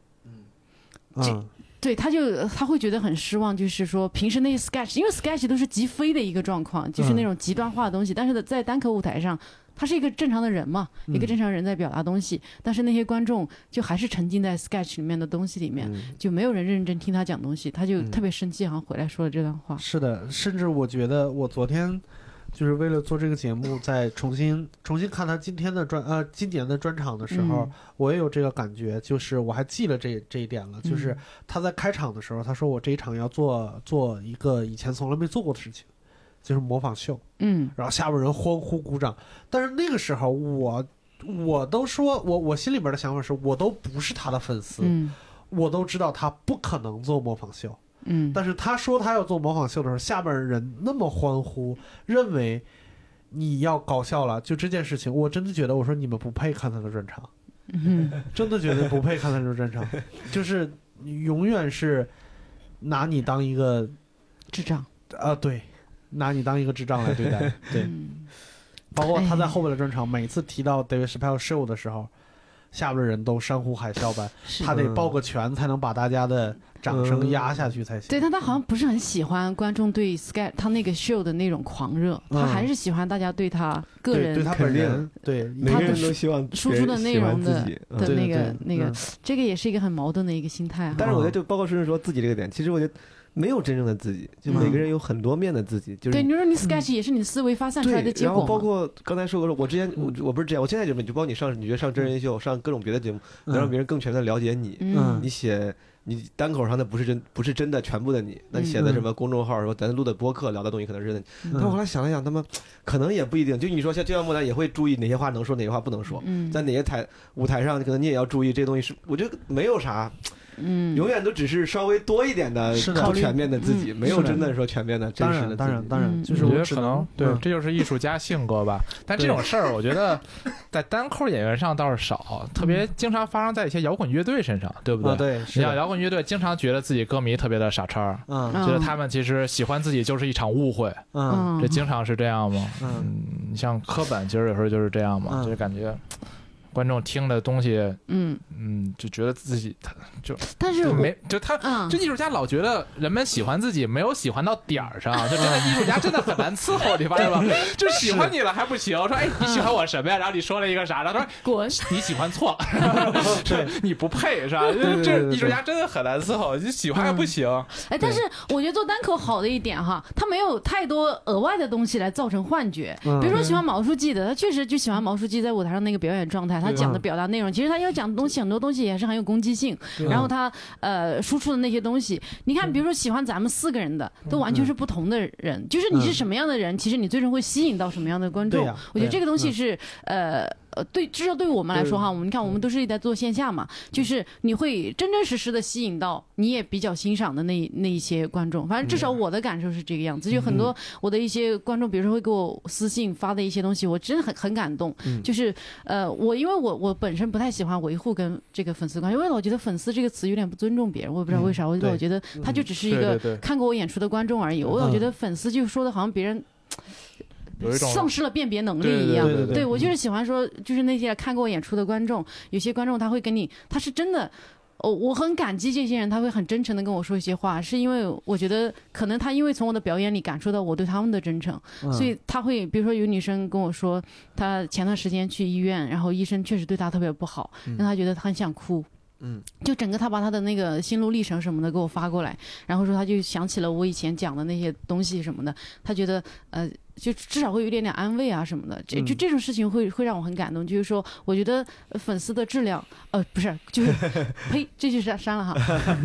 这嗯对，他就他会觉得很失望，就是说平时那些 sketch，因为 sketch 都是极飞的一个状况，就是那种极端化的东西，但是在单口舞台上，他是一个正常的人嘛，一个正常人在表达东西，但是那些观众就还是沉浸在 sketch 里面的东西里面，嗯。就没有人认真听他讲东西，他就嗯。特别生气，好像回来说了这段话。是的，甚至我觉得我昨天就是为了做这个节目，在重新 *laughs* 重新看他今天的专呃今年的专场的时候，嗯。我也有这个感觉，就是我还记了这这一点了，就是嗯。他在开场的时候，他说我这一场要做做一个以前从来没做过的事情，就是模仿秀，嗯然后下边人欢呼鼓掌，但是那个时候我。我都说，我我心里边的想法是，我都不是他的粉丝，嗯我都知道他不可能做模仿秀，嗯但是他说他要做模仿秀的时候，下边人那么欢呼，认为你要搞笑了，就这件事情，我真的觉得，我说你们不配看他的专场，嗯真的觉得不配看他的专场，*laughs* 就是永远是拿你当一个智障。啊，对，拿你当一个智障来对待，*laughs* 对。嗯。包括他在后面的专场，每次提到 David Chappelle show 的时候，下边的人都山呼海啸般，他得抱个拳才能把大家的掌声压下去才行。对，但他好像不是很喜欢观众对 Sky 他那个 show 的那种狂热，嗯。他还是喜欢大家对他个人对对他本人，对每个人都希望输出的内容的的那个那个嗯，这个也是一个很矛盾的一个心态哈。但是我觉得，就包括顺顺说自己这个点，其实我觉得没有真正的自己，就每个人有很多面的自己，就是对，你说你 sketch 也是你思维发散出来的对，然后结果。包括刚才说过，我之前我我不是这样，我现在就问，就包括你上，你觉得上真人秀、上各种别的节目，能让别人更全面的了解你。嗯你写你单口上的不是真不是真的全部的你，那你写的什么公众号，说咱录的播客聊的东西可能是真的。但我后来想了想，他们可能也不一定。就你说像就像木兰也会注意哪些话能说，哪些话不能说。嗯在哪些台舞台上，可能你也要注意这些东西是，我觉得没有啥，嗯，永远都只是稍微多一点的是的。不全面的自己，嗯没有真的说全面的真实的然当然当然，嗯。就是我觉得只可能对嗯，这就是艺术家性格吧。但这种事儿，我觉得 *laughs* 在单扣演员上倒是少，特别经常发生在一些摇滚乐队身上，对不啊对？对，是，你像摇滚乐队经常觉得自己歌迷特别的傻叉，嗯嗯。觉得他们其实喜欢自己就是一场误会，嗯。嗯。这经常是这样吗？嗯。嗯，你像科本，其实有时候就是这样嘛，嗯。就是感觉观众听的东西，嗯，嗯，就觉得自己他就但是就没就他。嗯这艺术家老觉得人们喜欢自己，没有喜欢到点儿上，*laughs* 就真的艺术家真的很难伺候，你发现吗？就喜欢你了还不行，说哎你喜欢我什么呀？然后你说了一个啥？然后他说 *laughs* 滚，你喜欢错 *laughs* 了，你不配是吧？对对对这艺术家真的很难伺候，你喜欢还不行。哎，但是我觉得做单口好的一点哈，他没有太多额外的东西来造成幻觉。嗯比如说喜欢毛书记的，他确实就喜欢毛书记在舞台上那个表演状态，他讲的表达内容，其实他要讲的东西很多东西也是很有攻击性，然后他呃输出的那些东西，你看，比如说喜欢咱们四个人的，都完全是不同的人，就是你是什么样的人，其实你最终会吸引到什么样的观众我觉得这个东西是呃。呃，对，至少对于我们来说哈，我们你看，我们都是在做线下嘛，就是你会真真实实的吸引到你也比较欣赏的那那一些观众。反正至少我的感受是这个样子，就很多我的一些观众，比如说会给我私信发的一些东西，我真的很很感动。就是呃，我因为我我本身不太喜欢维护跟这个粉丝关系，因为我觉得粉丝这个词有点不尊重别人，我也不知道为啥，我对老觉得他就只是一个看过我演出的观众而已，我老觉得粉丝就说的好像别人。有一种丧失了辨别能力一样，对对对我就是喜欢说，就是那些看过我演出的观众，有些观众他会跟你，他是真的。哦，我很感激这些人，他会很真诚的跟我说一些话，是因为我觉得可能他因为从我的表演里感受到我对他们的真诚，嗯所以他会，比如说有女生跟我说，她前段时间去医院，然后医生确实对她特别不好，让她觉得很想哭。嗯，就整个他把他的那个心路历程什么的给我发过来，然后说他就想起了我以前讲的那些东西什么的，他觉得呃，就至少会有一点点安慰啊什么的。这就这种事情会会让我很感动，就是说，我觉得呃粉丝的质量，呃，不是，就是呸，这就是删了哈。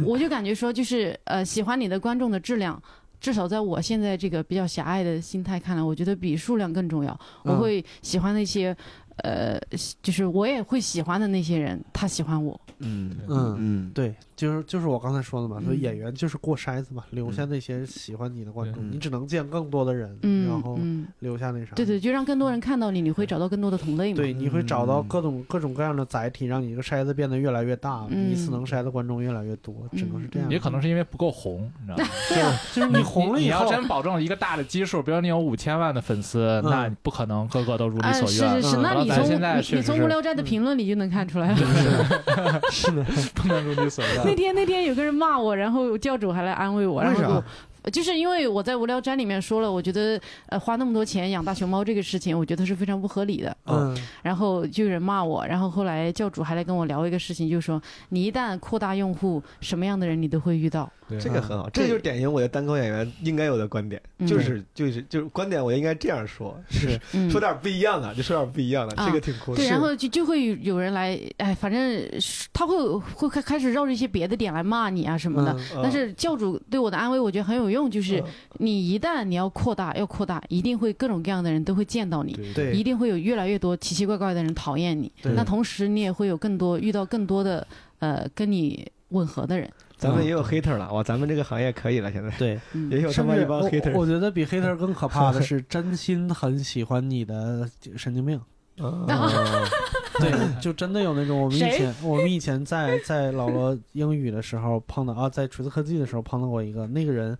我就感觉说，就是呃，喜欢你的观众的质量。至少在我现在这个比较狭隘的心态看来，我觉得比数量更重要。我嗯会喜欢那些，呃，就是我也会喜欢的那些人，他喜欢我。嗯嗯嗯，对，就是就是我刚才说的嘛，说嗯演员就是过筛子嘛，留下那些喜欢你的观众，嗯你只能见更多的人，嗯然后嗯，留下那啥。对对，就让更多人看到你，你会找到更多的同类嘛。对，你会找到各种各种各样的载体，让你这个筛子变得越来越大，嗯一次能筛的观众越来越多，只能是这样。也可能是因为不够红，你知道吗？*laughs* 对啊，就是你红了你要以后，真保证一个大的基数，比如你有五千万的粉丝，那不可能个个都如你哎，所愿。是是是，那你从现在确实你你从无聊斋的评论里就能看出来了。*laughs* *laughs* 是的，不能如你所料。那天那天有个人骂我，然后教主还来安慰我，然后。就是因为我在无聊斋里面说了，我觉得呃花那么多钱养大熊猫这个事情，我觉得是非常不合理的。嗯然后就有人骂我，然后后来教主还来跟我聊一个事情，就是说你一旦扩大用户，什么样的人你都会遇到。这个很好，这就是典型我的单口演员应该有的观点，嗯就是就是就是观点，我应该这样说，是嗯，说点不一样的，就说点不一样的，啊这个挺酷的。对，然后就就会有有人来，哎，反正是他会会开开始绕着一些别的点来骂你啊什么的。嗯但是教主对我的安慰，我觉得很有用，就是你一旦你要扩大，要扩大，一定会各种各样的人都会见到你，对一定会有越来越多奇奇怪怪的人讨厌你。对。那同时你也会有更多遇到更多的呃跟你吻合的人。咱们也有 hater 了，哇，咱们这个行业可以了，现在。对，嗯。也有他妈一帮我 hater。我觉得比 hater 更可怕的是 *laughs* 真心很喜欢你的神经病。哦 *laughs* 对，就真的有那种我们以前 *laughs* 我们以前在在老罗英语的时候碰到啊，在锤子科技的时候碰到过一个那个人，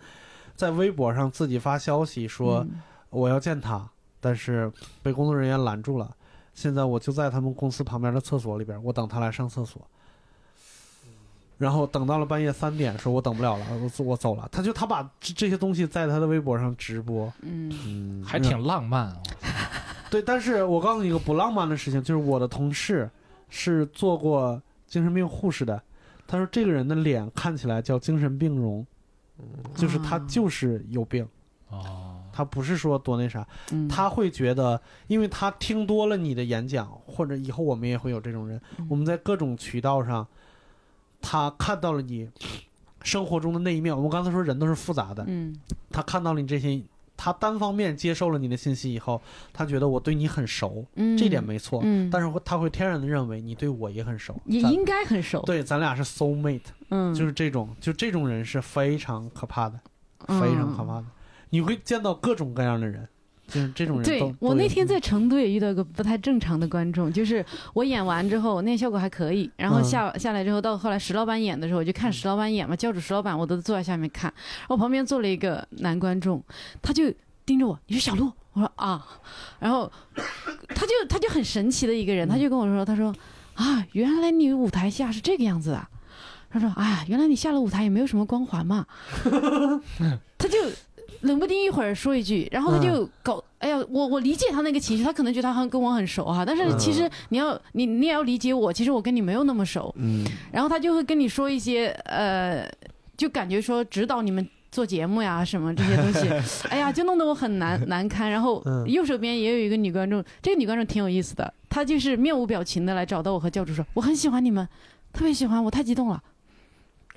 在微博上自己发消息说嗯我要见他，但是被工作人员拦住了。现在我就在他们公司旁边的厕所里边，我等他来上厕所。然后等到了半夜三点，说我等不了了，我我走了。他就他把这这些东西在他的微博上直播，嗯嗯，还挺浪漫哦。*laughs* 对，但是我告诉你一个不浪漫的事情，就是我的同事是做过精神病护士的，他说这个人的脸看起来叫精神病容，就是他啊。就是有病，哦，他不是说多那啥，嗯，他会觉得，因为他听多了你的演讲，或者以后我们也会有这种人，嗯我们在各种渠道上，他看到了你生活中的那一面。我们刚才说人都是复杂的，嗯。他看到了你这些，他单方面接受了你的信息以后，他觉得我对你很熟，嗯，这点没错，嗯，但是他会天然的认为你对我也很熟，咱也应该很熟。对，咱俩是 soul mate，、嗯，就是这种，就这种人是非常可怕的，嗯。非常可怕的。你会见到各种各样的人，就是这种人对。我那天在成都也遇到一个不太正常的观众，就是我演完之后，那效果还可以，然后嗯下、下来之后，到后来石老板演的时候，我就看石老板演嘛，教主石老板我都坐在下面看，然后旁边坐了一个男观众，他就盯着我，你是小鹿？我说啊，然后他就他就很神奇的一个人，他就跟我说，他说啊，原来你舞台下是这个样子啊。他说：“哎呀，原来你下了舞台也没有什么光环嘛。*laughs* ”他就冷不丁一会儿说一句，然后他就搞，哎呀，我我理解他那个情绪，他可能觉得他很跟我很熟哈，但是其实你要你你也要理解我，其实我跟你没有那么熟，嗯，然后他就会跟你说一些呃，就感觉说指导你们做节目呀什么这些东西，*laughs* 哎呀，就弄得我很难难堪。然后嗯。右手边也有一个女观众，这个女观众挺有意思的，她就是面无表情的来找到我和教主说，我很喜欢你们，特别喜欢，我太激动了。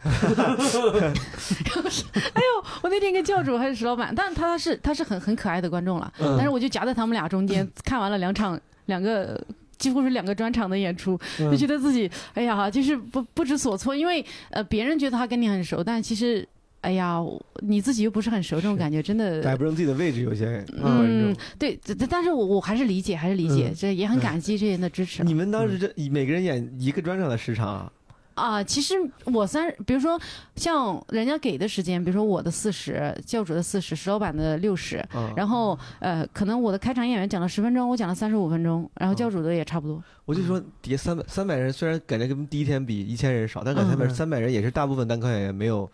*laughs* 然后是，哎呦，我那天跟教主还是石老板，但他是他是很很可爱的观众了，嗯。但是我就夹在他们俩中间，看完了两场两个几乎是两个专场的演出，嗯。就觉得自己哎呀，就是不不知所措，因为呃别人觉得他跟你很熟，但其实哎呀你自己又不是很熟，这种感觉真的摆不正自己的位置，有些观嗯。，对，但但是我我还是理解，还是理解，嗯。这也很感激这些人的支持。啊你们当时这每个人演一个专场的时长啊？啊。其实我三，比如说像人家给的时间，比如说我的四十，教主的四十，石老板的六十，啊，然后呃，可能我的开场演员讲了十分钟，我讲了三十五分钟，然后教主的也差不多。我就说底下三百三百人，虽然感觉跟第一天比一千人少，但感觉三百嗯三百人也是大部分单口演员没有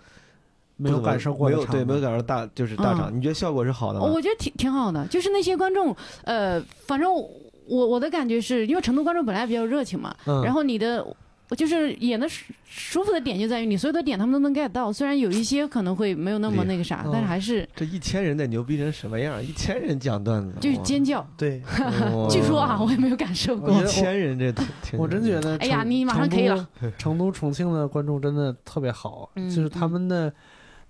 没有感受过没有对没有面感受大就是大场。嗯你觉得效果是好的吗？我觉得挺挺好的，就是那些观众，呃，反正我我的感觉是因为成都观众本来比较热情嘛，嗯然后你的。我就是演的舒舒服的点就在于你所有的点他们都能 get 到，虽然有一些可能会没有那么那个啥，但是还是这一千人得牛逼成什么样？一千人讲段子，就是尖叫。对，哇 *laughs* 据说啊，我也没有感受过。一千人这我真觉得，哎呀你马上可以了成都。成都、*laughs* 重庆的观众真的特别好，嗯就是他们的。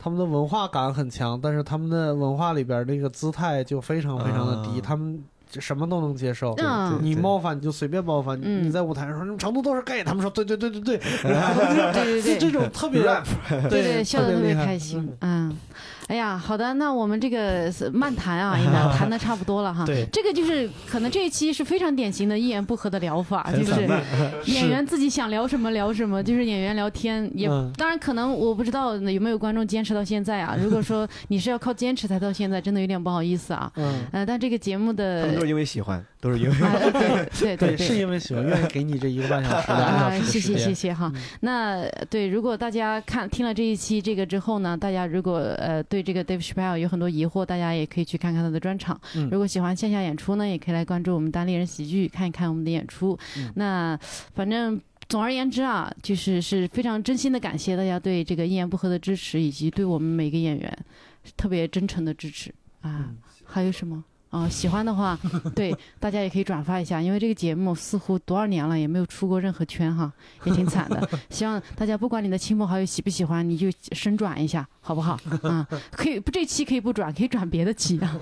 他们的文化感很强，但是他们的文化里边那个姿态就非常非常的低，啊他们什么都能接受。嗯。你冒犯你就随便冒犯，你嗯。你在舞台上说你们成都都是 gay，他们说对对对对对，对对对 *laughs* 就这种特别 rap *laughs* 对对，笑得特别开心。嗯，哎呀，好的，那我们这个是漫谈啊，*laughs* 应该谈的差不多了哈。对这个就是可能这一期是非常典型的一言不合的聊法，就是 *laughs* 演员自己想聊什么聊什么，就是演员聊天。也嗯当然可能我不知道有没有观众坚持到现在啊。*laughs* 如果说你是要靠坚持才到现在，真的有点不好意思啊。嗯，呃，但这个节目他们都的是因为喜欢，都是因为啊，对对 *laughs* 对，对是因为喜欢，愿意给你这一个半小时、两个小啊，谢谢谢谢哈。嗯那对，如果大家看听了这一期这个之后呢，大家如果呃对这个 Dave Chappelle 有很多疑惑，大家也可以去看看他的专场。嗯如果喜欢线下演出呢，也可以来关注我们单立人喜剧，看一看我们的演出。嗯那反正。总而言之啊，就是是非常真心的感谢大家对这个一言不合的支持，以及对我们每个演员特别真诚的支持啊。嗯还有什么？啊、喜欢的话，*laughs* 对大家也可以转发一下，因为这个节目似乎多少年了也没有出过任何圈哈，也挺惨的。*laughs* 希望大家不管你的亲朋好友喜不喜欢，你就深转一下，好不好？啊、*laughs* 可以不这期可以不转，可以转别的期啊。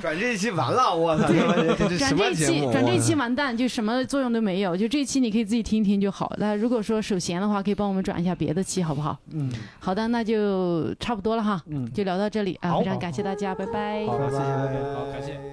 转这一期完了，我操，转这一期？转这一期完蛋，就什么作用都没有。就这一期你可以自己听一听就好。那如果说手闲的话，可以帮我们转一下别的期，好不好？嗯好的，那就差不多了哈，嗯，就聊到这里啊，非常感谢大家，拜拜。好，谢谢大家。好，感谢。